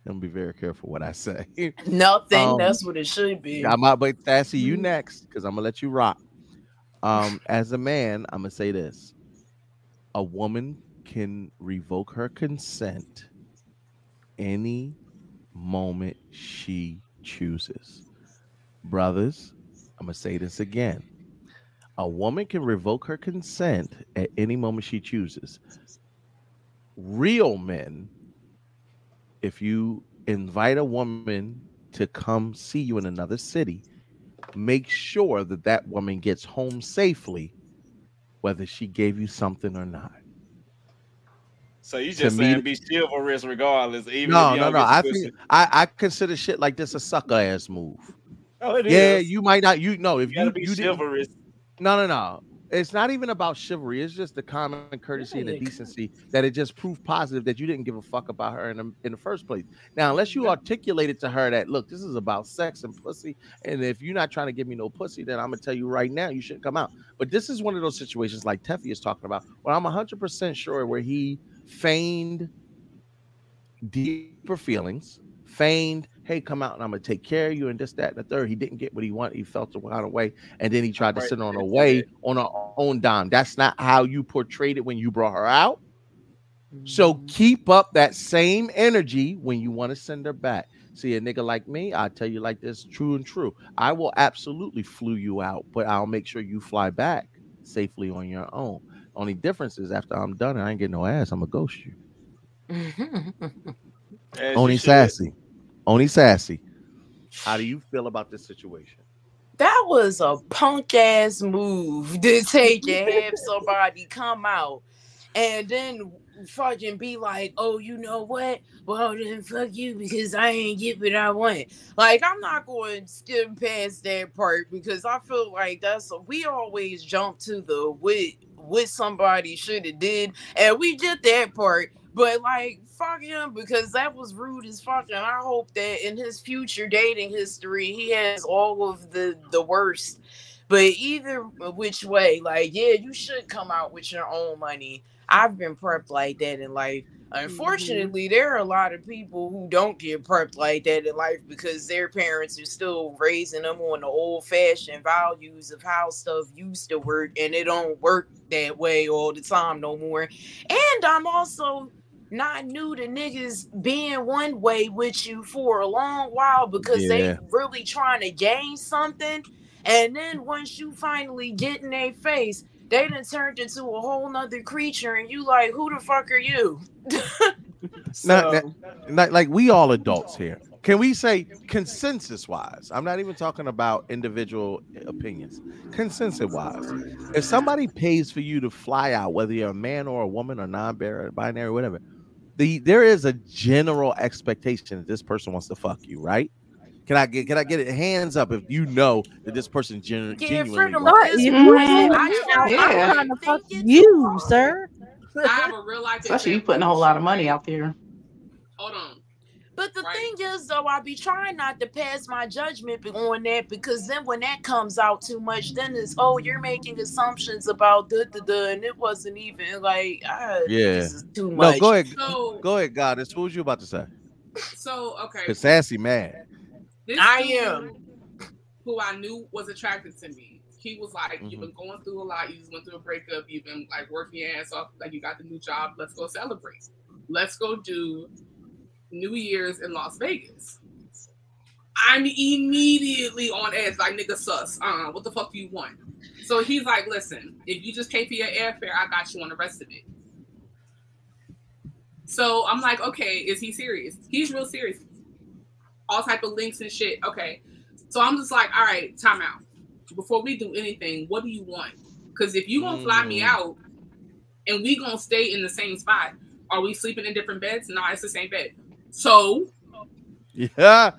I'm be very careful what I say. [laughs] Nothing. Um, that's what it should be. I might, but Sassy, you next, because I'm gonna let you rock. Um, as a man, I'm gonna say this: a woman can revoke her consent any moment she chooses. Brothers, I'm gonna say this again: a woman can revoke her consent at any moment she chooses. Real men if you invite a woman to come see you in another city, make sure that that woman gets home safely, whether she gave you something or not. So you To just me- saying be chivalrous regardless, even no, if no, no. I pussy. think I, I consider shit like this a sucker ass move. Oh, it yeah, is. you might not. You know, if You you gotta be you didn't- chivalrous. No, no, no. It's not even about chivalry. It's just the common courtesy and the decency that it just proved positive that you didn't give a fuck about her in the, in the first place. Now, unless you articulated to her that, look, this is about sex and pussy, and if you're not trying to give me no pussy, then I'm gonna tell you right now you shouldn't come out. But this is one of those situations like Teffy is talking about, where I'm 100% sure where he feigned deeper feelings, feigned, hey, come out and I'm gonna take care of you, and this, that, and the third. He didn't get what he wanted. He felt a kind of way, and then he tried to Right. sit on her way on her own dime. That's not how you portrayed it when you brought her out. So keep up that same energy when you want to send her back. See, a nigga like me, I tell you like this, true and true. I will absolutely flew you out, but I'll make sure you fly back safely on your own. Only difference is after I'm done and I ain't getting no ass, I'm gonna ghost you. Only you sassy. Only sassy. How do you feel about this situation? That was a punk ass move [laughs] to take and have [laughs] somebody come out and then fucking be like, oh, you know what? Well, then fuck you because I ain't get what I want. Like, I'm not going to skim past that part because I feel like that's we always jump to the what what somebody should have did, and we did that part. But like, fuck him because that was rude as fuck. And I hope that in his future dating history, he has all of the the worst. But either uh, which way, like, yeah, you should come out with your own money. I've been prepped like that in life. Mm-hmm. Unfortunately, there are a lot of people who don't get prepped like that in life because their parents are still raising them on the old fashioned values of how stuff used to work, and it don't work that way all the time no more. And I'm also not new to niggas being one way with you for a long while because Yeah. they really trying to gain something. And then once you finally get in their face, they done turned into a whole nother creature, and you like, who the fuck are you? Not, not- not- like we all adults here. Can we say consensus wise? I'm not even talking about individual opinions. Consensus wise, if somebody pays for you to fly out, whether you're a man or a woman or non-binary, binary, whatever, the there is a general expectation that this person wants to fuck you, right? Can I get can I get it hands up if you know that this person gen- Yeah, genuinely freedom wants of you? this Mhm. I shall I'm trying to fuck you, sir. I have a real life [laughs] Especially you example. putting a whole lot of money out there. Hold on. But the thing is, though, I be trying not to pass my judgment on that because then when that comes out too much, then it's oh, you're making assumptions about the the the, and it wasn't even like ah, Yeah. this is too No, go ahead. So- Go ahead, Goddess. What was you about to say? So okay, Cause sassy mad. This I am. who I knew was attracted to me. He was like, "You've Mm-hmm. been going through a lot. You just went through a breakup. You've been like working your ass off. Like you got the new job. Let's go celebrate. Let's go do New Year's in Las Vegas." I'm immediately on edge, like nigga sus. Uh, what the fuck do you want? So he's like, "Listen, if you just pay for your airfare, I got you on the rest of it." So I'm like, okay, is he serious? He's real serious. All type of links and shit. Okay. So I'm just like, all right, time out. Before we do anything, what do you want? Because if you gonna fly me Mm. out and we gonna stay in the same spot, are we sleeping in different beds? No, it's the same bed. So Yeah.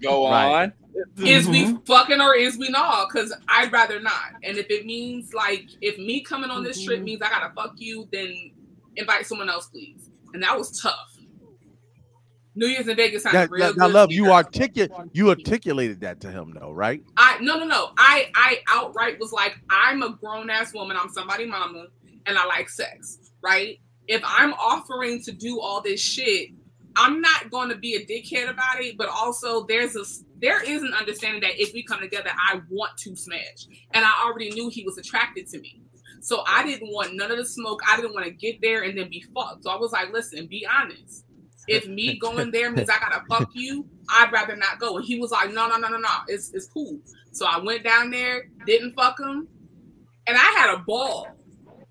Go Right. on. is we fucking or is we not? Because I'd rather not. And if it means like if me coming on this trip means I gotta fuck you, then invite someone else, please. And that was tough. New Year's in Vegas sounded Now, real now, good. now, to love, you articulate you articulated that to him though, right? I no no no. I I outright was like, I'm a grown ass woman. I'm somebody mama, and I like sex. Right? If I'm offering to do all this shit, I'm not going to be a dickhead about it. But also, there's a there is an understanding that if we come together, I want to smash, and I already knew he was attracted to me. So I didn't want none of the smoke. I didn't want to get there and then be fucked. So I was like, listen, be honest. If me going there means I gotta fuck you, I'd rather not go. And he was like, no, no, no, no, no. It's it's cool. So I went down there, didn't fuck him, and I had a ball.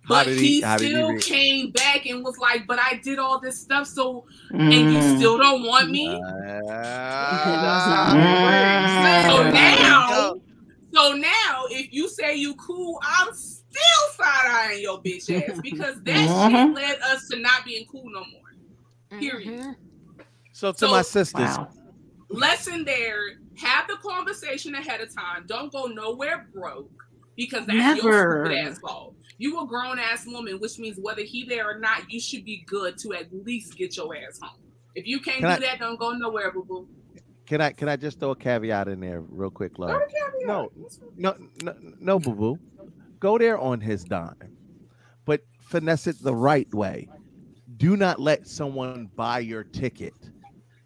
But he, he- how did he still came back and was like, but I did all this stuff, so and you Mm. still don't want me. Ah. So now, so now, if you say you cool, I'm still side eyeing your bitch ass because that shit led us to not being cool no more. Period. Mm-hmm. So to So- my sisters, Lesson there: have the conversation ahead of time. Don't go nowhere broke because that's Never. your stupid ass fault. You a grown ass woman, which means whether he there or not, you should be good to at least get your ass home. If you can't Can do I- that, don't go nowhere, boo boo. can I can I just throw a caveat in there real quick, love? No, no, no, no, boo boo. Go there on his dime, but finesse it the right way. Do not let someone buy your ticket.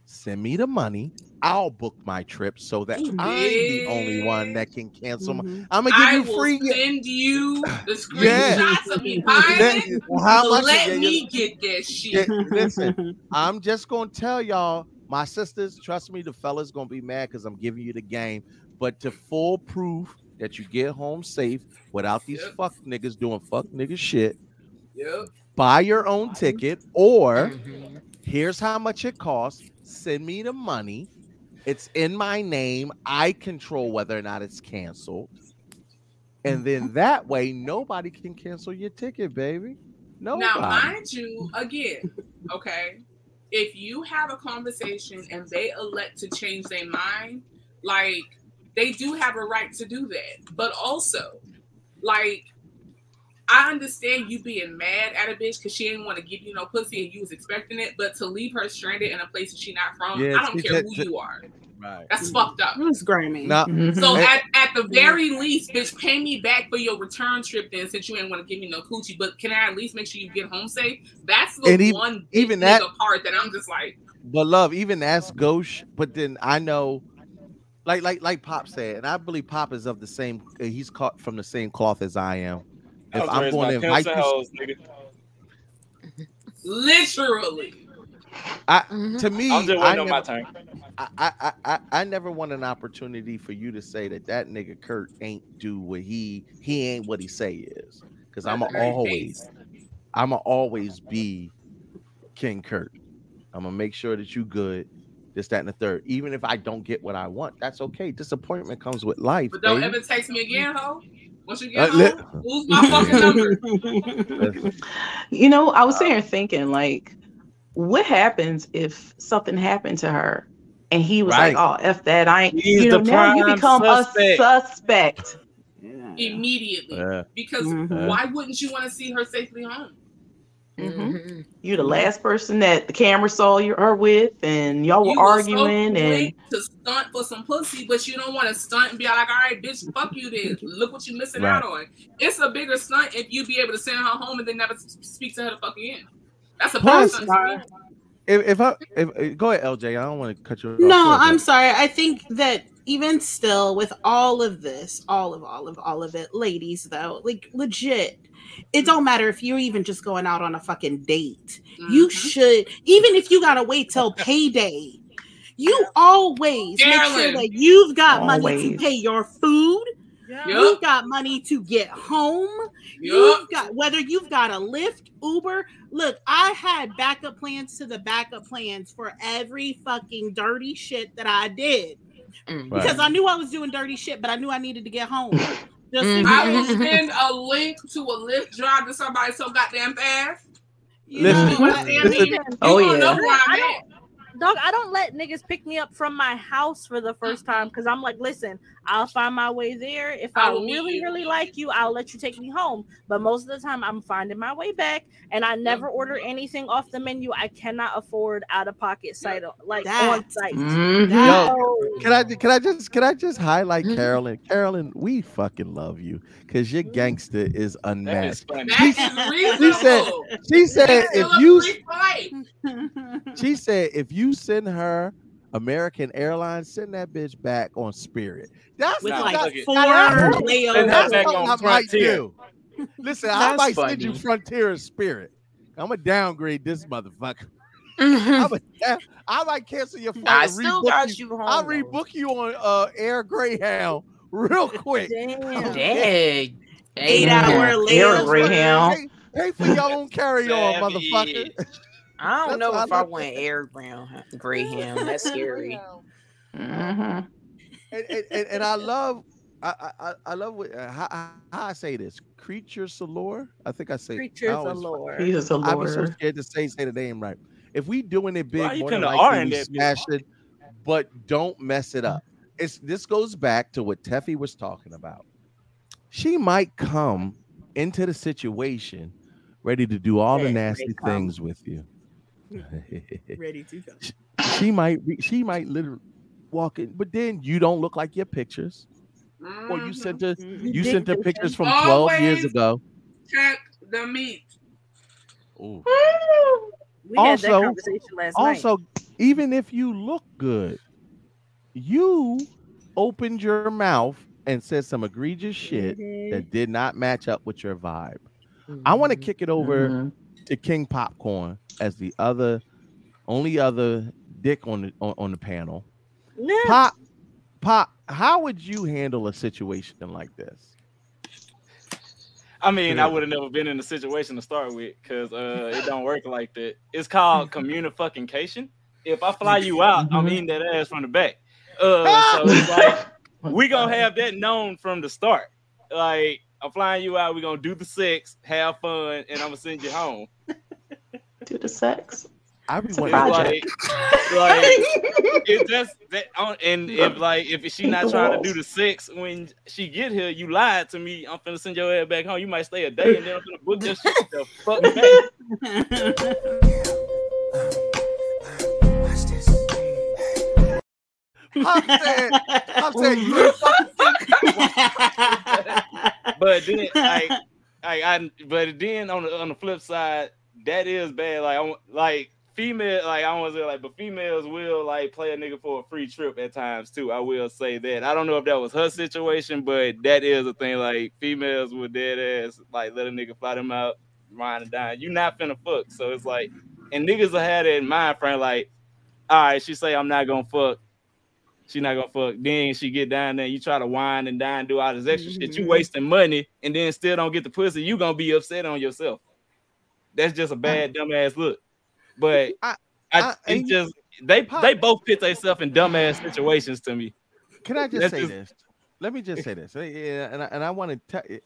Send me the money. I'll book my trip so that I'm the only one that can cancel. My, mm-hmm. I'm gonna give I you will free. send you the Yeah. screenshots of me buying it. how much- let yeah, me yeah. get that Yeah, shit. listen, [laughs] I'm just gonna tell y'all, my sisters, trust me, the fellas gonna be mad because I'm giving you the game. But to full proof that you get home safe without these fuck niggas doing fuck nigga shit, Yep. Buy your own ticket, or mm-hmm. here's how much it costs. Send me the money. It's in my name. I control whether or not it's canceled. And mm-hmm. then that way, nobody can cancel your ticket, baby. Nobody. Now, mind you, again, okay, if you have a conversation and they elect to change their mind, like they do have a right to do that. But also, like, I understand you being mad at a bitch because she didn't want to give you no pussy and you was expecting it, but to leave her stranded in a place that she not from, Yeah, I don't see, care who you are. Right. That's fucked up. It's grimy. Now, So at, at the very least, bitch, pay me back for your return trip then since you ain't want to give me no coochie. But can I at least make sure you get home safe? That's the And one even big that- part that I'm just like, But love, even that's gauche. But then I know, like like like Pop said, and I believe Pop is of the same. uh, He's caught from the same cloth as I am. I If was I'm going to invite you, hoes, nigga. literally. I Mm-hmm. to me, I'm just I waiting on my turn. I, I I I never want an opportunity for you to say that that nigga Kurt ain't do what he he ain't what he say is. Because I'm a always I'm going always be King Kurt. I'm gonna make sure that you good. This, that, and the third. Even if I don't get what I want, that's okay. Disappointment comes with life. But don't baby. ever text me again, ho. Once you Uh, get li- home, lose my fucking number. You know, I was sitting here thinking, like, what happens if something happened to her and he was Right. like, "Oh, f that, I ain't." He's you know, the now you become suspect. a suspect. Immediately. Yeah. Because Mhm. why wouldn't you want to see her safely home? Mhm. You the mm-hmm. last person that the camera saw you her with, and y'all were You was so arguing, and to stunt for some pussy, but you don't want to stunt and be like, all right, bitch, fuck you then. [laughs] Look what you missing Right. out on. It's a bigger stunt if you be able to send her home and then never speak to her the fuck again. That's a bigger Plus, stunt if, if I if, if- go ahead, LJ. I don't want to cut you off. No, I'm babe. sorry. I think that even still, with all of this, all of all of all of it, ladies, though, like legit, it don't matter if you're even just going out on a fucking date. You Mm-hmm. should, even if you gotta wait till payday, you always make sure that you've got money to pay your food. Yup. You've got money to get home. You've got whether you've got a Lyft, Uber. Look, I had backup plans to the backup plans for every fucking dirty shit that I did Mm. because I knew I was doing dirty shit, but I knew I needed to get home. Just in I will mm-hmm, mm-hmm. send a link to a Lyft drive to somebody so goddamn fast. You Listen, know what I listen- mean? Oh, yeah. know where I'm I at. dog. I don't let niggas pick me up from my house for the first time because I'm like, listen, I'll find my way there. If I I really, you. really like you, I'll let you take me home. But most of the time, I'm finding my way back, and I never order anything off the menu. I cannot afford out of pocket site like That- on site. Mhm. Yo, can I can I just can I just highlight Mm-hmm. Carolyn? Carolyn, we fucking love you because your gangster is That is unmatched. funny. That is. She said she said That's if you free she said if you send her American Airlines, send that bitch back on Spirit. That's With like that's, four that's- Send her layovers. that's back I might do. Listen, I That's might send you. Frontier and Spirit. I'm gonna downgrade this motherfucker. Mhm. I'm a, I might cancel your flight. I still rebook got you. you home. I'll though. rebook you on uh, Air Greyhound [laughs] real quick. Damn. Dang. Eight Damn. hour Air. Greyhound. Pay, pay for your own carry on, motherfucker. I don't That's know why I if I like went air ground greyhound. That's [laughs] scary. Mhm. And, and, and, and I love, I I, I- I love what, uh, how, how I say this. Creatures allure. I think I say. I Creatures always- allure. Jesus, a I be so scared to say say the name right. If we doing it big, Why you more than putting likely we that smash it, but don't mess it up. [laughs] It's this goes back to what Teffy was talking about. She might come into the situation ready to do all the nasty things with you. Ready to go. she might be, she might literally walk in, but then you don't look like your pictures. Or you sent her you sent her pictures from 12 years ago. Check the meat. Ooh. We had that Also- conversation last night. Also, even if you look good, you opened your mouth and said some egregious shit Mhm. that did not match up with your vibe. I want to Mm-hmm. kick it over To King Popcorn as the other only other dick on the on, on the panel. Nah. Pop, Pop, how would you handle a situation like this? I mean, Yeah. I would have never been in a situation to start with because uh, it don't work like that. It's called [laughs] communication. If I fly you out, I'm Mm-hmm. eating that ass from the back. Uh, [laughs] so it's like we gonna [laughs] have that known from the start. Like I'm flying you out, We're gonna do the sex, have fun, and I'm gonna send you home. Do the sex. I be It's a wanting to project. Like it just that on and if like if she not trying to do the sex when she get here, you lied to me. I'm finna send your ass back home. You might stay a day and then I'm finna book your shit the fuck back. Pop said, Pop said, you ain't fucking [laughs] but then [laughs] like, like I but then on the on the flip side, that is bad. Like I like female like I want to say like, but females will like play a nigga for a free trip at times too. I will say that. I don't know if that was her situation, but that is a thing. Like females with dead ass like let a nigga fly them out, ride and dine. You not finna fuck, so it's like, and niggas will have that in mind frame like, all right, she say I'm not gonna fuck. She not gonna fuck. Then she get down there. You try to wine and dine, do all this extra shit. You mm-hmm. wasting money, and then still don't get the pussy. You gonna be upset on yourself. That's just a bad dumbass look. But I, I- it's just they they both put themselves in dumbass situations to me. Can I just That's say just- this? Let me just say this. Yeah, and I, and I want to tell you,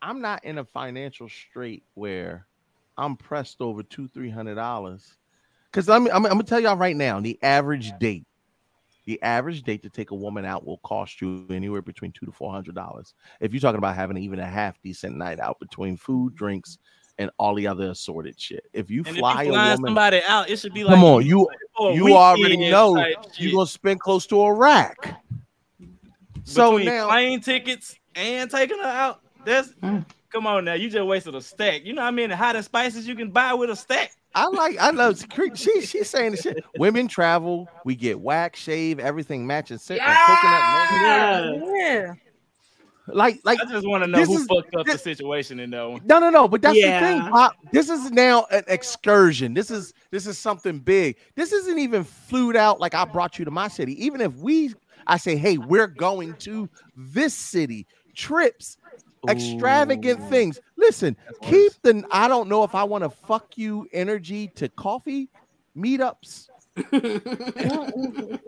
I'm not in a financial strait where I'm pressed over two, three hundred dollars. Because I'm, I'm, I'm gonna tell y'all right now, the average date, the average date to take a woman out will cost you anywhere between two to four hundred dollars. If you're talking about having even a half decent night out between food, drinks, and all the other assorted shit. If you And if you fly a woman, somebody out, it should be like come on, you you already know you're gonna spend close to a rack. So Between now, plane tickets and taking her out. That's Mm. come on now. You just wasted a stack. You know what I mean? The hottest spices you can buy with a stack? I like I love she she's saying the shit. Women travel, we get wax, shave, everything matching. Sit, uh, coconut milk. Yeah. Like like I just want to know this who is- fucked up the situation in that one. No, no, no. But that's the thing, Pop. This is now an excursion. This is this is something big. This isn't even flued out like I brought you to my city. Even if we, I say, hey, we're going to this city. Trips, extravagant things. Listen, keep the. I don't know if I want to fuck you energy to coffee meetups. [laughs] Brunch.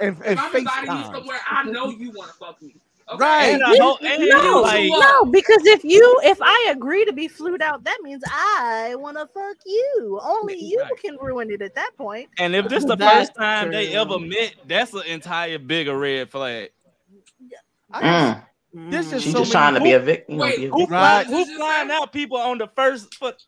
and, and, and if I'm inviting you somewhere, I know you want to fuck me. Okay? Right. And I hope- and no, like- no, because if you if I agree to be flued out, that means I want to fuck you. Only you can ruin it at that point. And if this the That's first time they ever met, that's an entire bigger red flag. Mm. This is She so just many- trying to be a victim. You Wait, be a who, victim. flying, who flying out people on the first foot?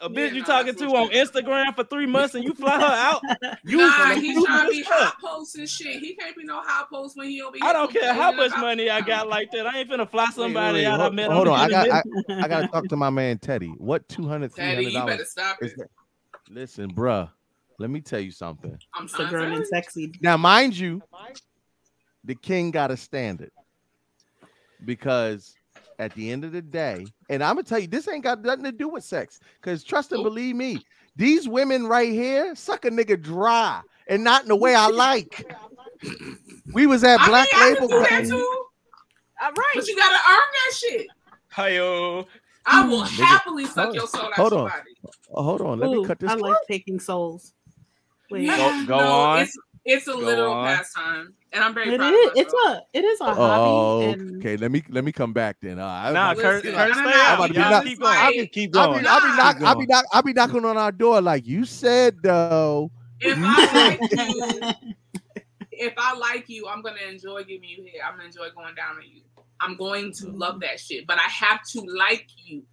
A bitch you talking to on Instagram for three months and you fly her out? [laughs] You nah, finna he do trying to this be hot post and shit. He can't be no hot post when he don't be. I don't care how much money I got like that. I ain't finna fly somebody Wait, out I hold, met hold on on, I got I, I, gotta talk to my man Teddy. What 200 Teddy, 300 you better dollars? stop it. Listen, bruh, let me tell you something. I'm The trying girl to and sexy. Now, mind you, the king got a standard because at the end of the day, and I'm gonna tell you, this ain't got nothing to do with sex. Because trust and believe me, these women right here suck a nigga dry, and not in the way I like. We was at I Black mean, I Label. can do that too. All right. But you gotta earn that shit. Hi-yo. I will Nigga, happily suck hold- your soul out Hold your on, body. Oh, hold on. Let me cut this. I like taking souls. Wait, Yeah, go no, on. It's, it's a Go literal on. pastime, and I'm very it proud is. of It's a. It is a Oh, hobby. And okay. Let me let me come back then. Uh, I- Nah, I'm Kurt, Kurt, no, stay no, no, out. about to be knock- keep going. I'll going. be, I'll be Nah. knock, I'll be going. knock, I'll be knocking on our door like you said though. If I like you, if I like you, I'm gonna enjoy giving you head. I'm gonna enjoy going down on you. I'm going to love that shit, but I have to like you.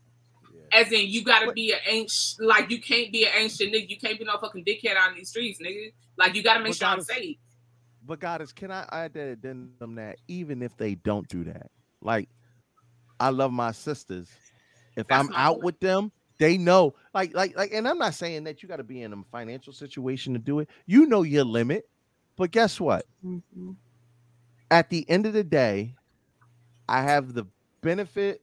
As in, you gotta be an ancient, like you can't be an ancient nigga. You can't be no fucking dickhead out in these streets, nigga. Like you gotta make But sure I'm safe. But goddess, can I add that addendum that even if they don't do that, like I love my sisters. If That's I'm out point. with them, they know. Like, like, like, and I'm not saying that you got to be in a financial situation to do it. You know your limit. But guess what? Mhm. At the end of the day, I have the benefit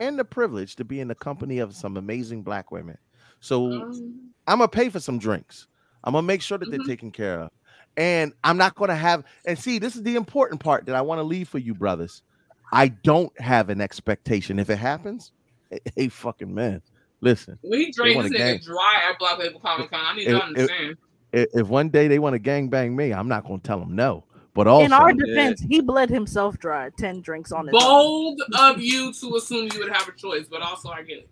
and the privilege to be in the company of some amazing black women. So Um, I'm gonna pay for some drinks. I'm gonna make sure that they're Mhm. taken care of. And I'm not gonna have and see this is the important part that I want to leave for you, brothers. I don't have an expectation. If it happens, [laughs] hey, fucking man, listen. we wanna this nigga dry at Black Label Comic Con. I need If- to understand. If, if one day they want to gang bang me, I'm not gonna tell them no. But also, In our defense, he bled himself dry. Ten drinks on his own. Bold of you to assume you would have a choice, but also I get it.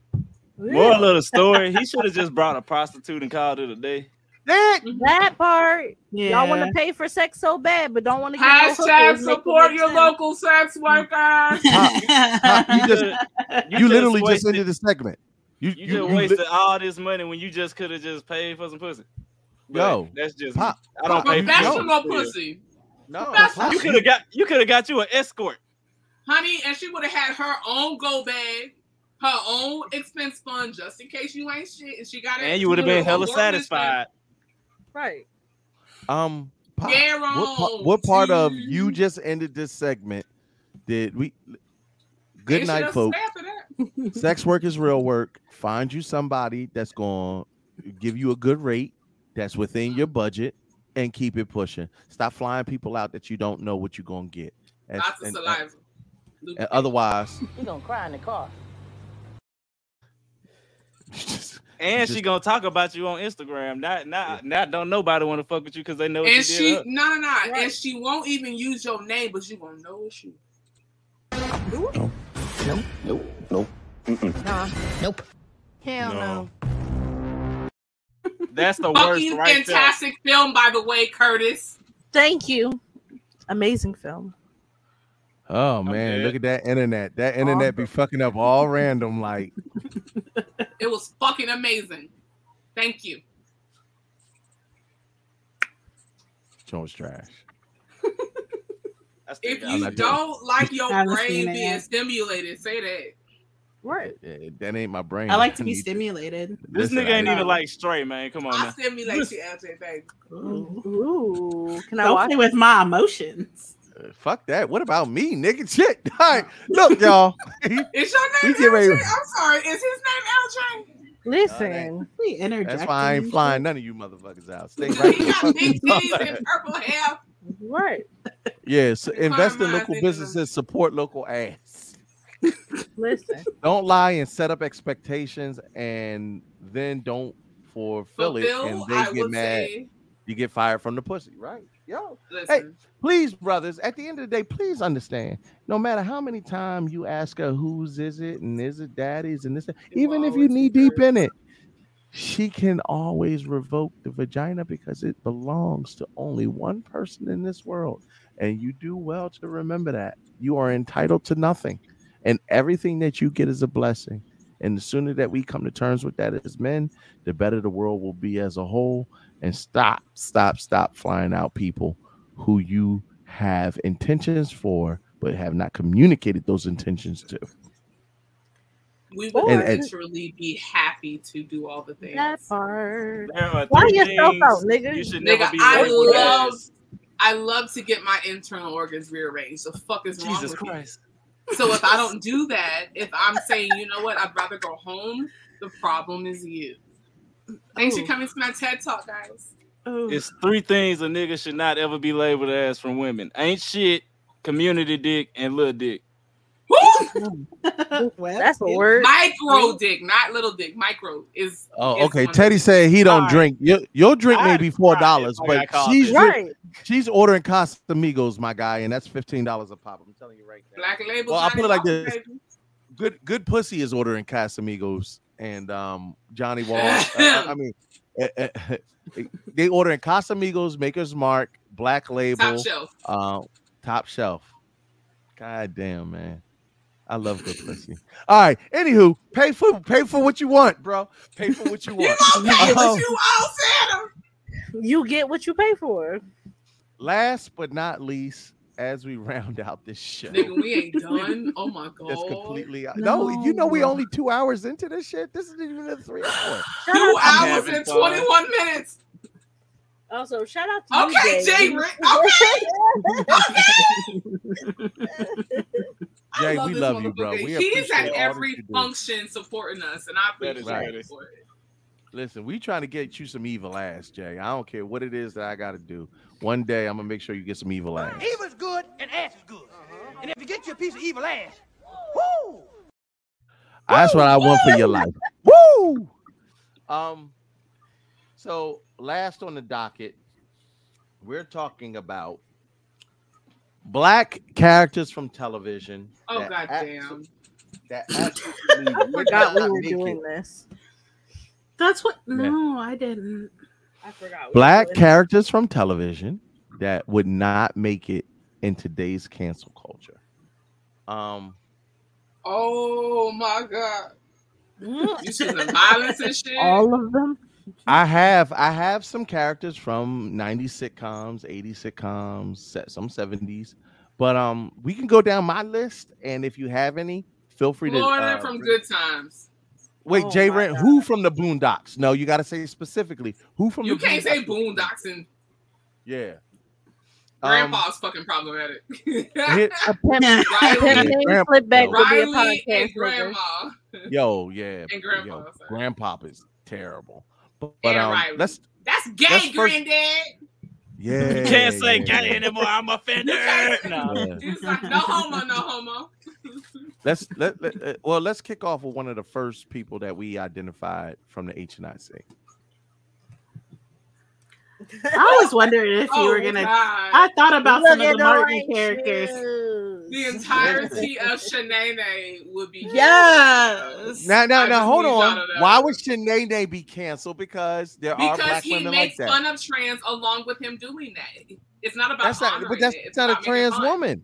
Moral of the story: He should have just brought a prostitute and called it a day. That mm-hmm. That part, y'all want to pay for sex so bad, but don't want to get no Hashtag hookers, support your sense. local sex workers. you [laughs] just you, just literally just wasted- ended the segment. You You you, just you li- wasted all this money when you just could have just paid for some pussy. But Yo, that's just Pop, I don't pay for Professional pussy. pussy. No. You could have got you could have got you an escort. Honey, and she would have had her own go bag, her own expense fund just in case you ain't shit. And she got it. And you would have been hella satisfied. Right. Um, Pop, Yeah, what, pa- wrong, what part of you just ended this segment did we? Good should night, folks. [laughs] Sex work is real work. Find you somebody that's going to give you a good rate that's within your budget and keep it pushing. Stop flying people out that you don't know what you're going to get. And- Lots of and- saliva. and otherwise, [laughs] You gonna cry in the car. [laughs] And she gonna talk about you on Instagram. Not not not don't nobody want to fuck with you because they know And you she, did. up. no, no, no. Right. And she won't even use your name, but you gonna know it's you. Nope. Nope. Nope. Nah. Nope. Hell no. That's the worst Fucking right there. fantastic film, by the way, Curtis. Thank you. Amazing film. Oh man, look at that internet. That internet be fucking up all random. Like [laughs] It was fucking amazing. Thank you. Jones trash. If I'm you not doing- don't like your brain being stimulated, say that. Right. That ain't my brain. I like to [laughs] be stimulated. [laughs] This Listen, nigga ain't even like straight, man. Come on I now. stimulate you, LJ, baby. Ooh, can I Don't watch? play with my emotions. Uh, Fuck that. What about me, nigga? [laughs] Shit. All right, look, y'all. Is your name get ready- I'm sorry. Is his name LJ? Listen, We interject. That's why I ain't flying none of you motherfuckers out. Stay right He got fuck big titties and purple hair. right. Yes, Fine invest in local businesses, support local ass. Listen. [laughs] Don't lie and set up expectations, and then don't fulfill it, Fulfill, and I they get would mad. say. You get fired from the pussy, right? Yo, hey, Listen, please, brothers. At the end of the day, please understand. No matter how many times you ask her whose is it and is it daddy's and this, that, It even if you always be knee deep in it, she can always revoke the vagina because it belongs to only one person in this world. And you do well to remember that. You are entitled to nothing, and everything that you get is a blessing. And the sooner that we come to terms with that as men, the better the world will be as a whole. And stop, stop, stop flying out people who you have intentions for, but have not communicated those intentions to. we would And- and- be happy to do all the things. That part. There are Why yourself out, nigga? You should Nigga, never be I love. I love to get my internal organs rearranged. The fuck is wrong Jesus with Christ. You? So if I don't do that, if I'm saying, you know what, I'd rather go home, the problem is you. Thanks Oh. for coming to my TED talk, guys. Oh. It's three things a nigga should not ever be labeled as from women: ain't shit, community dick, and little dick. [laughs] well, That's a word. Micro dick, not little dick. Micro is. Oh, is okay. Teddy said he don't Alright. drink. Your, your drink may be four dollars, but she's Right. she's ordering Casamigos, my guy, and that's fifteen dollars a pop. I'm telling you right now. Black label. Well, I'll put it like this. baby. Good good pussy is ordering Casamigos and um Johnny Wall. uh, uh, I mean, eh, eh, they ordering Casamigos, Maker's Mark, Black Label, Top shelf. uh, top shelf. God damn, man. I love good pussy. All right. Anywho, pay for pay for what you want, bro. Pay for what you You want. gonna pay Um, what you owe Santa. You get what you pay for. last but not least, as we round out this show, Nigga, we ain't [laughs] done. Oh my god. it's completely no. You know we only two hours into this shit. This isn't even a three hour. Shout Two out to- hours and 21 minutes. Also, shout out to Okay, you, Jay Jay. Rick. Okay. [laughs] I [laughs] Jay, we love you, bro. motherfucker. We he is at every function supporting us, and I That is appreciate right. it for it. Listen, we trying to get you some evil ass, Jay. I don't care what it is that I got to do. One day I'm gonna make sure you get some evil ass. Evil's good and ass is good. And if you get you a piece of evil ass, whoo! That's what I want for your life. [laughs] Woo! Um, so last on the docket, we're talking about black characters from television. Oh that goddamn! abso- That absolutely [laughs] I forgot we were not doing it. this. That's what. No, I didn't. I forgot. Black doing characters from television that would not make it in today's cancel culture. Um, Oh my god! You see the violence and [laughs] shit. All of them. I have I have some characters from 90s sitcoms, 80s sitcoms, some 70s. But um we can go down my list and if you have any, feel free to Florida uh, from Good Times. Wait, Oh Jay my Rent, who from the Boondocks? No, you got to say specifically who from You the can't say Boondocks? Boondocks and Yeah. Um, fucking problematic. hit- [laughs] A pimp, Riley, [laughs] pimp named Grandpa- Flipback be a Riley podcast. and. Grandma. yo, yeah. And Grandpa, yo, sorry. Grandpop is terrible. But, but um, Riley. let's That's gay, Let's first- Granddad. yeah. You can't say yeah, gay anymore. I'm offended. No. Yeah. [laughs] Like, no homo, no homo. [laughs] let's let, let uh, well let's kick off with one of the first people that we identified from the H and I [laughs] C. I was wondering if you Oh, were gonna. God. I thought about Look some of the the Martin characters. shoes. The [laughs] entirety of Sheneneh would be Yes. Now, now, I now, hold on. Why would Sinead be canceled? Because there are because black he women makes like that. fun of trans along with him doing that. It's not about That's not, but that's it. It's not a trans woman.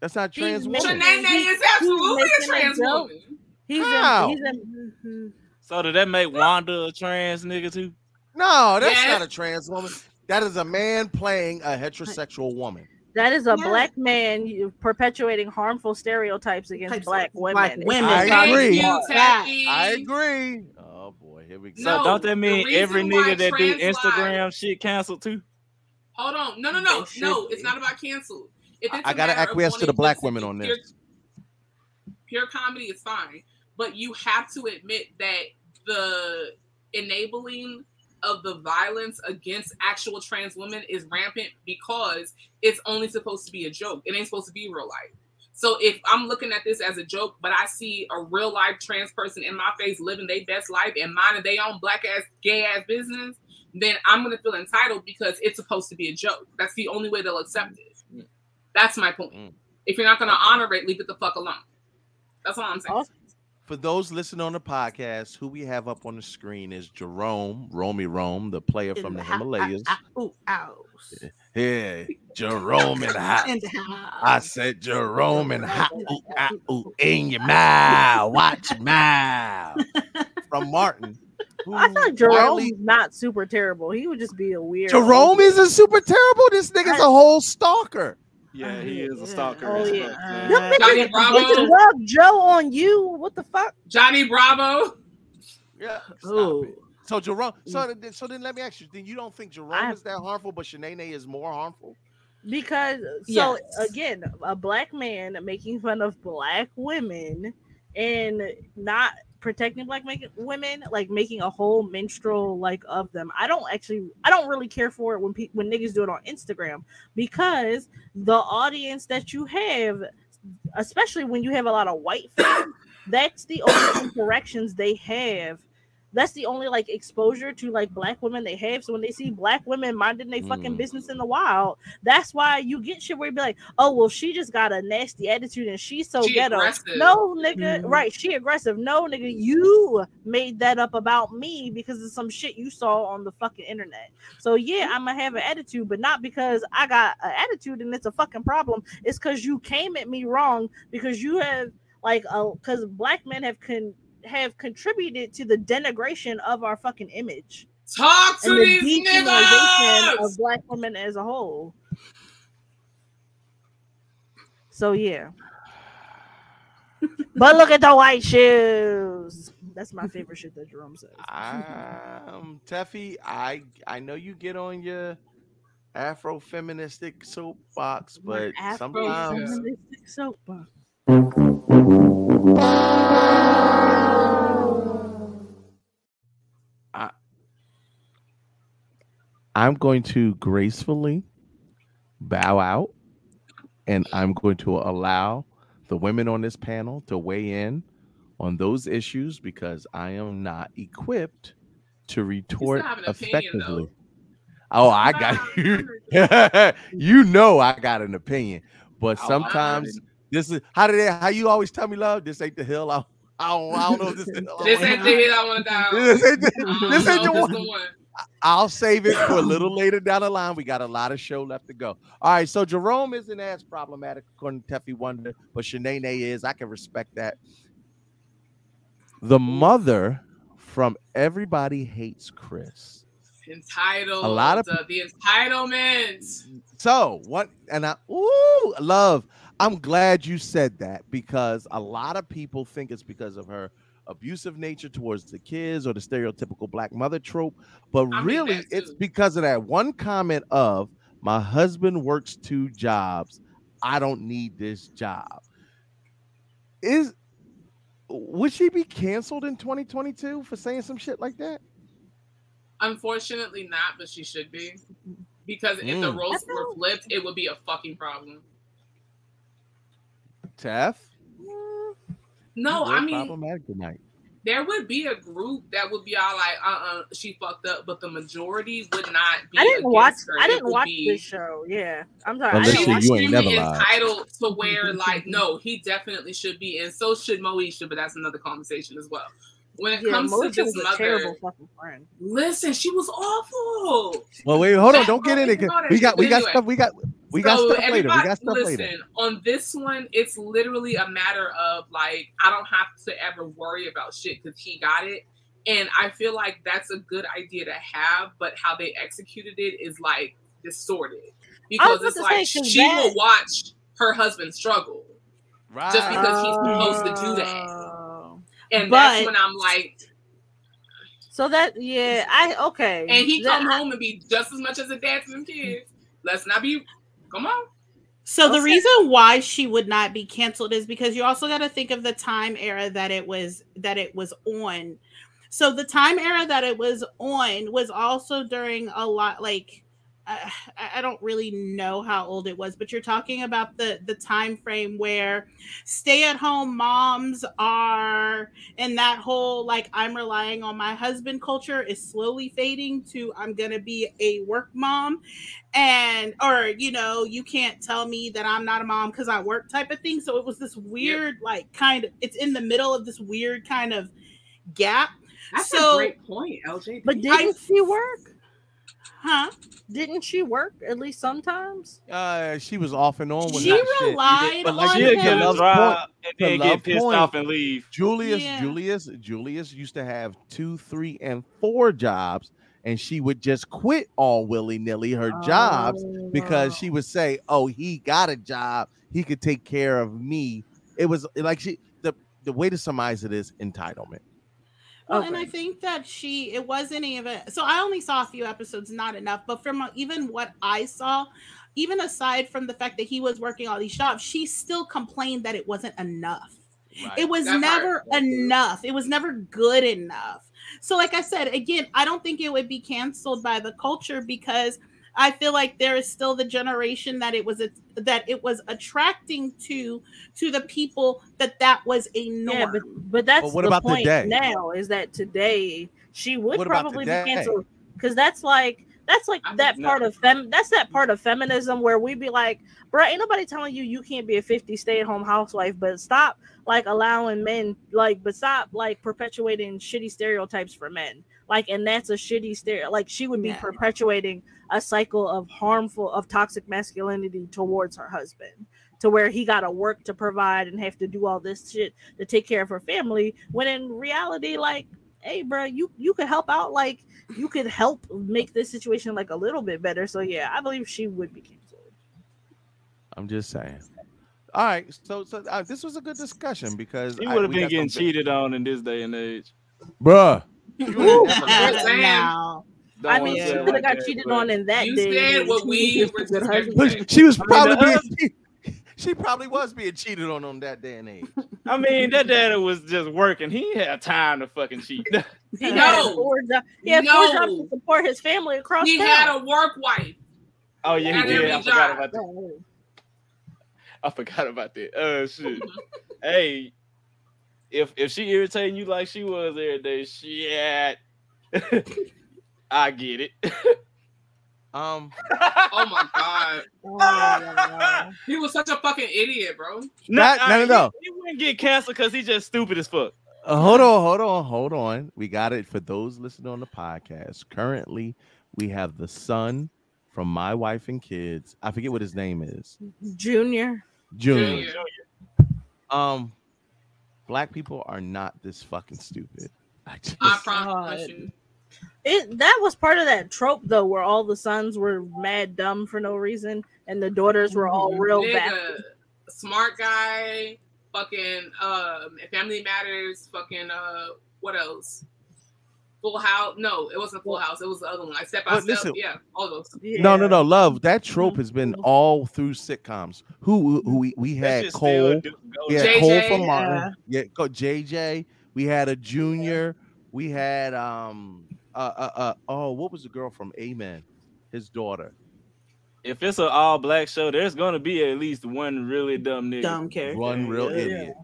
That's not He's trans woman. Sheneneh is absolutely a trans woman. He's How? in, he's in, mhm. So did that make Wanda a trans nigga too? No, that's Yes. not a trans woman. That is a man playing a heterosexual woman. that is a Yeah. black man perpetuating harmful stereotypes against Types black women. black women. I agree. you, I agree. Oh boy, here we go. So No, don't that mean every nigga that do trans Instagram shit canceled too? Hold on. No, no, no, They no. It's not about cancel. If it's I a gotta acquiesce to the black to women be on pure- this. Pure comedy is fine, but you have to admit that the enabling of the violence against actual trans women is rampant because it's only supposed to be a joke. It ain't supposed to be real life. So if I'm looking at this as a joke, but I see a real life trans person in my face living their best life and minding their own black ass, gay ass business, then I'm gonna feel entitled because it's supposed to be a joke. That's the only way they'll accept it. That's my point. Mm. If you're not gonna honor it, leave it the fuck alone. That's all I'm saying. For those listening on the podcast, who we have up on the screen is Jerome Romy Rome, the player from the Himalayas. Ooh, ow. Yeah, Jerome and hot. In the house. I said Jerome and hot. Ooh, ah, ooh, in your mouth. Watch your mouth. [laughs] From Martin. I feel like who Jerome's quietly- not super terrible. He would just be a weird. Jerome isn't super terrible. This nigga's a whole stalker. Yeah, he is a stalker. Oh as yeah. fuck, uh-huh. man. Them niggas Johnny Bravo. to rub Joe on you. What the fuck? Johnny Bravo. Yeah. Ooh. So Jerome, so mm. then, so then let me ask you: Then you don't think Jerome I- is that harmful, but Sheneneh is more harmful? Because uh, so Yes. again, a black man making fun of black women and not protecting black make- women, like making a whole minstrel like of them. I don't actually, I don't really care for it when pe- when niggas do it on Instagram because the audience that you have, especially when you have a lot of white fans, that's the only [coughs] interactions they have. That's the only like exposure to like black women they have. So when they see black women minding their fucking Mm. business in the wild, that's why you get shit where you be like, oh well, she just got a nasty attitude and she's so She ghetto. aggressive. No, nigga, Mhm. right? She aggressive. No, nigga, you made that up about me because of some shit you saw on the fucking internet. So yeah, I'm gonna have an attitude, but not because I got an attitude and it's a fucking problem. It's because you came at me wrong because you have like because black men have con have contributed to the denigration of our fucking image Talk to and the these dehumanization niggas. of black women as a whole. So yeah. [laughs] but look at the white shoes. That's my favorite shit that Jerome says. Um, Teffy, I I know you get on your Afro-feministic soapbox, but sometimes soapbox. [laughs] I'm going to gracefully bow out and I'm going to allow the women on this panel to weigh in on those issues because I am not equipped to retort an opinion, effectively. Oh, I got you. [laughs] you know I got an opinion, but Oh, sometimes this is how did they, how you always tell me, love. This ain't the hill. I, I don't, I don't know if this is the [laughs] hill. I [laughs] This ain't the hit I want to down. This ain't the, this ain't the one. It's the one. I'll save it for a little [laughs] later down the line. We got a lot of show left to go. All right, so Jerome isn't as problematic according to Teffy Wonder, but Sheneneh is. I can respect that. The mother from Everybody Hates Chris. Entitled. A lot of the, the entitlement. So what? And I ooh love. I'm glad you said that because a lot of people think it's because of her abusive nature towards the kids or the stereotypical black mother trope, but I really it's because of that one comment of my husband works two jobs. I don't need this job. Is would she be canceled in 2022 for saying some shit like that? Unfortunately, not, but she should be. Because if the Mm. roles were flipped, it would be a fucking problem. Teff? No, I mean, problematic tonight. there would be a group that would be all like, uh, uh she fucked up, but the majority would not be. I didn't watch. her. I didn't watch be- this show. Yeah, I'm sorry. Well, I didn't watch you ain't extremely never lied. entitled to where like no he definitely should be and so should moesha but that's another conversation as well when it Yeah, comes to Moesha this was mother terrible fucking friend. listen she was awful Well, wait, hold on. Don't get in it. fucking 'cause daughter. We got, we got Anyway. stuff. We got. We got So stuff later. We everybody- got stuff listen, later. on this one, it's literally a matter of like I don't have to ever worry about shit because he got it, and I feel like that's a good idea to have. But how they executed it is like distorted because it's like say, 'cause she that- will watch her husband struggle Right. just because he's supposed to do that, Oh. and But- that's when I'm like, So that yeah, I okay. and he That- come home and be just as much as a dad to them kids. Let's not be. Come on. So the reason why she would not be canceled is because you also got to think of the time era that it was that it was on. So the time era that it was on was also during a lot like I I don't really know how old it was, but you're talking about the the time frame where stay-at-home moms are and that whole like I'm relying on my husband culture is slowly fading to I'm gonna be a work mom and or you know you can't tell me that i'm not a mom because i work type of thing so it was this weird like kind of it's in the middle of this weird kind of gap That's so a great point, LJ. But didn't she work? Huh? Didn't she work at least sometimes? Uh, she was off and on with She that shit. relied But like on to him. get Love's Drive point- and to then get pissed point, off and leave. Julius, Yeah. Julius, Julius used to have two, three, and four jobs, and she would just quit all willy nilly her jobs because she would say, "Oh, he got a job. He could take care of me." It was like she the the way to surmise it is entitlement. Well, and I think that she it wasn't even so I only saw a few episodes, not enough, but from uh, even what I saw, even aside from the fact that he was working all these jobs, she still complained that it wasn't enough. It was never enough. It was never good enough. So, like I said, again, I don't think it would be canceled by the culture because I feel like there is still the generation that it was a, that it was attracting to to the people that that was a norm. Yeah, but but that's But what the about point today? now is that today she would What probably today? be canceled because that's like that's like that part of fem that's that part of feminism where we'd be like, bro, ain't nobody telling you you can't be a 50 stay-at-home housewife, but stop like allowing men like but stop like perpetuating shitty stereotypes for men. Like and that's a shitty stereo like she would be Yeah. perpetuating a cycle of harmful of toxic masculinity towards her husband to where he got to work to provide and have to do all this shit to take care of her family when in reality like hey bro you you could help out like you could help make this situation like a little bit better so yeah i believe she would be canceled I'm just saying. All right, so so uh, this was a good discussion because He would have been getting some- cheated on in this day and age. bruh. [laughs] now i mean she could have like got that, cheated on in that You day said and what she we was were a good She was I mean, probably being husband- she probably was being cheated on on that day and age. [laughs] I mean, that daddy was just working. He had time to fucking cheat. he [laughs] No. had four jobs he had four jobs to support his family across He town. had a work wife. Oh yeah, At he did. I forgot job. about that. I forgot about that. Uh, shit. [laughs] hey, if if she irritating you like she was every day, shit. I get it. Um, [laughs] Oh my god. Oh, [laughs] He was such a fucking idiot, bro. Not- no, no, no. He, he wouldn't get canceled because he's just stupid as fuck. Uh, hold on, hold on, hold on. We got it for those listening on the podcast. Currently, we have the son from my wife and kids. I forget what his name is. junior Junior. Um, black people are not this fucking stupid. I just, I promise you. It that was part of that trope though, where all the sons were mad dumb for no reason, and the daughters were all real bad. Smart guy, fucking um Family Matters, fucking uh what else? Full House. No, it wasn't Full House. It was the other one. Like Step by But Step. listen- yeah, all those. No, no, no, love. That trope has been all through sitcoms. Who, who we, we had shit still Cole, do- we JJ, Cole from yeah. Martin, yeah, go JJ. We had a junior. We had um, uh, uh, uh, oh, what was the girl from Amen? His daughter. If it's an all black show, there's gonna be at least one really dumb nigga. Dumb character. One real Yeah. idiot.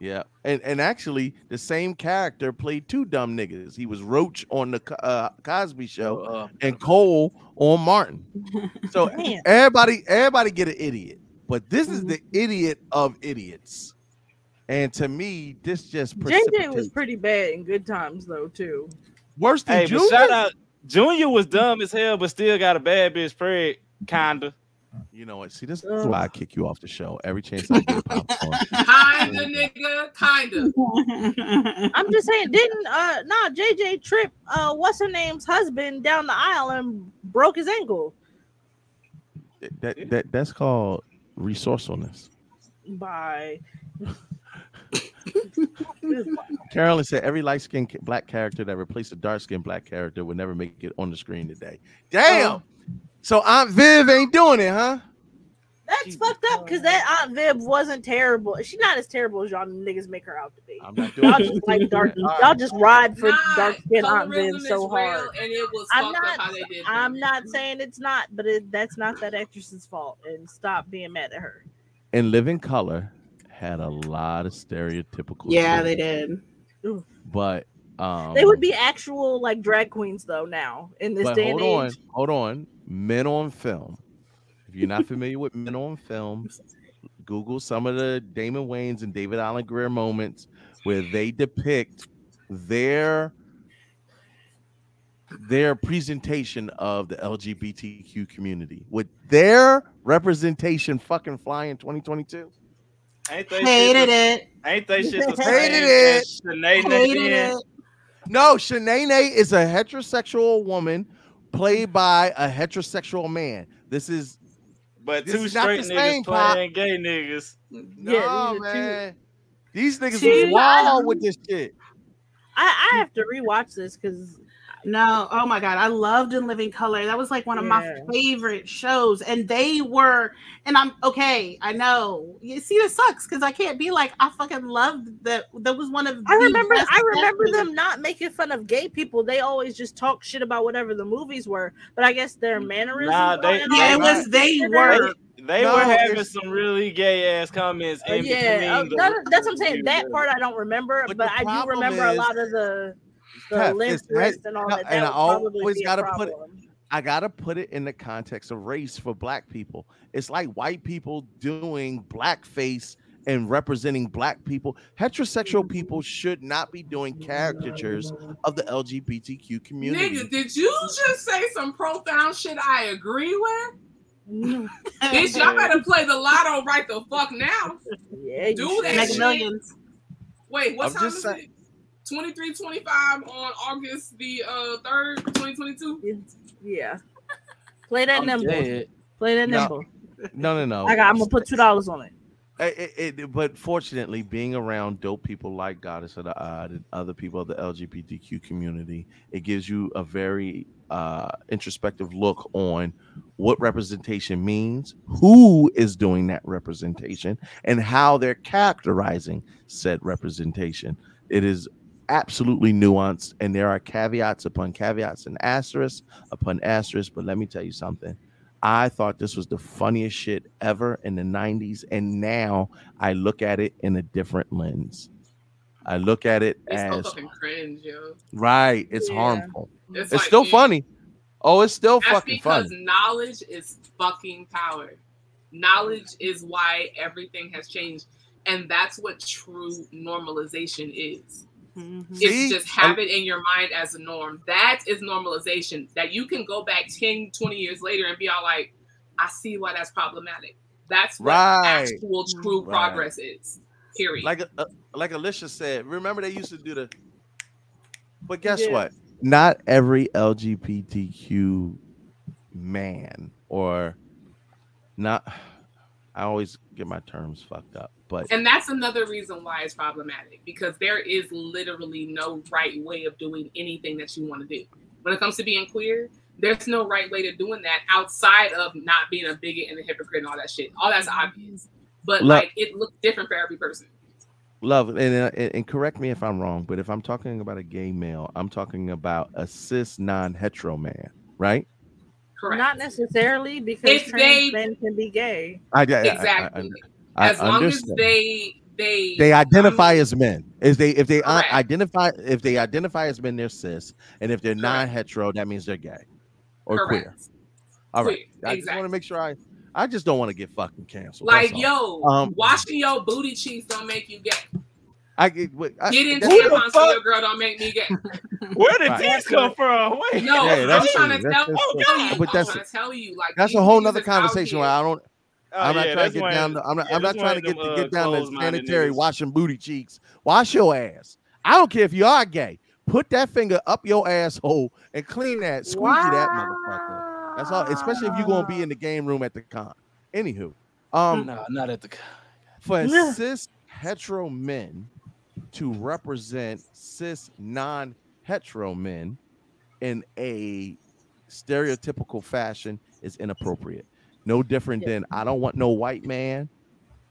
Yeah, and and actually, the same character played two dumb niggas. He was Roach on the uh, Cosby Show uh, and Cole on Martin. [laughs] So everybody, everybody get an idiot, but this is the idiot of idiots. And to me, this just JJ was pretty bad in good times though too. Worse than Hey, Junior. shout out Junior was dumb as hell, but still got a bad bitch spread, kinda. You know what? See, this is why I kick you off the show every chance I get. [laughs] Kinda, nigga. Kinda. [laughs] I'm just saying, didn't uh nah JJ trip uh what's her name's husband down the aisle and broke his ankle that, that that's called resourcefulness. by Carolyn said every light skinned black character that replaced a dark skinned black character would never make it on the screen today. Damn. Oh. So Aunt Viv ain't doing it, huh? that's fucked up because that Aunt Viv wasn't terrible. She's not as terrible as y'all niggas make her out to be. I'm not Y'all just like dark. [laughs] Y'all just ride for dark skin Aunt Viv Colorism so hard. and it was I'm not. up how they did. I'm things. not saying it's not, but it, that's not that actress's fault. And stop being mad at her. And Living Color had a lot of stereotypical. Yeah, they children, did. But um they would be actual like drag queens though now in this but day hold and on, age. hold on. Men on film. If you're not familiar with men on film, Google some of the Damon Wayans and David Alan Grier moments where they depict their their presentation of the LGBTQ community with their representation fucking fly in 2022. Ain't they Hated shit the- it. Ain't they shit the Hated it. Hated it. No, Sheneneh is a heterosexual woman played by a heterosexual man. This is But This two is not the straight same, niggas Pop. playing gay niggas. no man. These niggas two- was wild with this shit. I, I have to rewatch this because No, oh my god, I loved In Living Color. That was like one of my favorite shows, and they were. And I'm okay. I know. You see, this sucks because I can't be like I fucking loved that. That was one of. I remember best I remember shows. them not making fun of gay people. They always just talk shit about whatever the movies were. But I guess their mannerisms. Nah, they- it Yeah, it were was. They were. They No, were having some really gay ass comments Uh, in yeah, uh, the- that- that's what I'm saying. That part I don't remember, But but, I do problem remember a lot of the the limp wrist and all no, that. and That I always gotta put it- I gotta put it in the context of race for black people. It's like white people doing blackface and representing black people. Heterosexual mm-hmm. people should not be doing caricatures mm-hmm. of the LGBTQ community. Nigga, did you just say some profound shit I agree with? Bitch, y'all better [laughs] play the lotto right the fuck now. Yeah, you Do that shit. Millions. Wait, what I'm time just is saying- it? 23 25 on August the uh 3rd, 2022. Yeah, play that I'm nimble. dead. Play that No. nimble. No, no, no. I got. I'm gonna put two dollars on it. It, it, it- but fortunately, being around dope people like Goddess of the Odd and other people of the LGBTQ community, it gives you a very uh, introspective look on what representation means, who is doing that representation, and how they're characterizing said representation. It is absolutely nuanced, and there are caveats upon caveats and asterisks upon asterisks. But let me tell you something. I thought this was the funniest shit ever in the 90s. And now I look at it in a different lens. I look at it It's as fucking cringe, yo. right, it's Yeah. harmful. It's, It's, like still you- funny. Oh, it's still That's fucking because funny. knowledge is fucking power. Knowledge is why everything has changed. And that's what true normalization is. Mhm. It's just have it in your mind as a norm. That is normalization. That you can go back 10, 20 years later and be all like, I see why that's problematic. That's what Right. actual true Right. progress is. Period. Like uh, like Alicia said, remember they used to do the But guess Yeah. what? Not every LGBTQ man or not I always get my terms fucked up, but And that's another reason why it's problematic because there is literally no right way of doing anything that you want to do. When it comes to being queer, there's no right way to doing that outside of not being a bigot and a hypocrite and all that shit. All that's obvious. But Lo- like it looks different for every person. love and, uh, and and correct me if I'm wrong, but if I'm talking about a gay male, I'm talking about a cis non-hetero man, right? Correct. Not necessarily because If trans they- men can be gay. I, I- I- I- Exactly. I, as long as they they they identify as men. If they if they Correct. identify if they identify as men, they're cis, and if they're non-hetero, that means they're gay or queer. All right, Queer, I just want to make sure I I just don't want to get fucking canceled. Like yo, Um, washing your booty cheeks don't make you gay. I get what I, Getting that's- tampons for your girl don't make me gay. [laughs] Where did Right. these come from? Wait. No, Yeah, I'm trying true. to That's- tell, that's- tell you. but I'm trying to tell you. Like That's a whole niggas nother conversation where I don't. Oh, I'm not yeah, trying to get one- down. To, I'm not. I'm not trying to get to uh, get down to sanitary niggas. washing booty cheeks. Wash your ass. I don't care if you are gay. Put that finger up your asshole and clean that. Squeegee that motherfucker. That's all. Especially if you're gonna be in the game room at the con. Anywho, um, No, not at the. con. for Yeah. cis hetero men to represent cis non hetero men in a stereotypical fashion is inappropriate. No different than I don't want no white man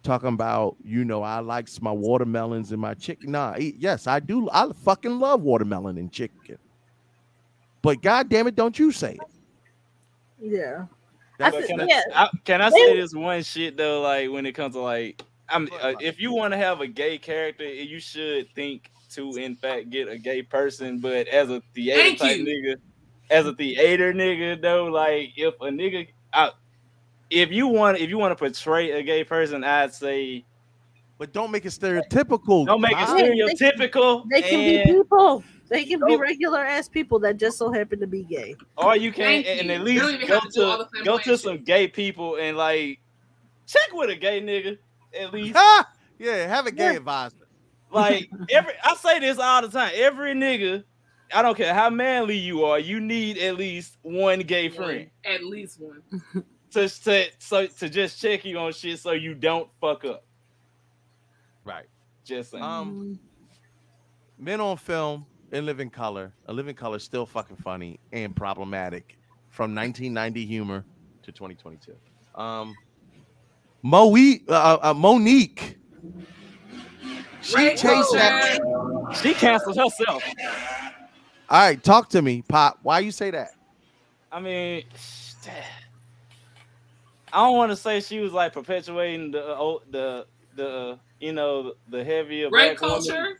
talking about, you know, I likes my watermelons and my chicken. Nah, yes, I do. I fucking love watermelon and chicken. But god damn it, don't you say it. Yeah. I But said- can, yeah. I, I, can I say this one shit though? Like when it comes to like, I'm uh, if you want to have a gay character, you should think to in fact get a gay person. But as a theater Thank type you. nigga, as a theater nigga though, like if a nigga, I, if you want if you want to portray a gay person, I'd say But don't make it stereotypical. don't make it stereotypical. They can and- be people. They can be regular ass people that just so happen to be gay. Or you can Thank and you. at least go to to go to some gay people and like check with a gay nigga at least. Ah, yeah, have a gay Yeah. advisor. Like [laughs] every I say this all the time. Every nigga, I don't care how manly you are, you need at least one gay friend At least one. [laughs] to to so to just check you on shit so you don't fuck up. Right. Just saying. Um, Men on Film in Living Color. A Living Color still fucking funny and problematic from 1990 humor to 2022. Um, Moe, uh, uh, Mo'Nique. She Right, chased that. she canceled herself. All right, talk to me, Pop. Why you say that? I mean, I don't want to say she was like perpetuating the uh, the the you know the heavier Rape black woman. culture.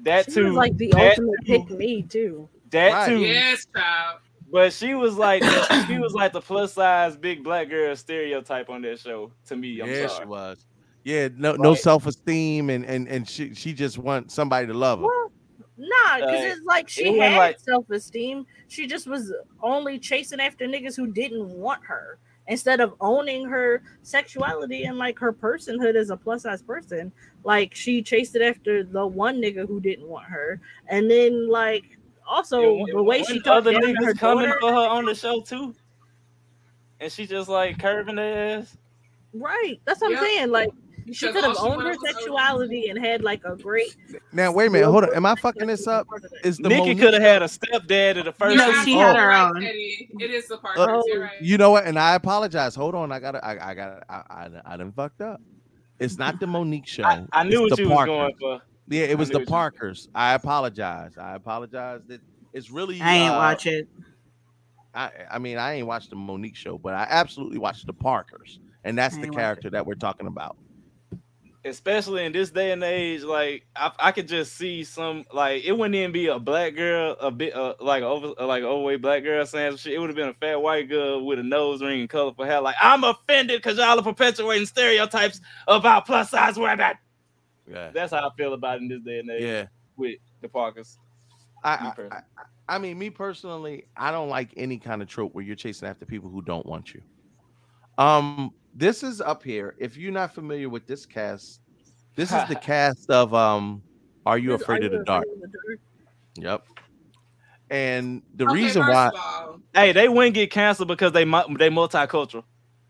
That She too. was like the that ultimate pick me too. That Right. too. Yes, child. But she was like she was [coughs] like the plus size big black girl stereotype on that show to me. I'm yeah, sorry. she was. Yeah, no, no self esteem, and and and she she just wants somebody to love her. Well, nah, because it's like she wasn't had like- self esteem. She just was only chasing after niggas who didn't want her instead of owning her sexuality and like her personhood as a plus size person. Like she chased it after the one nigga who didn't want her, and then like also Yeah, the way she talked other down niggas her coming daughter, for her on the show too, and she just like curving their ass. right? That's what Yep. I'm saying. Like she could have owned her wanted was over. sexuality and had like a great. Now wait a minute, hold on. Am I fucking this up? Is the Nikki Mo'Nique- could have had a stepdad at the first. No, she had her own. Eddie. It is the part. Uh, you're right. You know what? And I apologize. Hold on. I gotta. I, I gotta. I, I, I done fucked up. It's not the Mo'Nique show. I, I knew it's what the you was going for. Yeah, it was the Parkers. I apologize. I apologize. That it's really. I ain't uh, watch it. I, I mean, I ain't watched the Mo'Nique show, but I absolutely watched the Parkers, and that's the character that we're talking about. especially in this day and age, like I, I could just see some like it wouldn't even be a black girl, a bit uh, like a over uh, like an overweight black girl saying some shit. It would have been a fat white girl with a nose ring and colorful hair. Like I'm offended because y'all are perpetuating stereotypes about plus size women. Yeah. That's how I feel about it in this day and age Yeah. with the Parkers. I, I. I, I mean, me personally, I don't like any kind of trope where you're chasing after people who don't want you. Um, this is up here. If you're not familiar with this cast, this is the [laughs] cast of um, Are You Afraid of the Dark? Yep. And the Okay, reason why, all, Hey, they wouldn't get canceled because they mu- they multicultural.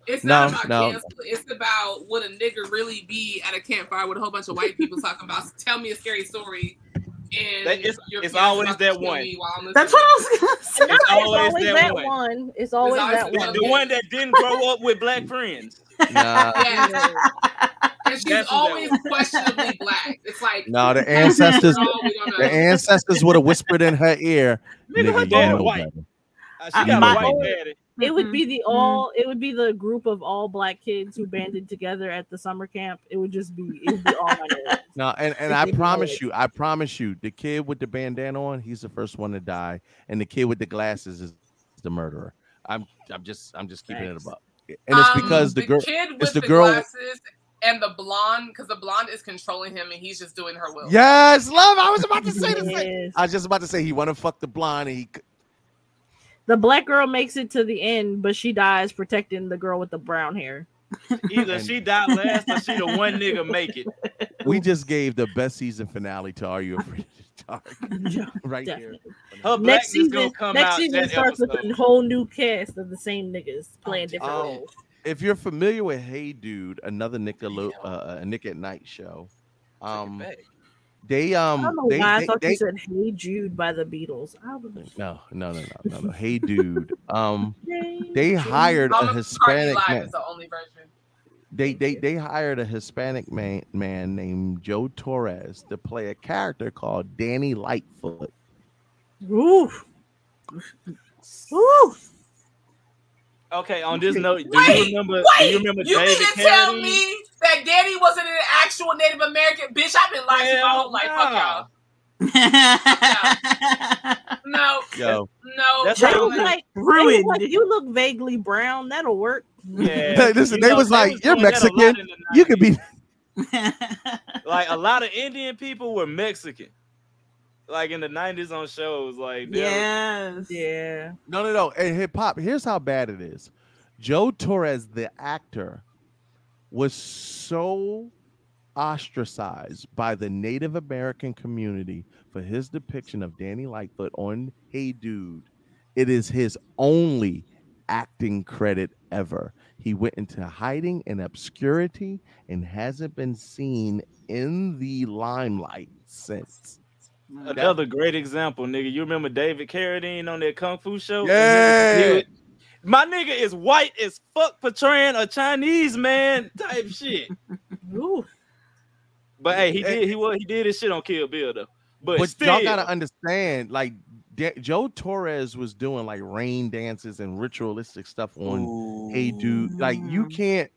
It's No, not about no. cancel. It's about would a nigga really be at a campfire with a whole bunch of white people talking about tell me a scary story. And That- it's- it's always that one. me while I'm That's what I was gonna say. No, it's always always that that one. one. It's always always that that one. The, the one that didn't grow up with black friends. [laughs] nah, Yes. And she's That's always questionably black. It's like no, the ancestors, we gonna- the ancestors would have whispered in her ear, Nigga, her "Nigga, you dad white. better." Uh, she got my- a white daddy. It would be Mhm. the all. It would be the group of all black kids who banded together at the summer camp. It would just be. It would be all minorities. [laughs] No, and, and I promise you, I promise you, the kid with the bandana on, he's the first one to die, and the kid with the glasses is the murderer. I'm I'm just I'm just keeping Thanks. it above. And it's Um, because the girl kid it's the the girl- glasses and the blonde, because the blonde is controlling him and he's just doing her will. Yes, love. I was about to say the same. I was just about to say he want to fuck the blonde. And he c- The black girl makes it to the end, but she dies protecting the girl with the brown hair. Either she died last or she the one nigga make it. [laughs] we just gave the best season finale to Are You Afraid to Talk? [laughs] [laughs] right here. Her next season, gonna come next out season that starts with a whole new cast of the same niggas playing different Um, roles. if you're familiar with Hey Dude, another Nickelode, uh, a Nick at Night show, um, they I um don't know they, why I they, thought they- you said "Hey Jude" by the Beatles. I no no no no no no [laughs] Hey Dude, um, they hired a Hispanic Live man. is the only version. They they they hired a Hispanic man man named Joe Torres to play a character called Danny Lightfoot. Ooh. Ooh. Okay, on this note, do Wait, you remember? wait, do you remember you David mean to tell me that Danny wasn't an actual Native American? Bitch, I've been lying to my whole life. Fuck y'all. [laughs] No, Yo, no. That's They how was like, they Ruined. like, you look vaguely brown. That'll work. Yeah, [laughs] listen, you they know, was like, was "You're doing that a lot Mexican. You could be." like a lot of Indian people were Mexican. Like in the nineties on shows, like Yes. Yeah. No, no, no. And hip hop. Here's how bad it is. Joe Torres, the actor, was so ostracized by the Native American community for his depiction of Danny Lightfoot on Hey Dude. It is his only acting credit ever. He went into hiding and obscurity and hasn't been seen in the limelight since. Another great example, nigga. You remember David Carradine on that kung fu show? Yeah. Was- My nigga is white as fuck, portraying a Chinese man type shit. [laughs] Ooh. But hey, he did he was he did his shit on Kill Bill though. But, But still, y'all gotta understand, like Da- Joe Torres was doing like rain dances and ritualistic stuff on Hey Dude. Like you can't,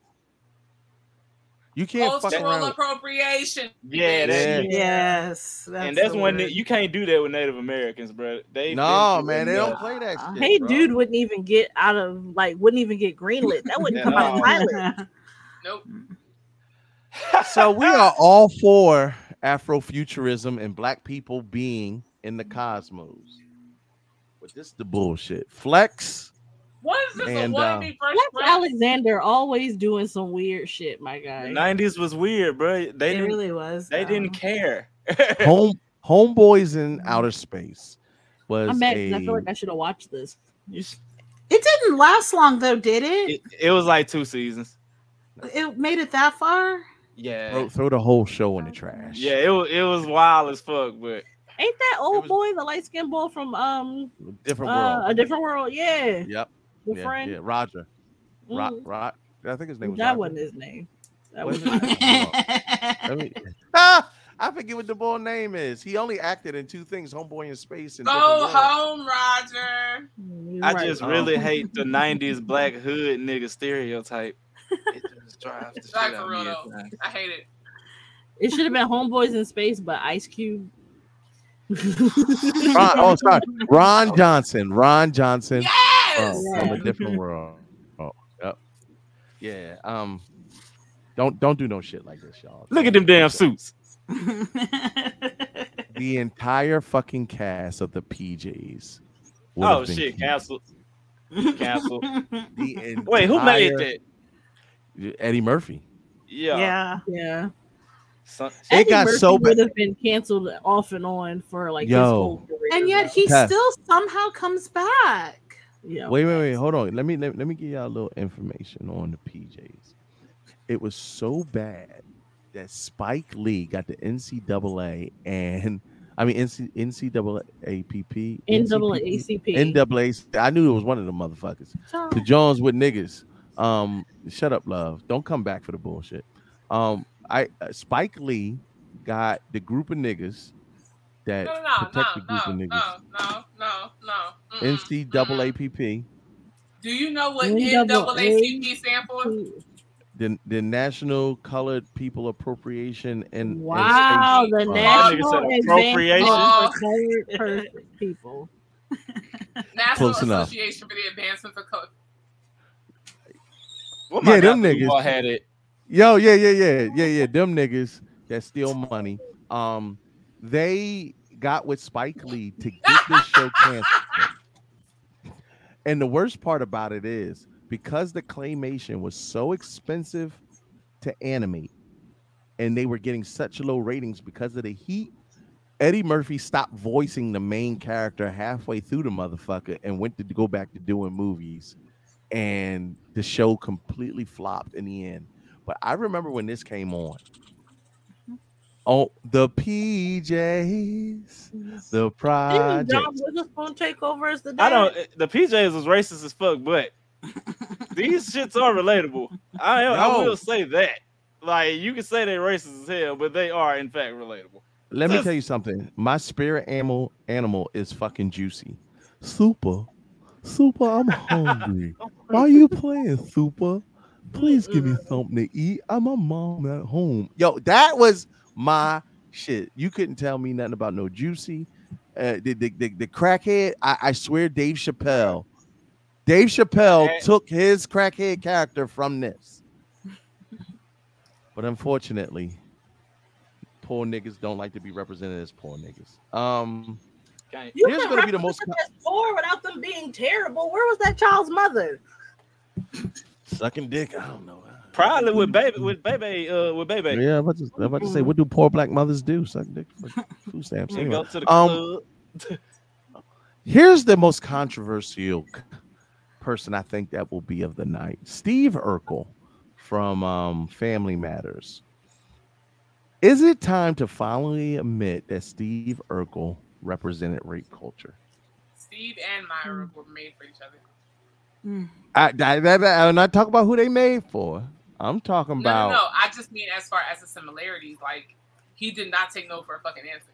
you can't fuck Cultural around. appropriation. yeah, that, Yeah. Yes. and that's the one that you can't do that with Native Americans, bro. They No, man, they doing don't play that shit. Hey, bro. dude wouldn't even get out of like wouldn't even get greenlit. That wouldn't [laughs] come out of No. pilot. [laughs] Nope. So we are all for Afrofuturism and black people being in the cosmos. But this is the bullshit. Flex. What is this? And, a uh, wannabe fresh Lex prince? Alexander always doing some weird shit, my guy. The nineties was weird, bro. They It really was. they though. didn't care. [laughs] Home Homeboys in Outer Space was I'm mad a because I feel like I should have watched this. You It didn't last long though, did it? it, it was like two seasons. It made it that far. Yeah. throw, throw the whole show in the trash. Yeah, it was it was wild as fuck, but Ain't that old boy the light skinned boy from um Different uh, world. a different world? Yeah, Yep. The yeah, friend. yeah, Roger. Rock, Mhm. rock. I think his name was That Roger. wasn't his name. That Was was it? [laughs] [laughs] Ah, I forget what the boy name is. He only acted in two things: Homeboy in Space and Go Different World. home, Roger. I right. just Um, really [laughs] hate the '90s black hood nigga stereotype. It just drives the shit Like out for of me. though. at times. I hate it. It should have been Homeboys in Space, but Ice Cube. Ron, oh, sorry, Ron Johnson. Ron Johnson Yes. From, from a different [laughs] world. Oh, yep. Yeah. Um. Don't don't do no shit like this, y'all. Look at them damn suits. [laughs] The entire fucking cast of the PJs. Oh shit, key. cancel. Cancel. The [laughs] Wait, who made entire- that? Eddie Murphy. Yeah. Yeah. Yeah. Some- It Eddie got Murphy so would have been canceled off and on for like his whole career. And yet he Okay. still somehow comes back. Yeah. Wait, wait, wait. Hold on. Let me let, let me give y'all a little information on the PJs. It was so bad that Spike Lee got the NCAA and I mean NC, NCAAPP NAACP. NAACP. I knew it was one of the motherfuckers. The Jones with niggas. Um, shut up, love. Don't come back for the bullshit. Um, I uh, Spike Lee got the group of niggas that No, no, protect no, the group no, of niggas. no, no. NCAAPP. Do you know what NAACP NAACP stand for? the the National Colored People Appropriation and and Wow, Space the Fund. National Advancement appropriation. for Colored People. [laughs] National Close enough. Association for the Advancement for Code. What my Yeah, them niggas. all had it. Yo, yeah, yeah, yeah, yeah, yeah. Them niggas that steal money. Um, they got with Spike Lee to get this show canceled. And the worst part about it is because the claymation was so expensive to animate, and they were getting such low ratings because of the heat. Eddie Murphy stopped voicing the main character halfway through the motherfucker and went to go back to doing movies. And the show completely flopped in the end. But I remember when this came on. Oh, the PJs, the Didn't project. John Witherspoon take over as the dad? I don't. The PJs was racist as fuck, but [laughs] these shits are relatable. I I will say that. Like you can say they're racist as hell, but they are in fact relatable. Let me tell you something. My spirit animal animal is fucking juicy. Super. Super, I'm [laughs] hungry. Why are you playing, Super? Please give me something to eat. I'm a mom at home. Yo, that was my shit. You couldn't tell me nothing about no juicy. Uh, the, the, the, the crackhead, I, I swear Dave Chappelle. Dave Chappelle took his crackhead character from this. But unfortunately, poor niggas don't like to be represented as poor niggas. Um, You here's gonna be the most represent poor without them being terrible. Where was that child's mother? sucking dick. I don't know. Probably with baby, with baby, uh, with baby. Yeah, I'm about, to, I'm about to say, what do poor black mothers do? Suck dick for [laughs] food stamps. Anyway, go to the um, club. here's the most controversial person I think that will be of the night. Steve Urkel from um, Family Matters. Is it time to finally admit that Steve Urkel represented rape culture? Steve and Myra were made for each other. I, I, I, I'm not talking about who they made for. I'm talking No, about no, no. I just mean as far as the similarities. Like he did not take no for a fucking answer.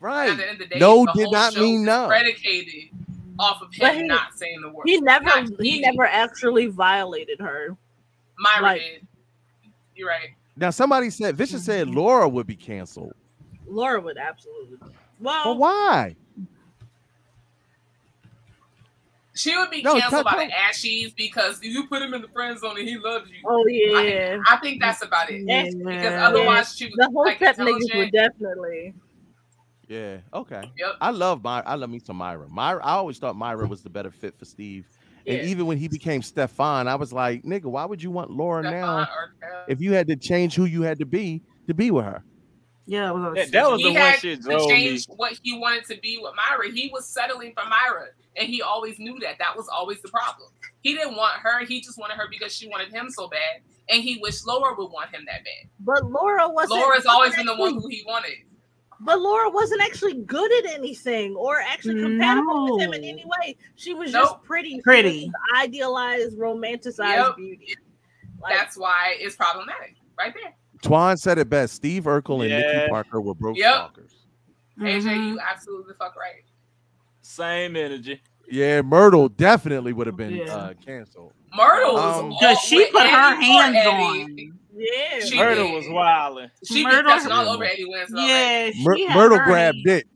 right. At the end of the day, no the did not mean no. Predicated off of him he- not saying the word. He never Not he he. never actually violated her. Myra like- did. You're right. Now somebody said Vicious said mm-hmm. Laura would be canceled. Laura would absolutely. Well, But why? She would be No, canceled by the Ashies because you put him in the friend zone and he loves you. Oh yeah. I, I think that's about it. Yeah. Because otherwise, she was the whole like pet niggas would definitely. Yeah. Okay. Yep. I love my. I love me some Myra. Myra. I always thought Myra was the better fit for Steve. And Yeah. even when he became Stefan, I was like, nigga, why would you want Laura Stefan now? or If you had to change who you had to be to be with her. Yeah, it was That, that was he the one had shit to drove me. change what he wanted to be with Myra. He was settling for Myra, and he always knew that. That was always the problem. He didn't want her. He just wanted her because she wanted him so bad, and he wished Laura would want him that bad. But Laura wasn't. Laura's always been the one who he wanted. But Laura wasn't actually good at anything or actually compatible with him in any way. She was just pretty. Pretty. idealized, romanticized Yep. beauty. Like, That's why it's problematic, right there. Twan said it best. Steve Urkel and Yeah. Nikki Parker were broke Yep. stalkers. AJ, you absolutely fuck right. Same energy. Yeah, Myrtle definitely would have been Yeah. uh, canceled. Myrtle was Um, Cause she put her Eddie for hands Eddie. on. yeah. She Myrtle did. was wilding. She Myrtle- was all over Eddie Winslow. like, Yeah, she Myr- had Myrtle grabbed hands. dick.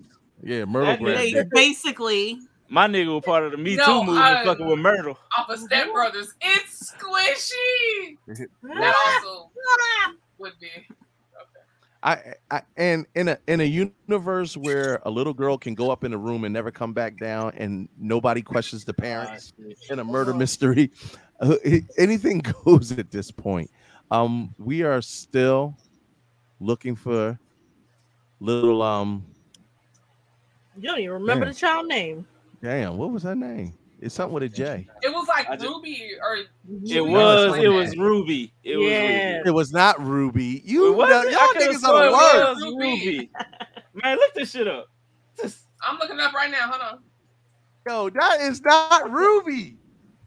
Yeah, Myrtle That grabbed They dick. basically. My nigga was part of the Me No, Too movement, uh, fucking with Myrtle. off of Step Brothers. It's squishy. [laughs] That Ah, also would be. Okay. I, I and in a in a universe where a little girl can go up in a room and never come back down, and nobody questions the parents in a murder mystery, [laughs] uh, anything [laughs] goes at this point. Um, we are still looking for little um. You don't even remember Yeah. the child name. Damn, what was her name? It's something with a J. It was like just- Ruby or It was, it was Ruby. It was Yeah. Ruby. It was not Ruby. You It was know, y'all I could've niggas are it was Ruby. Man, look this shit up. Just- I'm looking up right now. Hold on. Yo, that is not Ruby.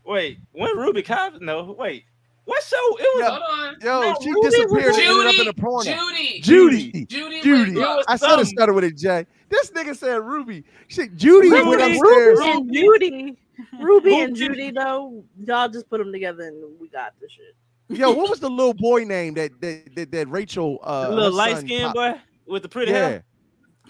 wait, when Ruby Cop? No, wait. What show? It was. Yeah. Hold on. Yo, No, she Ruby was disappeared and ended up in a porno. Judy. Judy. Judy. Judy. I said it something. started with a J. This nigga said Ruby. Shit, Judy went Ruby, upstairs. Ruby and Judy, [laughs] Ruby and Judy, though, y'all just put them together and we got the shit. Yo, what [laughs] was the little boy name that that, that, that Rachel uh the little light son skinned boy with the pretty Yeah. hair.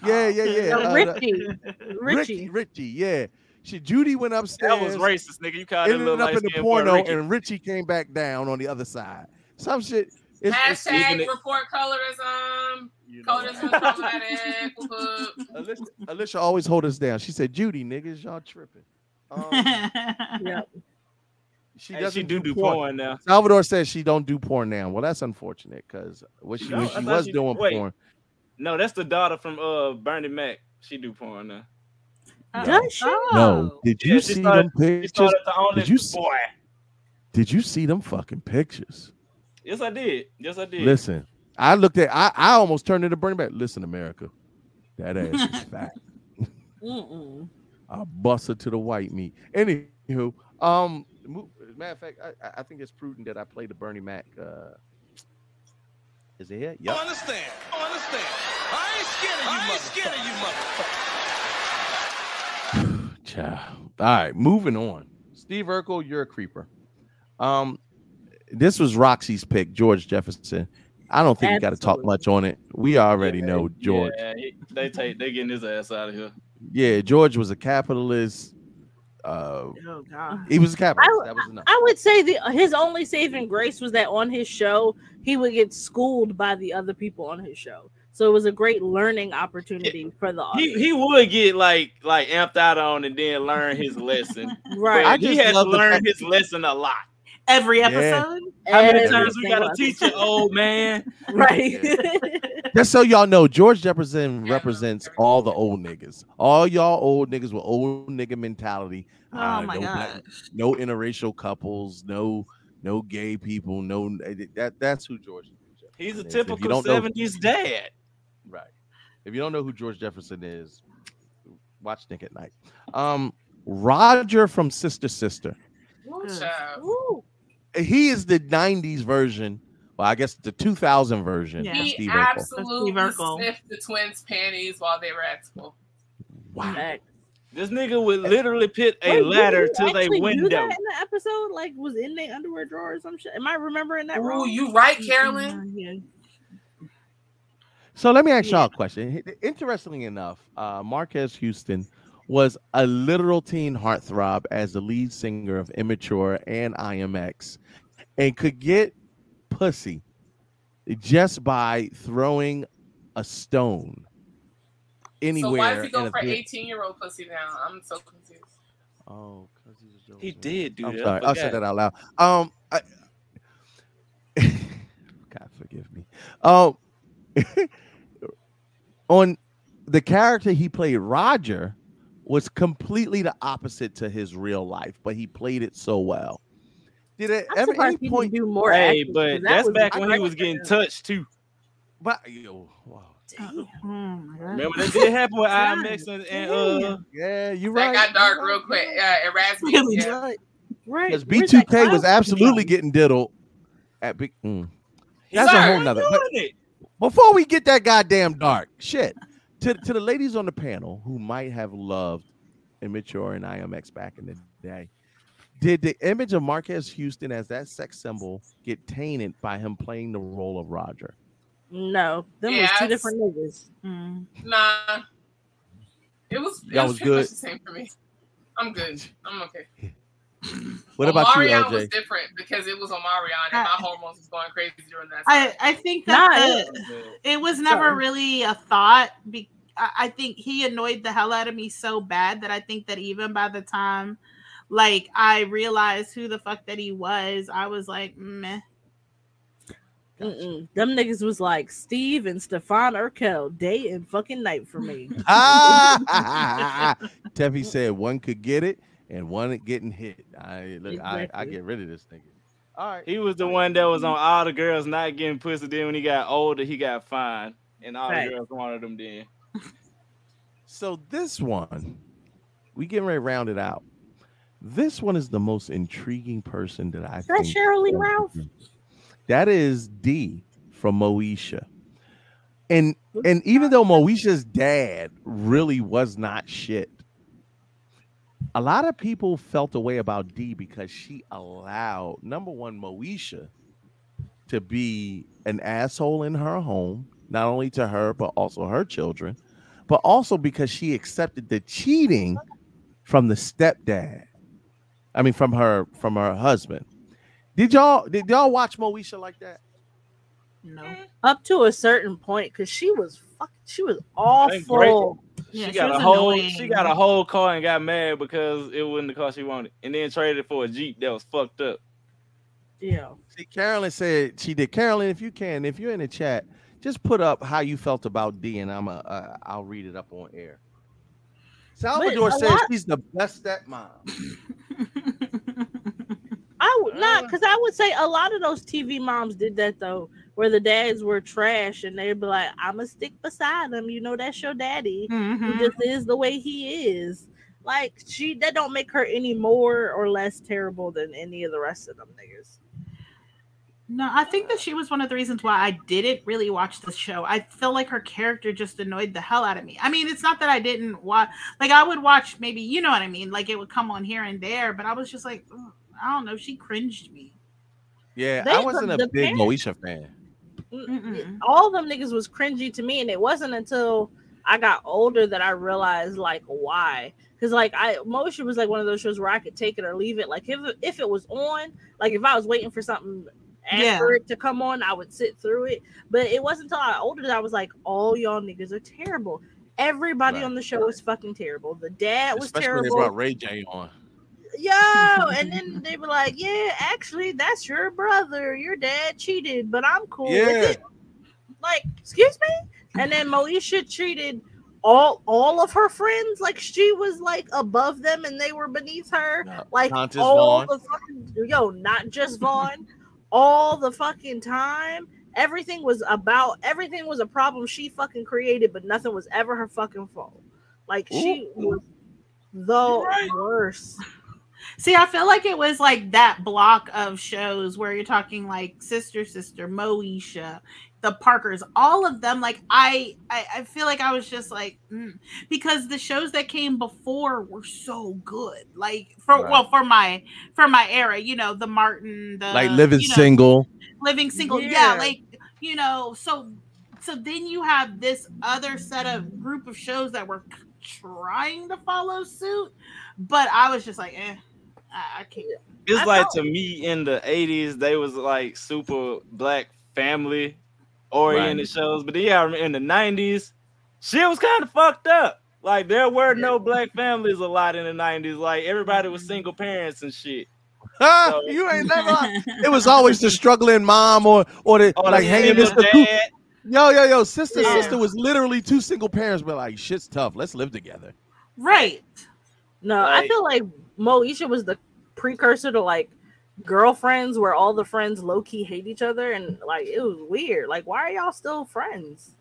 Yeah, yeah, yeah. Uh, uh, Richie, Richie, Richie. Richie, yeah. She Judy went upstairs. That was racist, nigga. You called ended up in the porno, Ricky. and Richie came back down on the other side. some shit. It's, it's, Hashtag it's, report colorism. Colorism is problematic. Alicia, Alicia always hold us down. She said, "Judy, niggas, y'all tripping." Um, Yep. [laughs] she doesn't she do do porn now. Salvador says she don't do porn now. Well, that's unfortunate because what she No, when she was she- doing wait. porn. No, that's the daughter from uh Bernie Mac. She do porn now. Does she? No, did you Yeah, see started- them pictures? started to own Did you see, boy. did you see them fucking pictures? Yes, I did. Yes, I did. Listen, I looked at I, I almost turned into Bernie Mac. Listen, America, that ass is [laughs] fat. Mm-mm. I bust her to the white meat. Anywho, um, mo- matter of fact, I, I- I think it's prudent that I play the Bernie Mac. Uh, is it here? Yep. Understand? Understand? I ain't scared of you, I ain't scared of you, mother. [sighs] Child. All right, moving on. Steve Urkel, you're a creeper. Um, this was Roxy's pick, George Jefferson. I don't think we got to talk much on it. We already know George. Yeah, he- they take they getting his ass out of here. Yeah, George was a capitalist. Uh, Oh god. he was a capitalist. That was enough. I would say the his only saving grace was that on his show he would get schooled by the other people on his show. So it was a great learning opportunity for the He audience. he would get like like amped out on and then learn his lesson. [laughs] Right. But I he just had to learn his lesson a lot. Every Yeah. episode. How many Every times we gotta teach it, old man? [laughs] Right. Just so y'all know, George Jefferson represents all the old niggas. All y'all old niggas with old nigga mentality. Uh, Oh my no gosh. no interracial couples, no no gay people, no that that's who George. He's a is. Typical seventies dad. Right. If you don't know who George Jefferson is, watch Nick at Night. Um, Roger from Sister Sister. Ooh, child. He is the '90s version. Well, I guess the 2000 version. of He Steve Urkel. absolutely sniffed the twins' panties while they were at school. Wow. This nigga would literally pit a Wait, ladder to their window. that in the episode? Like, was in their underwear drawer or some shit? Am I remembering that Ooh, wrong? you right, Carolyn. Yeah. So let me ask y'all a question. Interestingly enough, uh, Marques Houston was a literal teen heartthrob as the lead singer of Immature and IMX, and could get pussy just by throwing a stone anywhere. So why does he go for eighteen-year-old pussy now? I'm so confused. Oh, because he's a joke. He did do I'm sorry. I'll say that out loud. Um, I, [laughs] God forgive me. Um, [laughs] on the character he played, Roger, was completely the opposite to his real life, but he played it so well. Did it I'm ever any point? do more Hey, acting, but 'cause that that's was back a when he was getting touched too. But yo, wow. Oh. Remember that did happen with IMX and, and uh Yeah, you're That right. got dark real quick. Yeah, Erasmus. Really yeah. good. Right. Because B2K was clown absolutely getting diddled at big. mm. That's Sir, a whole nother. But doing it. before we get that goddamn dark shit, to, to the ladies on the panel who might have loved Immature and IMX back in the day, did the image of Marques Houston as that sex symbol get tainted by him playing the role of Roger? No, them was two different niggas. Mm. Nah. It was, it That was, was pretty much good. the same for me. I'm good. I'm okay. [laughs] [clears throat] What about you, Omarion was different because it was Omarion and my hormones was going crazy during that I, time. I think Nah, that it- the- it was never Sorry. really a thought. Be, I, I think he annoyed the hell out of me so bad that I think that even by the time, like, I realized who the fuck that he was, I was like, meh. Mm-mm. Them niggas was like Steve and Stefan Urkel, day and fucking night for me. [laughs] ah, [laughs] [laughs] Teffy said one could get it and one getting hit. I look, I, I get rid of this nigga. All right. He was the one that was on all the girls not getting pussy. Then when he got older, he got fined, and all Right. the girls wanted him. Then So this one, we getting ready to round it out. This one is the most intriguing person that I Is that think. Sheryl Ralph? That is Dee from Moesha. And and even though Moesha's dad really was not shit, a lot of people felt a way about Dee because she allowed number one Moesha to be an asshole in her home, not only to her but also her children, but also because she accepted the cheating from the stepdad. I mean, from her from her husband. Did y'all did y'all watch Moesha like that? No. Up to a certain point, because she was fuck, she was Ain't great. awful. She got a whole she got a whole car and got mad because it wasn't the car she wanted, and then traded it for a Jeep that was fucked up. Yeah. See, Carolyn said she did. Carolyn, if you can, if you're in the chat, just put up how you felt about Dee, and I'm a, uh, I'll read it up on air. Salvador a says lot- she's the best stepmom. [laughs] I would not, because I would say a lot of those TV moms did that though, where the dads were trash and they'd be like, "I'ma stick beside him." You know, that's your daddy. He Mhm. just is the way he is. Like she, that don't make her any more or less terrible than any of the rest of them niggas. No, I think that she was one of the reasons why I didn't really watch the show. I feel like her character just annoyed the hell out of me. I mean, it's not that I didn't watch, like, I would watch maybe, you know what I mean? Like, it would come on here and there, but I was just like, I don't know. She cringed me. Yeah, They- I wasn't a big parents- Moesha fan. Mm, All them niggas was cringy to me, and it wasn't until I got older that I realized like why. Because like I Moesha was like one of those shows where I could take it or leave it. Like if it, if it was on, like if I was waiting for something after Yeah. it to come on, I would sit through it. But it wasn't until I got older that I was like, all y'all niggas are terrible. Everybody Right. on the show was fucking terrible. The dad was Especially when they terrible. brought Ray J on. Yo, and then [laughs] they were like, "Yeah, actually, that's your brother. Your dad cheated, but I'm cool Yeah. with it." Like, excuse me. And then Moesha treated all all of her friends like she was like above them and they were beneath her. Like not just all Vaughn. the fucking yo, not just Vaughn, all the fucking time. Everything was about everything was a problem she fucking created, but nothing was ever her fucking fault. Like she was the worst. See, I feel like it was like that block of shows where you're talking like Sister Sister, Moesha, the Parkers, all of them. Like I, I, I feel like I was just like mm. because the shows that came before were so good. Like for Right. well for my for my era, you know, the Martin, the like living you know, single. living single yeah. Yeah. like you know so so then you have this other set of group of shows that were trying to follow suit but i was just like eh, I, I can't It's I like felt- to me in the '80s, they was like super black family oriented shows, but then yeah, in the '90s, shit was kind of fucked up. Like there were no black families a lot in the '90s. Like everybody was mm-hmm. single parents and shit. So- [laughs] you ain't never. [laughs] It was always the struggling mom or or the Or the like hanging single Mr. Coop. dad. Yo, yo, yo, sister, Yeah. sister was literally two single parents, but like shit's tough. Let's live together. right No, I feel like Moesha was the precursor to like girlfriends where all the friends low key hate each other and like it was weird. Like, why are y'all still friends?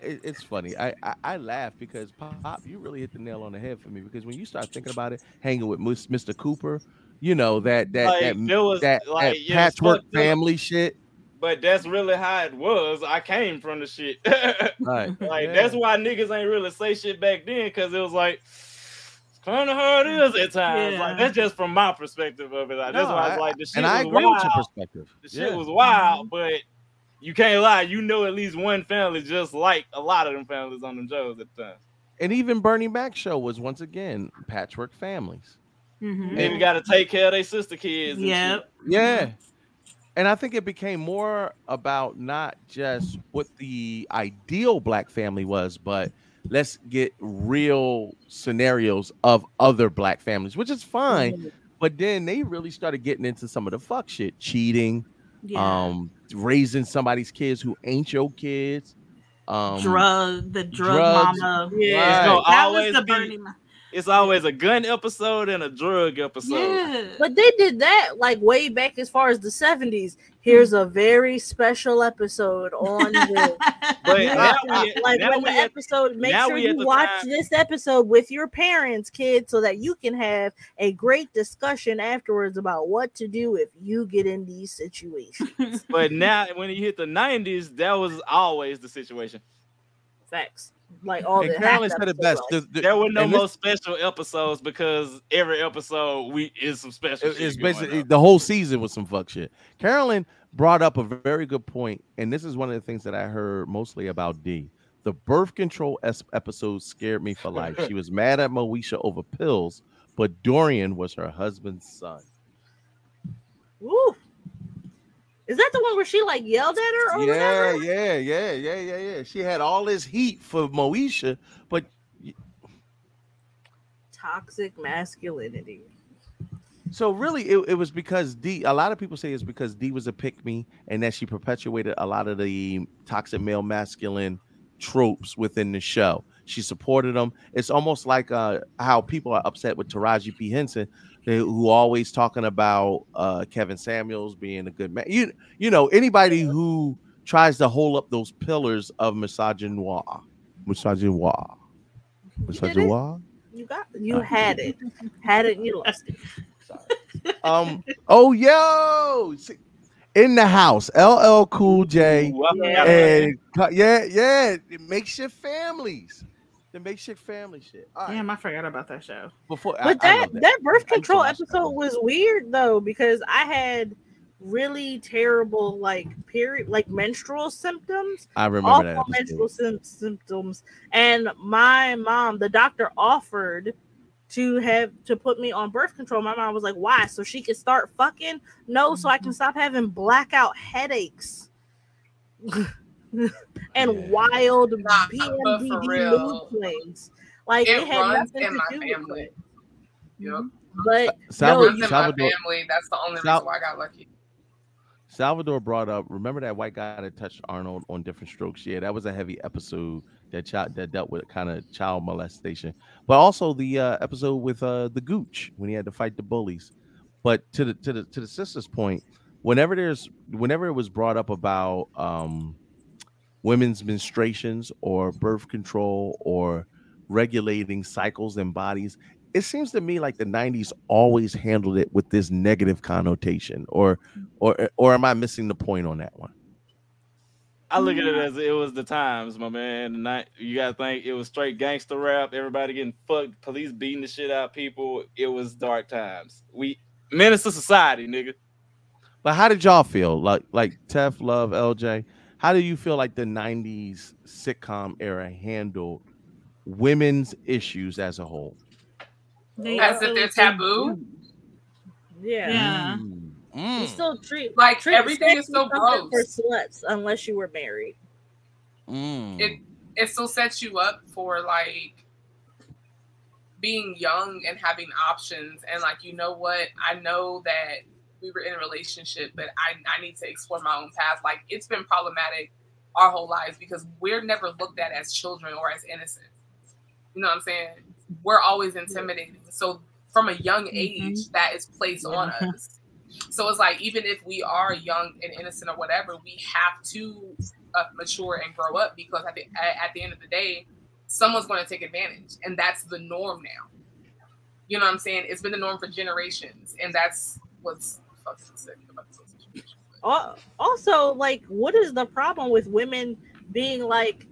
It, it's funny. I, I I laugh because Pop, Pop, you really hit the nail on the head for me. Because when you start thinking about it, hanging with Mr. Cooper, you know that that Like, that, there was, that, like, that it was patchwork fucked up. family shit. But that's really how it was. I came from the shit. [laughs] Right. Like Yeah. that's why niggas ain't really say shit back then because it was like it's kind of how it is at times. Yeah. Like that's just from my perspective of it. Like, that's why I was like the shit and I was agree wild. with your perspective. The shit Yeah. was wild, but you can't lie. You know at least one family just like a lot of them families on them shows at the time. And even Bernie Mac show was once again patchwork families. Mhm. And you got to take care of their sister kids. and Yep. Yeah. And I think it became more about not just what the ideal black family was, but let's get real scenarios of other black families, which is fine. But then they really started getting into some of the fuck shit, cheating, Yeah. um, raising somebody's kids who ain't your kids. Um, drug the drug drugs. mama Yeah, it's gonna that always was the be- Bernie Ma- It's always a gun episode and a drug episode. yeah But they did that like way back as far as the 70s. Here's a very special episode on [laughs] this. But now we, like now when we the episode, make sure you watch time- this episode with your parents, kids, so that you can have a great discussion afterwards about what to do if you get in these situations. But now, when you hit the '90s, that was always the situation. Facts. Like all and the Carolyn hacked said it best. like- The- the- There were no and this- more special episodes because every episode we is some special. It- shit it's basically on. the whole season was some fuck shit. Carolyn brought up a very good point, and this is one of the things that I heard mostly about Dee. The birth control es- episode scared me for life. she [laughs] was mad at Moesha over pills, but Dorian was her husband's son. Woo. Is that the one where she like yelled at her or Yeah, whatever? yeah, yeah, yeah, yeah, yeah. She had all this heat for Moesha, but Toxic masculinity. So really, it, it was because Dee. A lot of people say it's because Dee was a pick me, and that she perpetuated a lot of the toxic male masculine tropes within the show. She supported them. It's almost like uh, how people are upset with Taraji P Henson, they, who always talking about uh, Kevin Samuels being a good man. You you know anybody who tries to hold up those pillars of misogynoir, misogynoir, misogynoir. You got you had it. Had it you lost it. Um. Oh, yo, see- in the house, LL Cool J, Ooh, I forgot about and yeah, yeah, it makeshift families, the makeshift family shit. All right, Damn, I forgot about that show. before But I that, love that birth I used to control episode was weird though because I had really terrible like period like menstrual symptoms. I remember awful that episode. menstrual sym- symptoms, and my mom, the doctor offered to have to put me on birth control. My mom was like, "Why? So she could start fucking? No, so I can mm-hmm. stop having blackout headaches." [laughs] [laughs] and wild but for PMDD real, mood swings. Like it it, had runs nothing in to my do family. with it. Yep. But Salvador- it runs in Salvador- my family. That's the only Sal- reason why I got lucky. Salvador brought up. Remember that white guy that touched Arnold on different strokes? Yeah, that was a heavy episode that child that dealt with kind of child molestation, but also the uh, episode with uh, the Gooch when he had to fight the bullies. But to the to the to the sister's point, whenever there's whenever it was brought up about um, women's menstruations or birth control or regulating cycles and bodies, it seems to me like the 90s always handled it with this negative connotation or or or am i missing the point on that one I look at it as it was the times, my man. Night you gotta think it was straight gangster rap, everybody getting fucked, police beating the shit out people. It was dark times. We menace to society, nigga. but how did y'all feel like like Tef, Love, LJ? How do you feel like the 90s sitcom era handled women's issues as a whole? As if they're taboo. Yeah. Yeah. Mm. You still treat Like, treat everything sex is so as gross. for sluts unless you were married. Mm. It it still sets you up for like being young and having options and like you know what I know that we were in a relationship but I, I need to explore my own path. Like it's been problematic our whole lives because we're never looked at as children or as innocent. You know what I'm saying? We're always intimidating so from a young age that is placed on us. So it's like even if we are young and innocent or whatever, we have to uh, mature and grow up because at the at the end of the day, someone's going to take advantage, and that's the norm now. You know what I'm saying? It's been the norm for generations, and that's what's fucking sick about this situation. Also, like, what is the problem with women being like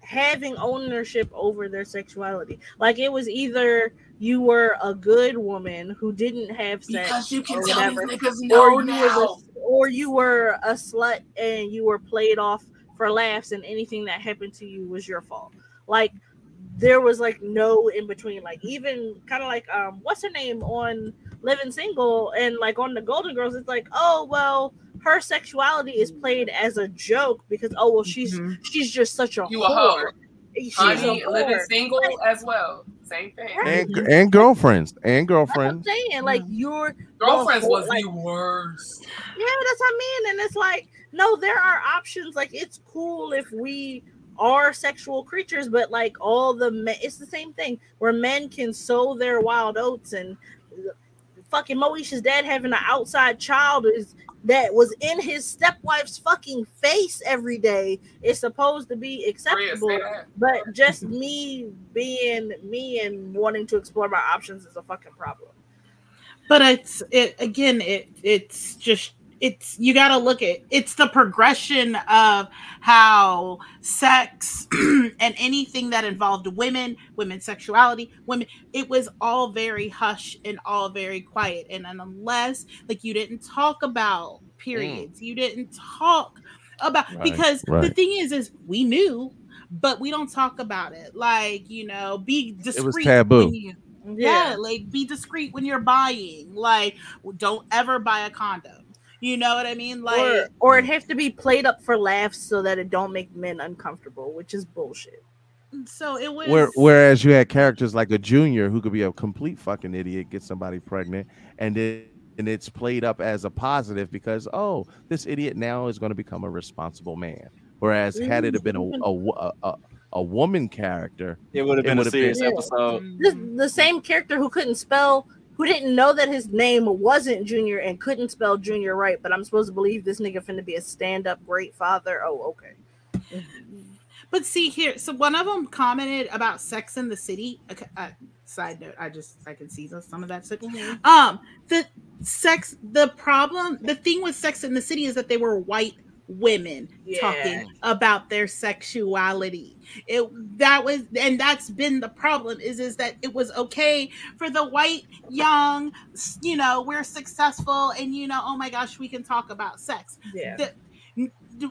having ownership over their sexuality? Like, it was either you were a good woman who didn't have sex, Because you can or tell whatever, niggas or you now. a, or you were a slut and you were played off for laughs, and anything that happened to you was your fault. Like, there was like no in between. Like, even kind of like um, what's her name on Living Single and like on the Golden Girls, it's like, oh well, her sexuality is played as a joke because oh well, she's she's just such a Mm-hmm. You a whore. hoe. She's Honey, a living whore. single as well. Same thing. And and girlfriends and I'm girlfriends. saying like you're Girlfriends the whole- was like, the worst. yeah, that's what I mean. And it's like, no, there are options. Like, it's cool if we are sexual creatures, but like all the men, it's the same thing where men can sow their wild oats and fucking Moesha's dad having an outside child is that was in his stepwife's fucking face every day is supposed to be acceptable. But just me being me and wanting to explore my options is a fucking problem. but it's it again it it's just it's you got to look at it's the progression of how sex [clears throat] and anything that involved women women's sexuality women it was all very hush and all very quiet and then unless like you didn't talk about periods you didn't talk about Right, because the thing is is we knew but we don't talk about it like you know be discreet taboo. when you- yeah, like be discreet when you're buying. Like, don't ever buy a condom. You know what I mean? Like or, or it has to be played up for laughs so that it don't make men uncomfortable, which is bullshit. so it was Where, whereas you had characters like a junior who could be a complete fucking idiot, get somebody pregnant, and then and it's played up as a positive because oh, this idiot now is going to become a responsible man. Whereas had it have been a mm-hmm. a, a, a, a woman character, It would have been a serious Yeah. episode. Mm-hmm. The, the same character who couldn't spell, who didn't know that his name wasn't Junior and couldn't spell Junior right, but I'm supposed to believe this nigga finna be a stand up great father. Oh, okay. But see here, so one of them commented about Sex in the City. Okay, uh, side note, I just I can see some of that stuff. Um, the sex, the problem, the thing with Sex in the City is that they were white women Yeah. talking about their sexuality. It that was, and that's been the problem is is that it was okay for the white young, you know, we're successful, and you know, oh my gosh, we can talk about sex. Yeah. The-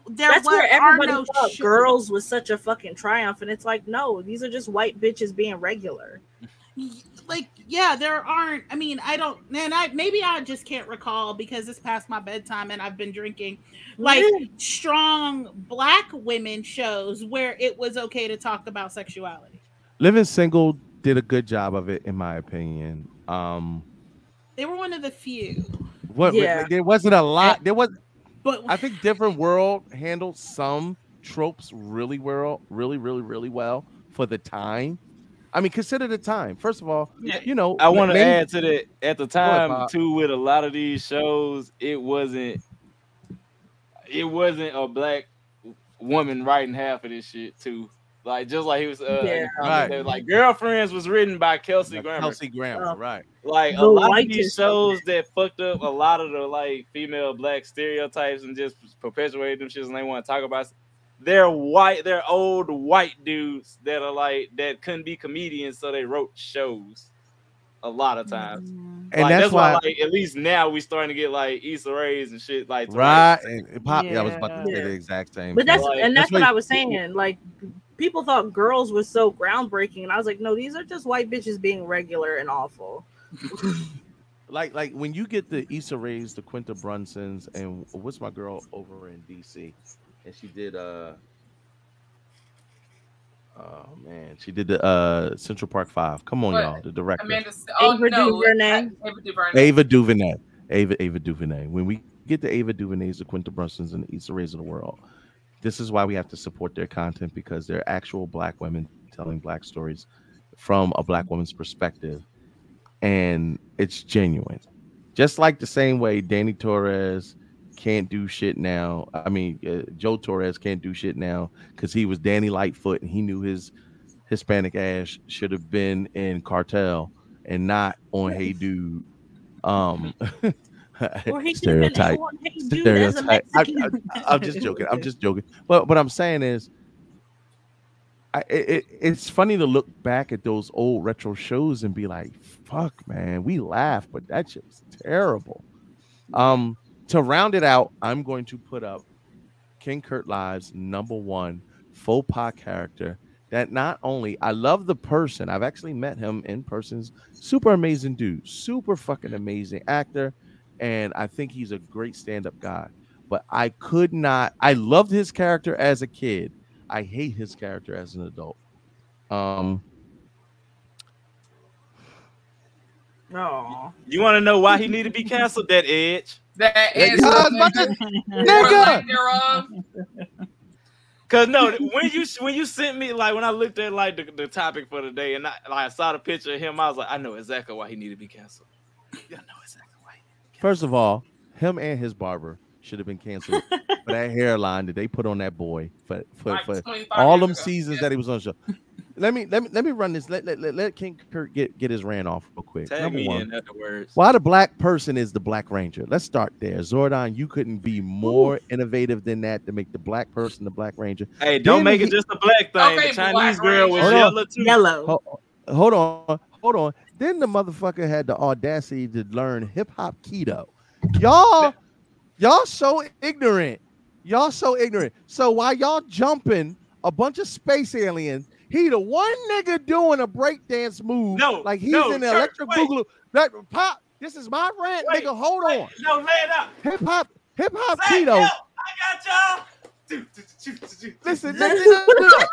there That's where everybody no thought sh- girls was such a fucking triumph, and it's like, no, these are just white bitches being regular. Like yeah there aren't i mean i don't and i maybe i just can't recall because it's past my bedtime and i've been drinking like Yeah. strong black women shows where it was okay to talk about sexuality Living Single did a good job of it, in my opinion. Um, they were one of the few what Yeah. there wasn't a lot. There was, but I think different world handled some tropes really well, really, really, really well for the time. I mean, consider the time. First of all, you know, I want to name- add to that. At the time, Bob. too, with a lot of these shows, it wasn't. It wasn't a black woman writing half of this shit too. Like just like he was, uh, Yeah. right. Right. like girlfriends was written by Kelsey Grammer. Kelsey Grammer, Oh. right? Like a The lot of these shows that fucked up a lot of the like female black stereotypes and just perpetuated them shits and they want to talk about. They're white, they're old white dudes that are like that couldn't be comedians, so they wrote shows a lot of times. Mm-hmm. And Like, that's why- like at least now we starting to get like Issa Rae's and shit like Right, write- and it pop. Yeah. I was about to say Yeah. the exact same. But that's thing. and that's what why- I was saying. Like people thought girls were so groundbreaking, and I was like, no, these are just white bitches being regular and awful. [laughs] like like when you get the Issa Rae's, the Quinta Brunsons, and what's my girl over in DC, and she did uh oh man, she did the uh Central Park Five. Come on, What? y'all, the director Amanda. Oh Ava no, DuVernay. Ava DuVernay. Ava DuVernay, Ava Ava DuVernay. When we get the Ava DuVernays, the Quinta Brunsons, and the Issa Rae's of the world, this is why we have to support their content because they're actual black women telling black stories from a black woman's perspective, and it's genuine. Just like the same way Danny Torres can't do shit now. I mean, uh, Joe Torres can't do shit now because he was Danny Lightfoot and he knew his Hispanic ass should have been in Cartel and not on Hey Dude. Um, [laughs] Or he should have been stereotype. Hey Dude as a Stereotype. I, am just joking. I'm [laughs] just joking. But what I'm saying is, I, it, it- it's funny to look back at those old retro shows and be like, "Fuck, man, we laugh, but that shit was terrible." Um, to round it out, I'm going to put up King Kurt Live's number one faux pas character. That not only I love the person, I've actually met him in person. Super amazing dude, super fucking amazing actor, and I think he's a great stand-up guy. But I could not. I loved his character as a kid. I hate his character as an adult. Um, Oh, You want to know why he need to be canceled? That edge. That Yeah, is I was about to- Nigga. Nigga! [laughs] Cause no, when you when you sent me like when I looked at like the, the topic for the day and I like I saw the picture of him, I was like, I know exactly why he needed to be canceled. First of all, him and his barber should have been canceled for that hairline that they put on that boy for for, Like for all them ago. seasons that he was on the show. Let me let me let me run this. Let let, let, let King Kurt get, get his rant off real quick. Tag Number me one. in afterwards. Why the black person is the Black Ranger? Let's start there. Zordon, you couldn't be more innovative than that to make the black person the Black Ranger. Hey, don't Then make he- it just a black thing. Okay, the Chinese Black girl was Hold on. yellow too. Yellow. Ho- Hold on, hold on. Then the motherfucker had the audacity to learn hip hop kido. Y'all, y'all so ignorant. Y'all so ignorant. So while y'all jumping a bunch of space aliens, he the one nigga doing a breakdance move. No, like he's no, in the electric wait. boogaloo. That pop, This is my rant, Wait, nigga. Hold wait, on. No, lay it out. Uh, hip hop, hip hop Zach, kido. I got y'all. Listen, no, no, no, no, no.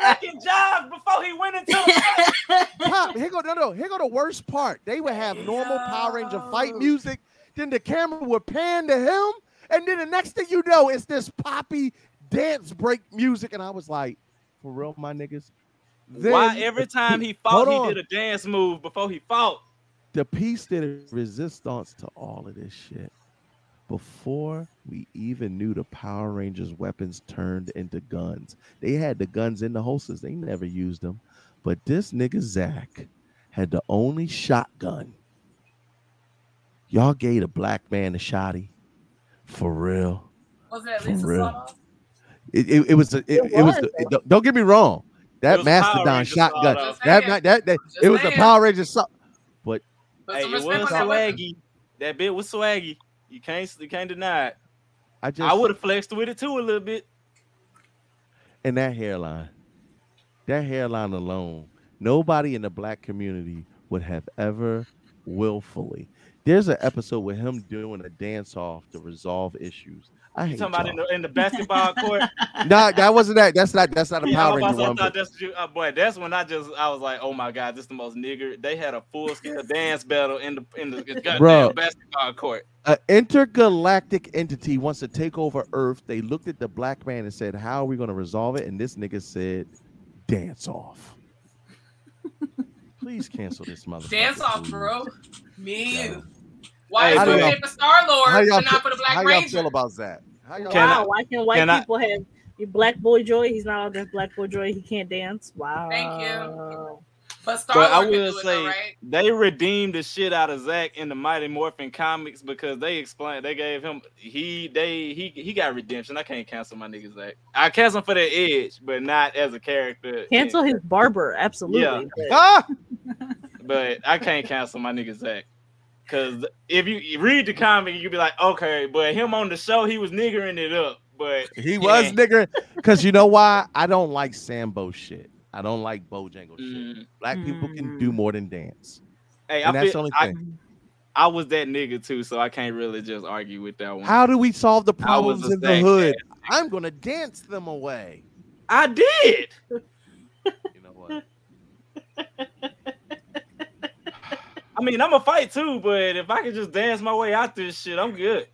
Fucking jobs before he went into the Pop, here go no no here go the worst part. They would have normal Power Ranger fight music, then the camera would pan to him, and then the next thing you know, it's this poppy dance break music, and I was like, for real, my niggas. Why every time he fought, he did a dance move before he fought? the piece did a resistance to all of this shit. Before we even knew the Power Rangers weapons turned into guns, they had the guns in the holsters. They never used them. But this nigga Zach had the only shotgun. Y'all gave a black man a shotty. For real. Was that For Lisa real. Sawdust? It, it, it was a- it, It it was, was, the- it- don't- don't get me wrong. That It was Power Mastodon shotgun. That, that, that, that- it was the saying. Power Rangers. So, but Hey, it was swaggy. That bit was swaggy. You can't you can't deny it. I just I would have flexed with it too a little bit. and that hairline, that hairline alone, nobody in the black community would have ever willfully. There's an episode with him doing a dance off to resolve issues. I You hate talking about in the in the basketball [laughs] court? no, that wasn't that. That's not. That's not a Yeah, Power I, was about Ranger to say, I one. but- that's you, uh, boy. That's when I just I was like, oh my god, this is the most nigger. They had a full scale dance battle in the in the [laughs] goddamn Bruh. basketball court. An intergalactic entity wants to take over Earth. They looked at the black man and said, "How are we going to resolve it?" And this nigga said, "Dance off." [laughs] Please cancel this motherfucker. Dance off, bro. Me and you. Why Hey, is how we y'all- pick for Star Lord, how y'all but not for the Black how Black y'all Ranger? feel about that? How y'all wow, feel? why can't white can I- people have you black boy joy? He's not allowed to have black boy joy. He can't dance. Wow. Thank you. But Star But I will do it say though, right? they redeemed the shit out of Zach in the Mighty Morphin comics because they explained they gave him he they he he got redemption. I can't cancel my nigga Zach. I cancel him for the edge, but not as a character. Cancel his barber, absolutely. Yeah. but- [laughs] Ah! but I can't cancel my nigga Zach. Cause if you read the comic, you'd be like, okay, but him on the show, he was niggering it up. But He was nigger. Because you know why? I don't like Sambo shit. I don't like Bojangle shit. Black people can do more than dance. Mm. Hey, and I that's the feel, only I, thing. I was that nigga too, so I can't really just argue with that one. How do we solve the problems in the hood? I'm gonna dance them away. I did. You know what? [laughs] I mean, I'm a fight too, but if I could just dance my way out this shit, I'm good.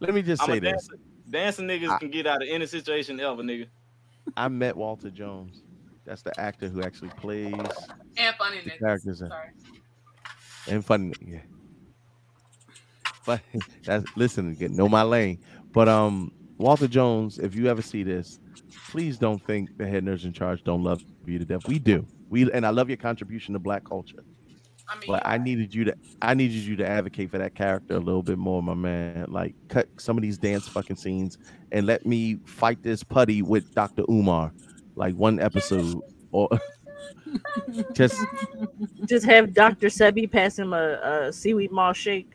Let me just I'm say this. Dancing niggas can get out of any situation ever, nigga. I met Walter Jones. That's the actor who actually plays And funny the niggas. characters Sorry. and funny. Yeah. But [laughs] that's listen, get know my lane. But um, Walter Jones, if you ever see this, please don't think the head nerds in charge don't love you to death. We do. We and I love your contribution to black culture. But I needed you to I needed you to advocate for that character a little bit more, my man. Like cut some of these dance fucking scenes and let me fight this putty with Dr. Umar, like one episode or [laughs] just Just have Dr. Sebi pass him a, a seaweed mall shake.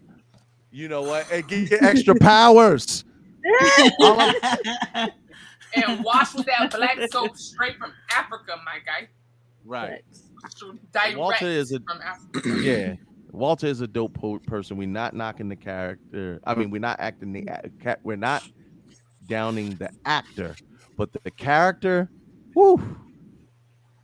you know what and get your extra powers. [laughs] And wash with that black soap straight from Africa, my guy. right. Direct Walter is a from Africa. [clears throat] yeah. Walter is a dope po- person. We're not knocking the character. I mean, we're not acting the we're not downing the actor, but the, the character, whoo,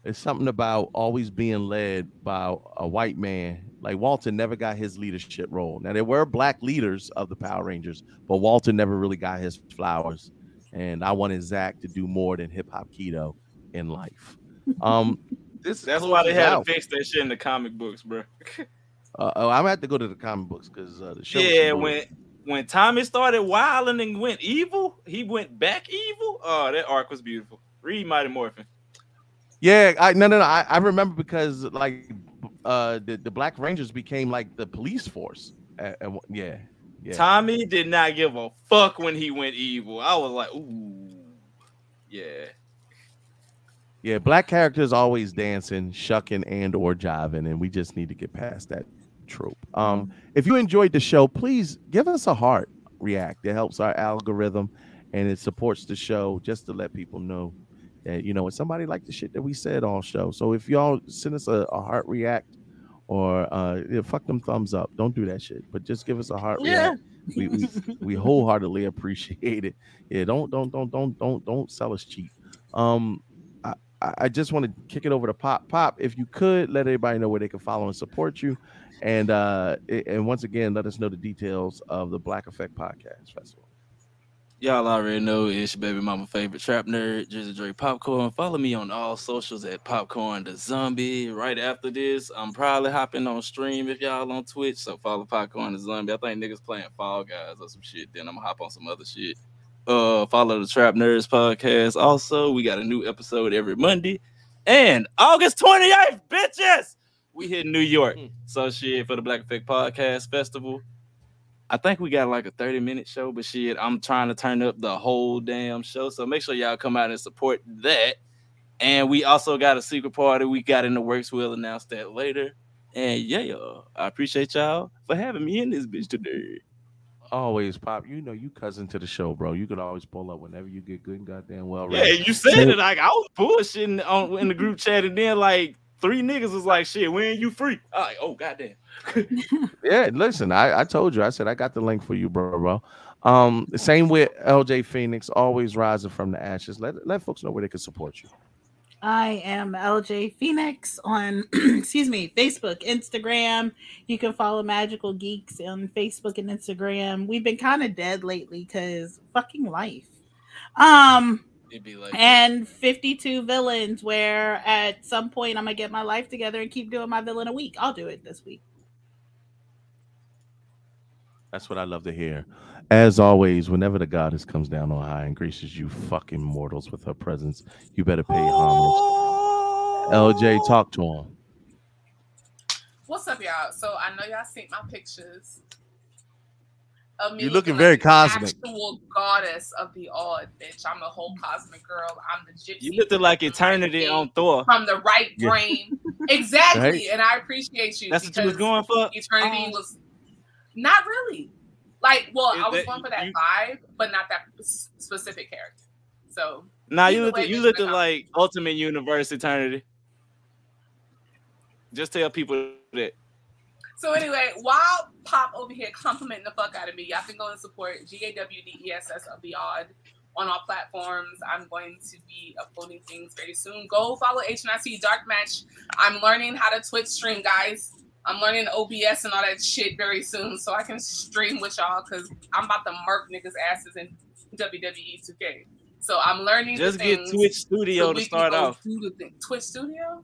it's something about always being led by a white man. Like Walter never got his leadership role. Now there were black leaders of the Power Rangers, but Walter never really got his flowers. And I wanted Zach to do more than hip hop kido in life. Um, this That's why they had out. to fix that shit in the comic books, bro. Uh, oh, I'm gonna have to go to the comic books because uh, the show. yeah, when when Tommy started wilding and went evil, he went back evil. Oh, that arc was beautiful. Read Mighty Morphin. yeah, I no no no. I, I remember because like uh the, the Black Rangers became like the police force. Uh, uh, yeah, yeah. Tommy did not give a fuck when he went evil. I was like, ooh, yeah. Yeah, black characters always dancing, shucking, and or jiving, and we just need to get past that trope. Um, if you enjoyed the show, please give us a heart react. It helps our algorithm and it supports the show just to let people know that you know somebody like the shit that we said all show. So if y'all send us a, a heart react or uh, yeah, fuck them thumbs up. Don't do that shit. But just give us a heart. Yeah. [laughs] We, we, we wholeheartedly appreciate it. Yeah, don't don't don't don't don't don't sell us cheap. Um, I, just want to kick it over to Pop. Pop, if you could let everybody know where they can follow and support you, and uh, and once again, let us know the details of the Black Effect Podcast Festival. Y'all already know it's your baby mama favorite trap nerd, Drizzy Dre Popcorn. Follow me on all socials at Popcorn the Zombie. Right after this, I'm probably hopping on stream if y'all on Twitch. So follow Popcorn the Zombie. I think niggas playing Fall Guys or some shit. Then I'm gonna hop on some other shit. Uh, follow the Trap Nerds podcast. Also, we got a new episode every Monday. And August 28th, bitches, we hit New York. So shit for the Black Effect Podcast Festival. I think we got like a 30 minute show, but shit, I'm trying to turn up the whole damn show. So make sure y'all come out and support that. And we also got a secret party we got in the works. We'll announce that later. And yeah, y'all, I appreciate y'all for having me in this bitch today. Always, Pop. You know you cousin to the show, bro. You could always pull up whenever you get good and goddamn well. Yeah, you said it like I was bullshitting on in the group chat, and then like three niggas was like, "Shit, when you free?" I like, "Oh goddamn." [laughs] Yeah, listen, I, I told you, I said I got the link for you, bro, bro. Um, same with LJ Phoenix, always rising from the ashes. Let let folks know where they can support you. I am LJ Phoenix on, [clears throat] excuse me, Facebook, Instagram. You can follow Magical Geeks on Facebook and Instagram. We've been kind of dead lately because fucking life. Um, It'd be like and 52 villains, where at some point I'm gonna get my life together and keep doing my villain a week. I'll do it this week. That's what I love to hear. As always, whenever the goddess comes down on high and graces you fucking mortals with her presence, you better pay homage. LJ, talk to him. What's up, y'all? So I know y'all seen my pictures. Of me You're looking looking very cosmic. Actual goddess of the odd, bitch. I'm the whole cosmic girl. I'm the gypsy. You looked at like eternity on Thor. from the right Yeah. brain. Exactly. Right? And I appreciate you. That's what you was going for? Eternity Oh. was not really. Like, well, Is I was that- going for that vibe, but not that s- specific character. So Nah, you either looked way, you bitch, looked that's like Ultimate Universe Eternity. Just tell people that. So anyway, while Pop over here complimenting the fuck out of me, y'all can go and support G A W D E S S of the Odd on all platforms. I'm going to be uploading things very soon. Go follow HNIC Dark Match. I'm learning how to Twitch stream, guys. I'm learning OBS and all that shit very soon, so I can stream with y'all because I'm about to murk niggas' asses in WWE 2K. So I'm learning. the Just get Twitch Studio so to start off. do the thing. Twitch Studio.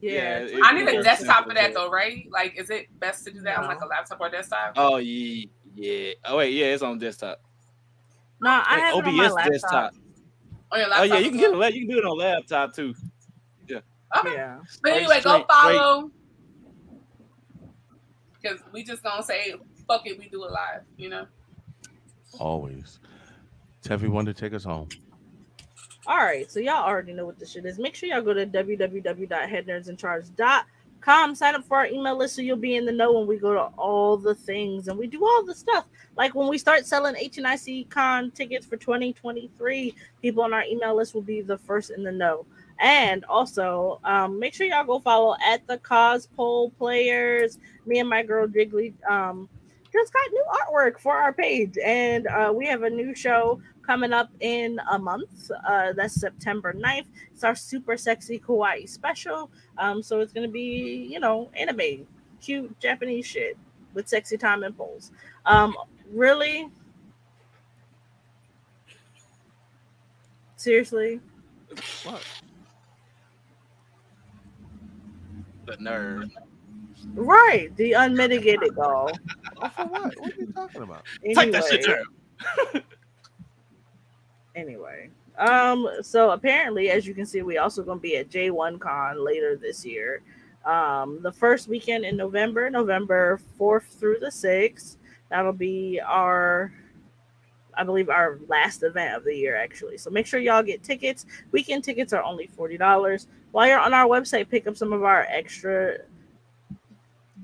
Yeah, it- I need a desktop for that though, right? Like, is it best to do that on like a laptop or desktop? Oh yeah, yeah. Oh wait, yeah, it's on desktop. No, I Like, have it on my OBS laptop. desktop. On your Oh yeah, you can get a you can do it on laptop too. Yeah. Okay. Yeah. But Straight, anyway, go straight, follow. Because we just gonna say, fuck it, we do it live, you know? Always. Teffy to take us home. All right, so y'all already know what this shit is. Make sure y'all go to www.headnerdsincharge.com. Sign up for our email list so you'll be in the know when we go to all the things and we do all the stuff. Like when we start selling HNIC Con tickets for 2023, people on our email list will be the first in the know. And also, um, make sure y'all go follow at the Cospoll Players. Me and my girl Jiggly um, just got new artwork for our page, and uh, we have a new show coming up in a month. Uh, that's September 9th. It's our super sexy kawaii special. Um, so it's gonna be, you know, anime, cute Japanese shit with sexy time and poles. Um, really? Seriously? What? The nerve. Right, the unmitigated doll. For what? What are you talking about? Take that shit Anyway. down. [laughs] anyway um so apparently as you can see we also going to be at j1 con later this year um the first weekend in november november 4th through the 6th that'll be our i believe our last event of the year actually so make sure y'all get tickets weekend tickets are only $40 while you're on our website pick up some of our extra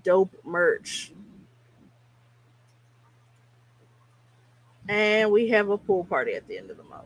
dope merch and we have a pool party at the end of the month.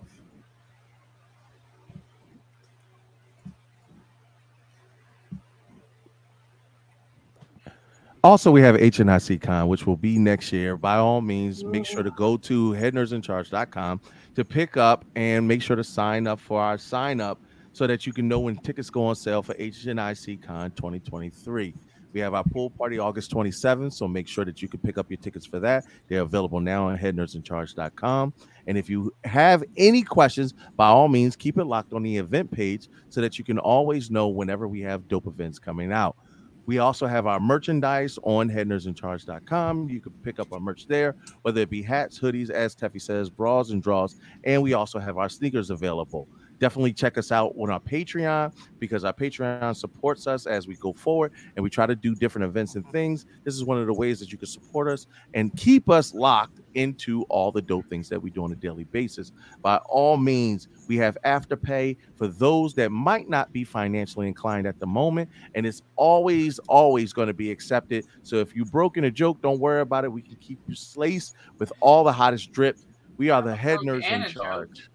Also, we have HNIC Con, which will be next year. By all means, make sure to mm-hmm. go to headnerdsincharge.com to pick up and make sure to sign up for our sign up so that you can know when tickets go on sale for HNIC Con 2023. We have our pool party August 27th, so make sure that you can pick up your tickets for that. They're available now on headnerdsincharge.com. And if you have any questions, by all means, keep it locked on the event page so that you can always know whenever we have dope events coming out. We also have our merchandise on headnerdsincharge.com. You can pick up our merch there, whether it be hats, hoodies, as Teffy says, bras and draws. And we also have our sneakers available. Definitely check us out on our Patreon because our Patreon supports us as we go forward and we try to do different events and things. This is one of the ways that you can support us and keep us locked into all the dope things that we do on a daily basis. By all means, we have afterpay for those that might not be financially inclined at the moment, and it's always, always going to be accepted. So if you broke in a joke, don't worry about it. We can keep you laced with all the hottest drip. We are the head nerds in charge.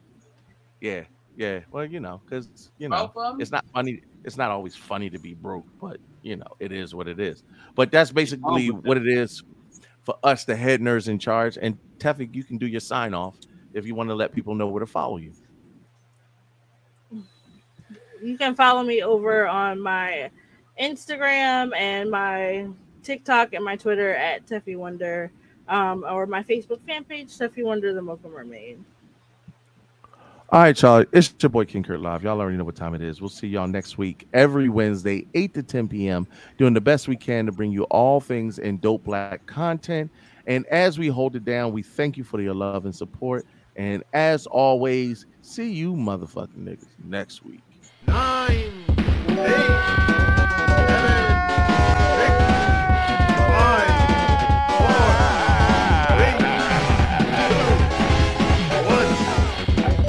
Yeah, yeah. Well, you know, because you know, Both of 'em? it's not funny. It's not always funny to be broke, but you know, it is what it is. But that's basically what it is for us, the head nurse in charge. And Tefik, you can do your sign off if you want to let people know where to follow you. You can follow me over on my Instagram and my TikTok and my Twitter at Teffy Wonder, um, or my Facebook fan page, Teffy Wonder, the Mocha Mermaid. All right, y'all. It's your boy King Kurt Live. Y'all already know what time it is. We'll see y'all next week, every Wednesday, 8 to 10 p.m., doing the best we can to bring you all things in dope black content. And as we hold it down, we thank you for your love and support. And as always, see you motherfucking niggas next week. Nine, eight,